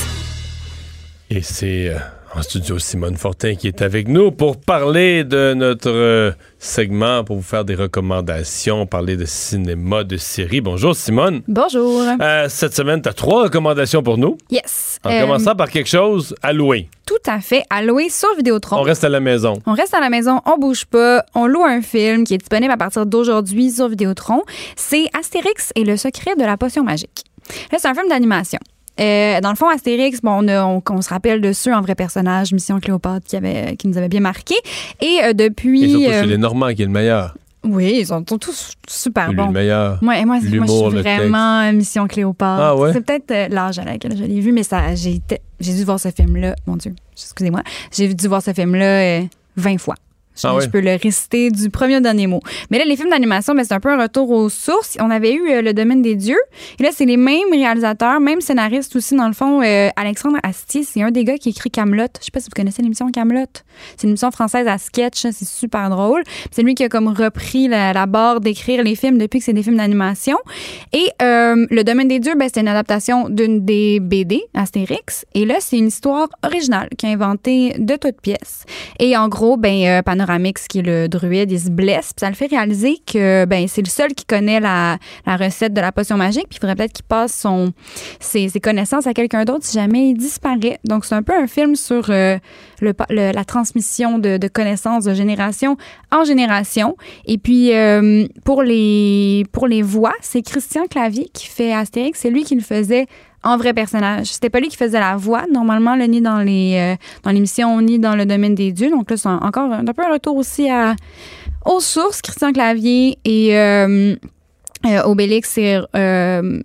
Et c'est euh, en studio Simone Fortin qui est avec nous pour parler de notre euh, segment, pour vous faire des recommandations, parler de cinéma, de séries. Bonjour Simone. Bonjour. Euh, cette semaine, tu as trois recommandations pour nous. Yes. En Euh, commençant par quelque chose à louer. Tout à fait. À louer sur Vidéotron. On reste à la maison. On reste à la maison, on bouge pas, on loue un film qui est disponible à partir d'aujourd'hui sur Vidéotron. C'est Astérix et le secret de la potion magique. Là, c'est un film d'animation. Euh, dans le fond, Astérix, bon, on, a- on- on se rappelle de ceux en vrai personnage, Mission Cléopâtre, qui, avait, qui nous avait bien marqué. Et euh, depuis. Et surtout, euh, c'est les Normands qui est le meilleur. oui, ils sont, tous super bons. le meilleur. Moi, moi, moi, je suis texte. vraiment Mission Cléopâtre. Ah ouais? C'est peut-être l'âge à laquelle je l'ai vu, mais ça, j'ai, dû voir ce film-là. Mon Dieu, excusez-moi. J'ai dû voir ce film-là euh, 20 fois. Je, Ah je peux le réciter du premier au dernier mot. Mais là, les films d'animation, ben, c'est un peu un retour aux sources. On avait eu euh, Le Domaine des Dieux. Et là, c'est les mêmes réalisateurs, mêmes scénaristes aussi, dans le fond. Euh, Alexandre Astier, c'est un des gars qui écrit Camelot. Je sais pas si vous connaissez l'émission Camelot. C'est une émission française à sketch. C'est super drôle. C'est lui qui a comme repris la, la barre d'écrire les films depuis que c'est des films d'animation. Et euh, Le Domaine des Dieux, ben, c'est une adaptation d'une des BD, Astérix. Et là, c'est une histoire originale qui a inventé de toutes pièces. Et en gros, ben, euh, Qui est le druide, il se blesse. Puis ça le fait réaliser que ben, c'est le seul qui connaît la, recette de la potion magique. Puis il faudrait peut-être qu'il passe son, ses, connaissances à quelqu'un d'autre si jamais il disparaît. Donc c'est un peu un film sur euh, le, la transmission de, de connaissances de génération en génération. Et puis euh, pour, les, pour les voix, c'est Christian Clavier qui fait Astérix. C'est lui qui le faisait en vrai personnage. C'était pas lui qui faisait la voix, normalement, là, ni dans les euh, dans l'émission, ni dans le domaine des dieux. Donc là, c'est encore un, peu un retour aussi aux sources, Christian Clavier. Et euh, Euh, Obélix, c'est euh,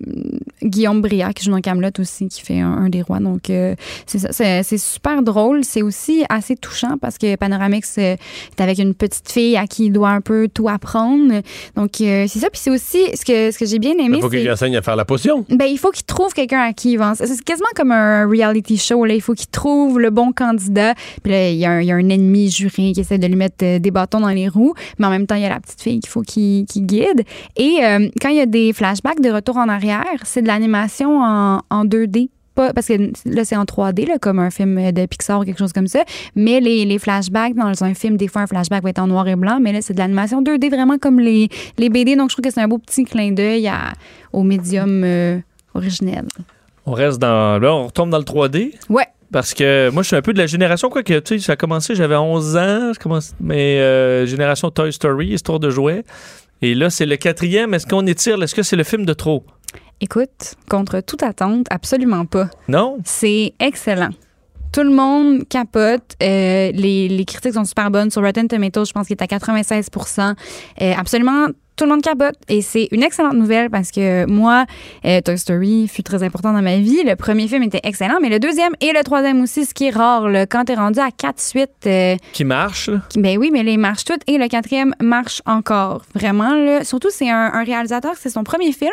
Guillaume Briard qui joue dans Camelot aussi, qui fait un, un des rois. Donc, euh, c'est ça. C'est, c'est super drôle. C'est aussi assez touchant parce que Panoramix euh, est avec une petite fille à qui il doit un peu tout apprendre. Donc, euh, c'est ça. Puis c'est aussi ce que, ce que j'ai bien aimé. Il faut qu'il enseigne à faire la potion. ben, il faut qu'il trouve quelqu'un à qui il va. C'est c'est quasiment comme un reality show. Là. Il faut qu'il trouve le bon candidat. Puis là, il y, a un, il y a un ennemi juré qui essaie de lui mettre des bâtons dans les roues. Mais en même temps, il y a la petite fille qu'il faut qu'il qu'il guide. Et euh, quand il y a des flashbacks de retour en arrière, c'est de l'animation en, en 2D. Pas, parce que là, c'est en 3D, là, comme un film de Pixar ou quelque chose comme ça. Mais les, les flashbacks, dans un film, des fois, un flashback va être en noir et blanc. Mais là, c'est de l'animation 2D, vraiment comme les, les BD. Donc, je trouve que c'est un beau petit clin d'œil au médium euh, originel. On reste dans. Là, on retombe dans le 3D. Ouais. Parce que moi, je suis un peu de la génération, quoi que, tu sais, ça a commencé, j'avais 11 ans, je commence, mais euh, génération Toy Story, histoire de jouets. Et là, c'est le quatrième. Est-ce qu'on étire? Est-ce que c'est le film de trop? Écoute, contre toute attente, absolument pas. Non? C'est excellent. Tout le monde capote. Euh, les, les critiques sont super bonnes. Sur Rotten Tomatoes, je pense qu'il est à 96% Euh, Absolument, tout le monde capote. Et c'est une excellente nouvelle parce que moi, euh, Toy Story fut très important dans ma vie. Le premier film était excellent, mais le deuxième et le troisième aussi, ce qui est rare. là. quand t'es rendu à quatre suites... euh, Qui marche, là? ben oui, mais ils marchent toutes et le quatrième marche encore. Vraiment, là. Surtout, c'est un, un réalisateur, c'est son premier film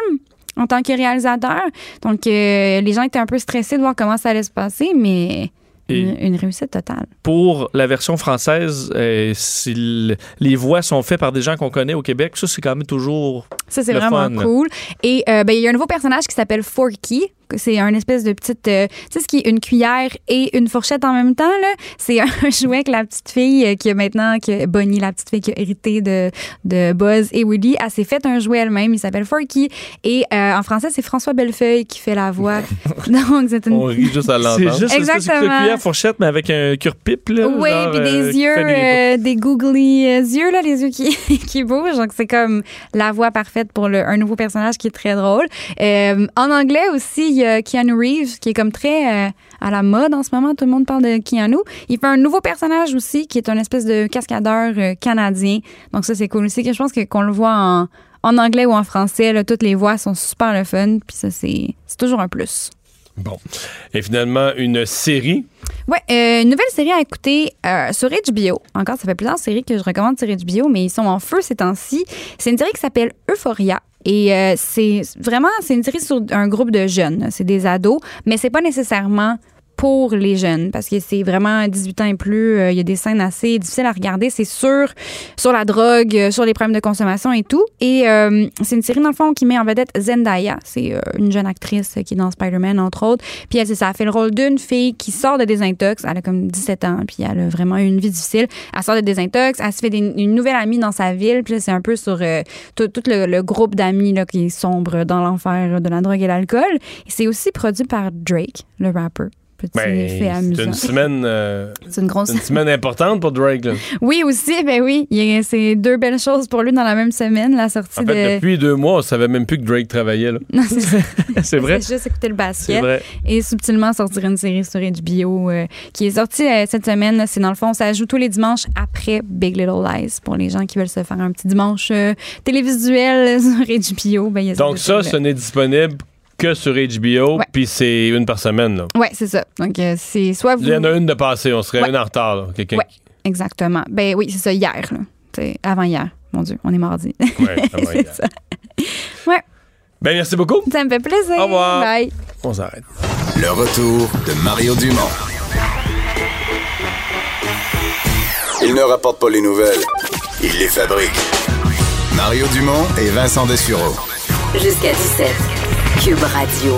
en tant que réalisateur. Donc, euh, les gens étaient un peu stressés de voir comment ça allait se passer, mais Et- une, une réussite totale. Pour la version française, euh, si le- les voix sont faites par des gens qu'on connaît au Québec, ça, c'est quand même toujours. Ça, c'est vraiment fun, cool. Et euh, ben, il y a un nouveau personnage qui s'appelle Forky. C'est un espèce de petite. euh, tu sais, ce qui est une cuillère et une fourchette en même temps, là. C'est [laughs] un jouet que la petite fille euh, qui a maintenant, que Bonnie, la petite fille qui a hérité de, de Buzz et Woody, elle s'est fait un jouet elle-même. Il s'appelle Forky. Et euh, en français, c'est François Bellefeuille qui fait la voix. [laughs] Donc, c'est une. On rit juste à C'est l'entendre. juste une espèce de Exactement. cuillère fourchette, mais avec un cure-pipe, là. Oui, genre, puis euh, des qui yeux, des- euh, des googly euh, yeux, là, les yeux qui, [laughs] qui bougent. Donc, c'est comme la voix parfaite pour le, un nouveau personnage qui est très drôle. Euh, en anglais aussi, il a Keanu Reeves qui est comme très euh, à la mode en ce moment. Tout le monde parle de Keanu. Il fait un nouveau personnage aussi qui est un espèce de cascadeur euh, canadien. Donc, ça, c'est cool aussi. Je pense que qu'on le voit en, en anglais ou en français, là, toutes les voix sont super le fun. Puis ça, c'est c'est toujours un plus. Bon. Et finalement, une série? Ouais, euh, une nouvelle série à écouter euh, sur HBO. Encore, ça fait plusieurs séries que je recommande sur HBO, mais ils sont en feu ces temps-ci. C'est une série qui s'appelle Euphoria. Et euh, c'est vraiment, c'est une série sur un groupe de jeunes. C'est des ados, mais c'est pas nécessairement pour les jeunes parce que c'est vraiment 18 ans et plus. Euh, Il y a des scènes assez difficiles à regarder. C'est sur, sur la drogue, euh, sur les problèmes de consommation et tout. Et euh, c'est une série, dans le fond, qui met en vedette Zendaya. C'est euh, une jeune actrice qui est dans Spider-Man, entre autres. Puis elle, c'est ça, elle fait le rôle d'une fille qui sort de désintox. Elle a comme 17 ans, puis elle a vraiment eu une vie difficile. Elle sort de désintox, elle se fait une nouvelle amie dans sa ville. Puis c'est un peu sur tout, le, groupe d'amis qui sombre dans l'enfer de la drogue et l'alcool. Et c'est aussi produit par Drake, le rapper. Petit Ben, fait c'est amusant. une semaine. euh, [laughs] une grosse- une semaine importante pour Drake. là. Oui, aussi, ben oui. C'est deux belles choses pour lui dans la même semaine, la sortie En fait, de. depuis deux mois, on savait même plus que Drake travaillait. Là. Non, c'est [laughs] vrai. C'est juste écouter le basket. C'est vrai. Et subtilement sortir une série sur HBO euh, qui est sortie euh, cette semaine. C'est dans le fond, ça joue tous les dimanches après Big Little Lies pour les gens qui veulent se faire un petit dimanche euh, télévisuel [laughs] sur HBO. Ben, il y a Donc, ça, ce n'est disponible que sur HBO, puis c'est une par semaine. Là. Ouais, c'est ça. Donc, euh, c'est soit vous. Il y en a une de passée, on serait Ouais. une en retard. là. Quelqu'un Ouais, qui- exactement. Ben oui, c'est ça, hier. Là. Avant hier. Mon Dieu, on est mardi. Ouais, avant [laughs] c'est hier. ça. Ouais, Ben, merci beaucoup. ça me fait plaisir. Au revoir. Bye. On s'arrête. Le retour de Mario Dumont. Il ne rapporte pas les nouvelles, il les fabrique. Mario Dumont et Vincent Dessureau. Jusqu'à 17. Cube Radio.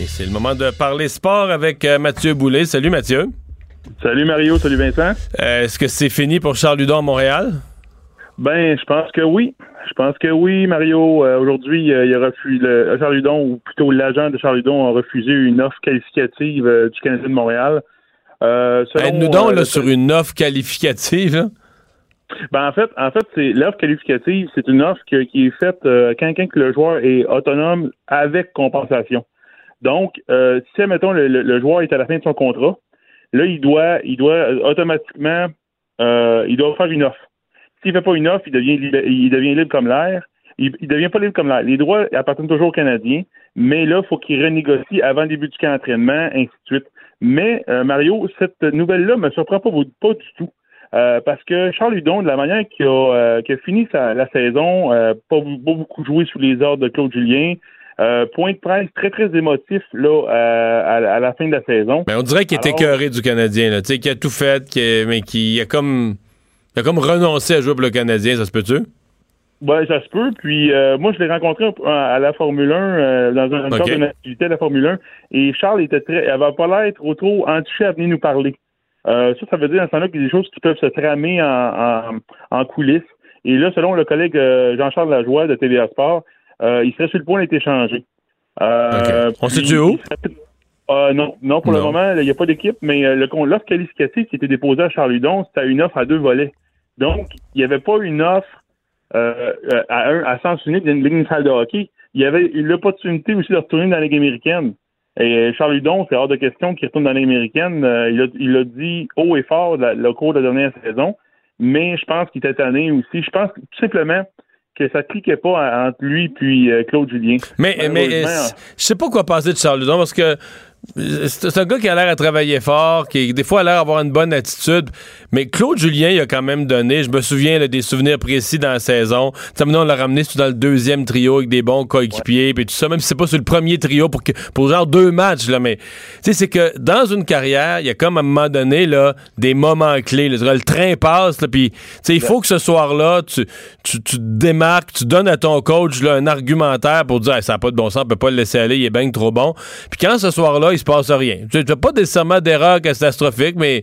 Et c'est le moment de parler sport avec euh, Mathieu Boulet. Salut Mathieu. Salut Mario, salut Vincent. Euh, Est-ce que c'est fini pour Charles Ludon à Montréal? Ben, je pense que oui. Je pense que oui, Mario. Euh, Aujourd'hui, euh, il a refusé le Charles ou plutôt l'agent de Charles Hudon, a refusé une offre qualificative euh, du Canadien de Montréal. Euh, selon, Aide-nous donc euh, là, sur une offre qualificative. là. Ben, en fait, en fait, c'est l'offre qualificative, c'est une offre qui est faite euh, quand, quand le joueur est autonome avec compensation. Donc, euh, si mettons le, joueur est à la fin de son contrat, là, il doit, il doit euh, automatiquement, euh, il doit faire une offre. S'il fait pas une offre, il devient libre, il devient libre comme l'air. il, devient pas libre comme l'air. Les droits appartiennent toujours aux Canadiens, mais là, il faut qu'il renégocie avant le début du camp d'entraînement, ainsi de suite. Mais, euh, Mario, cette nouvelle-là me surprend pas du tout. Euh, parce que Charles Hudon, de la manière qu'il a, euh, a fini sa, la saison, euh, pas, pas beaucoup joué sous les ordres de Claude Julien, point de presse très, très émotif là, à, à la fin de la saison. Mais on dirait qu'il était Alors- écœuré du Canadien, là. Tu sais, qu'il a tout fait, qu'il- mais qu'il a comme. Il a comme renoncé à jouer pour le Canadien, ça se peut-tu? Ouais, ça se peut. Puis euh, moi, je l'ai rencontré à la Formule 1, euh, dans un, une Ok. sorte d'une activité à la Formule 1. Et Charles était très, avait pas l'air trop trop entiché à venir nous parler. Euh, ça, ça veut dire dans ce temps-là qu'il y a des choses qui peuvent se tramer en, en, en coulisses. Et là, selon le collègue euh, Jean-Charles Lajoie de TVA Sport, euh, il serait sur le point d'être échangé. Euh, On puis- sait-tu où? Euh, non, non, pour le moment, il n'y a pas d'équipe, mais euh, l'offre qualificative qui était déposée à Charles Hudon, c'était une offre à deux volets. Donc, il n'y avait pas une offre euh, euh, à, un, à sens unique d'une nationale de hockey. Il y avait l'opportunité aussi de retourner dans la Ligue américaine. Et euh, Charles Hudon, c'est hors de question qu'il retourne dans la Ligue américaine. Euh, il, a, il a dit haut et fort la- le cours de la dernière saison. Mais je pense qu'il était tanné aussi. Je pense tout simplement que ça cliquait pas en- entre lui puis euh, Claude Julien. Mais, mais je sais pas quoi penser de Charles Hudon parce que c'est un gars qui a l'air à travailler fort, qui des fois a l'air d'avoir une bonne attitude. Mais Claude Julien, il a quand même donné, je me souviens là, des souvenirs précis dans la saison. Maintenant, on l'a ramené dans le deuxième trio avec des bons coéquipiers, puis tout ça, même si c'est pas sur le premier trio pour, que, pour genre deux matchs. Là, mais tu sais, c'est que dans une carrière, il y a comme à un moment donné là, des moments clés. là. le train passe, puis tu sais, il faut que ce soir-là, tu, tu, tu te démarques, tu donnes à ton coach là, un argumentaire pour dire Hey, ça n'a pas de bon sens, on peut pas le laisser aller, il est bien trop bon. Puis quand ce soir-là, il se passe rien. Tu n'as pas nécessairement d'erreur catastrophique, mais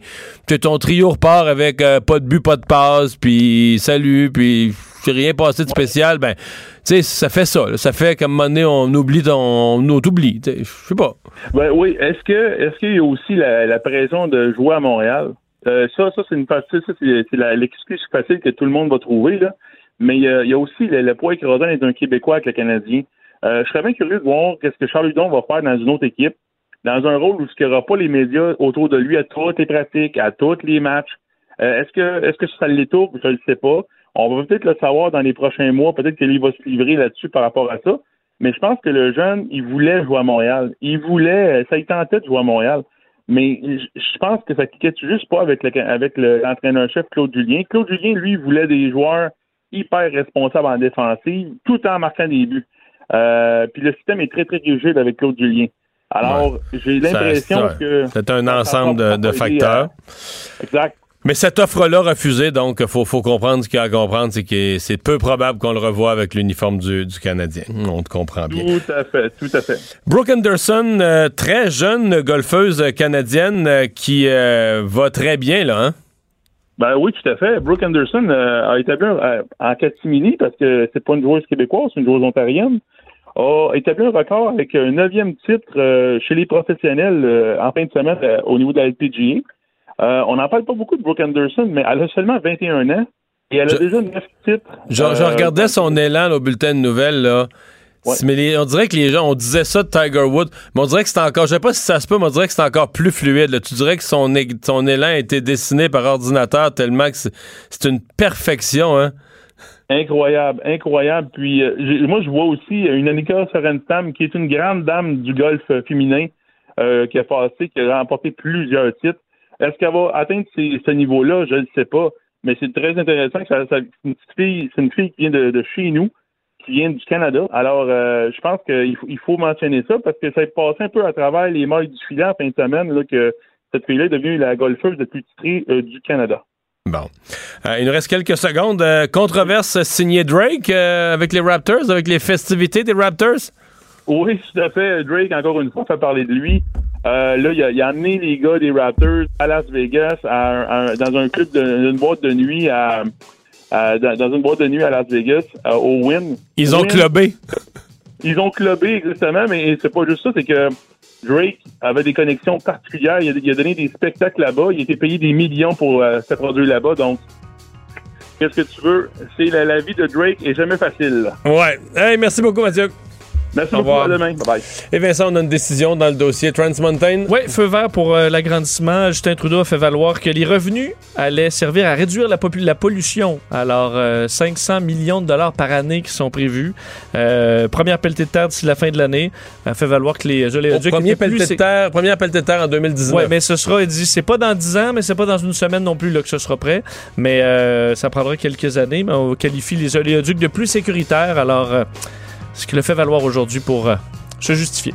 ton trio repart avec euh, pas de but, pas de passe, puis salut, puis rien passé de spécial, ben, tu sais, ça fait ça. là. Ça fait qu'à un moment donné, on oublie ton, on t'oublie. Je sais pas. Ben oui. Est-ce que est-ce qu'il y a aussi la, la pression de jouer à Montréal? Euh, ça, ça, c'est une ça, c'est l'excuse facile que tout le monde va trouver, là. Mais il y a, il y a aussi le, le poids écrasant d'être un Québécois avec le Canadien. Euh, je serais bien curieux de voir qu'est-ce que Charles Hudon va faire dans une autre équipe, dans un rôle où il n'y aura pas les médias autour de lui à toutes les pratiques, à tous les matchs. Euh, est-ce que est-ce que ça l'étouffe? Je ne le sais pas. On va peut-être le savoir dans les prochains mois. Peut-être que lui va se livrer là-dessus par rapport à ça. Mais je pense que le jeune, il voulait jouer à Montréal. Il voulait, ça il tentait de jouer à Montréal. Mais je pense que ça cliquait juste pas avec le, avec le- l'entraîneur-chef Claude Julien. Claude Julien, lui, voulait des joueurs hyper responsables en défensive, tout en marquant des buts. Euh, puis le système est très, très rigide avec Claude Julien. Alors, j'ai l'impression que... C'est un ensemble de, facteurs. Exact. Mais cette offre-là refusée, donc, faut, faut comprendre ce qu'il y a à comprendre, c'est que c'est peu probable qu'on le revoie avec l'uniforme du, du Canadien. On te comprend bien. Tout à fait, tout à fait. Brooke Anderson, euh, très jeune golfeuse canadienne euh, qui euh, va très bien, là, hein? Ben oui, tout à fait. Brooke Anderson a établi en catimini, parce que c'est pas une joueuse québécoise, c'est une joueuse ontarienne, a établi un record avec un neuvième titre euh, chez les professionnels euh, en fin de semaine euh, au niveau de la LPGA. On n'en parle pas beaucoup de Brooke Anderson, mais elle a seulement 21 ans et elle a déjà 9 titres. Je, je regardais son élan là, au bulletin de nouvelles, là. Mais les- on dirait que les gens, on disait ça de Tiger Woods, mais on dirait que c'est encore, je sais pas si ça se peut, mais on dirait que c'est encore plus fluide. là. Tu dirais que son, son élan a été dessiné par ordinateur tellement que c'est c'est une perfection, hein? Incroyable, incroyable. Puis euh, moi, je vois aussi une Annika Sorenstam qui est une grande dame du golf euh, féminin euh, qui a passé, qui a remporté plusieurs titres. Est-ce qu'elle va atteindre ces- ce niveau-là? Je ne sais pas. Mais c'est très intéressant que ça, ça- c'est une petite fille, c'est une fille qui vient de, de chez nous, qui vient du Canada. Alors, euh, je pense qu'il faut, il faut mentionner ça parce que ça est passé un peu à travers les mailles du filet en fin de semaine là, que cette fille-là est devenue la golfeuse la plus titrée euh, du Canada. Bon. Euh, il nous reste quelques secondes. Euh, controverse signée Drake euh, avec les Raptors, avec les festivités des Raptors? Oui, tout à fait. Drake, encore une fois, fait parler de lui. Là, il a, il a amené les gars des Raptors à Las Vegas, à à dans un club, de, une boîte de nuit à, à- dans, une boîte de nuit à Las Vegas, au Win. Ils ont Wynn, clubé. Ils ont clubé, exactement, mais c'est pas juste ça, c'est que Drake avait des connexions particulières. Il a, donné des spectacles là-bas. Il a été payé des millions pour euh, se produire là-bas. Donc, qu'est-ce que tu veux? C'est la, la vie de Drake est jamais facile. Ouais. Hey, merci beaucoup, Mathieu. Merci Au beaucoup. revoir. À demain. Bye bye. Et Vincent, on a une décision dans le dossier Trans Mountain. Oui, feu vert pour euh, l'agrandissement. Justin Trudeau a fait valoir que les revenus allaient servir à réduire la, pollution. Alors, euh, 500 millions de dollars par année qui sont prévus. Euh, première pelletée de terre d'ici la fin de l'année. A fait valoir que les oléoducs... premier étaient plus pelleté de terre, première pelletée de terre en 2019. Oui, mais ce sera, il dit, c'est pas dans 10 ans, mais c'est pas dans une semaine non plus là, que ce sera prêt. Mais euh, ça prendra quelques années, mais on qualifie les oléoducs de plus sécuritaires. Alors, euh, ce qu'il a fait valoir aujourd'hui pour euh, se justifier.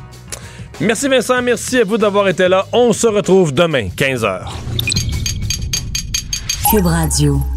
Merci Vincent, merci à vous d'avoir été là. On se retrouve demain, 15h. Cube Radio.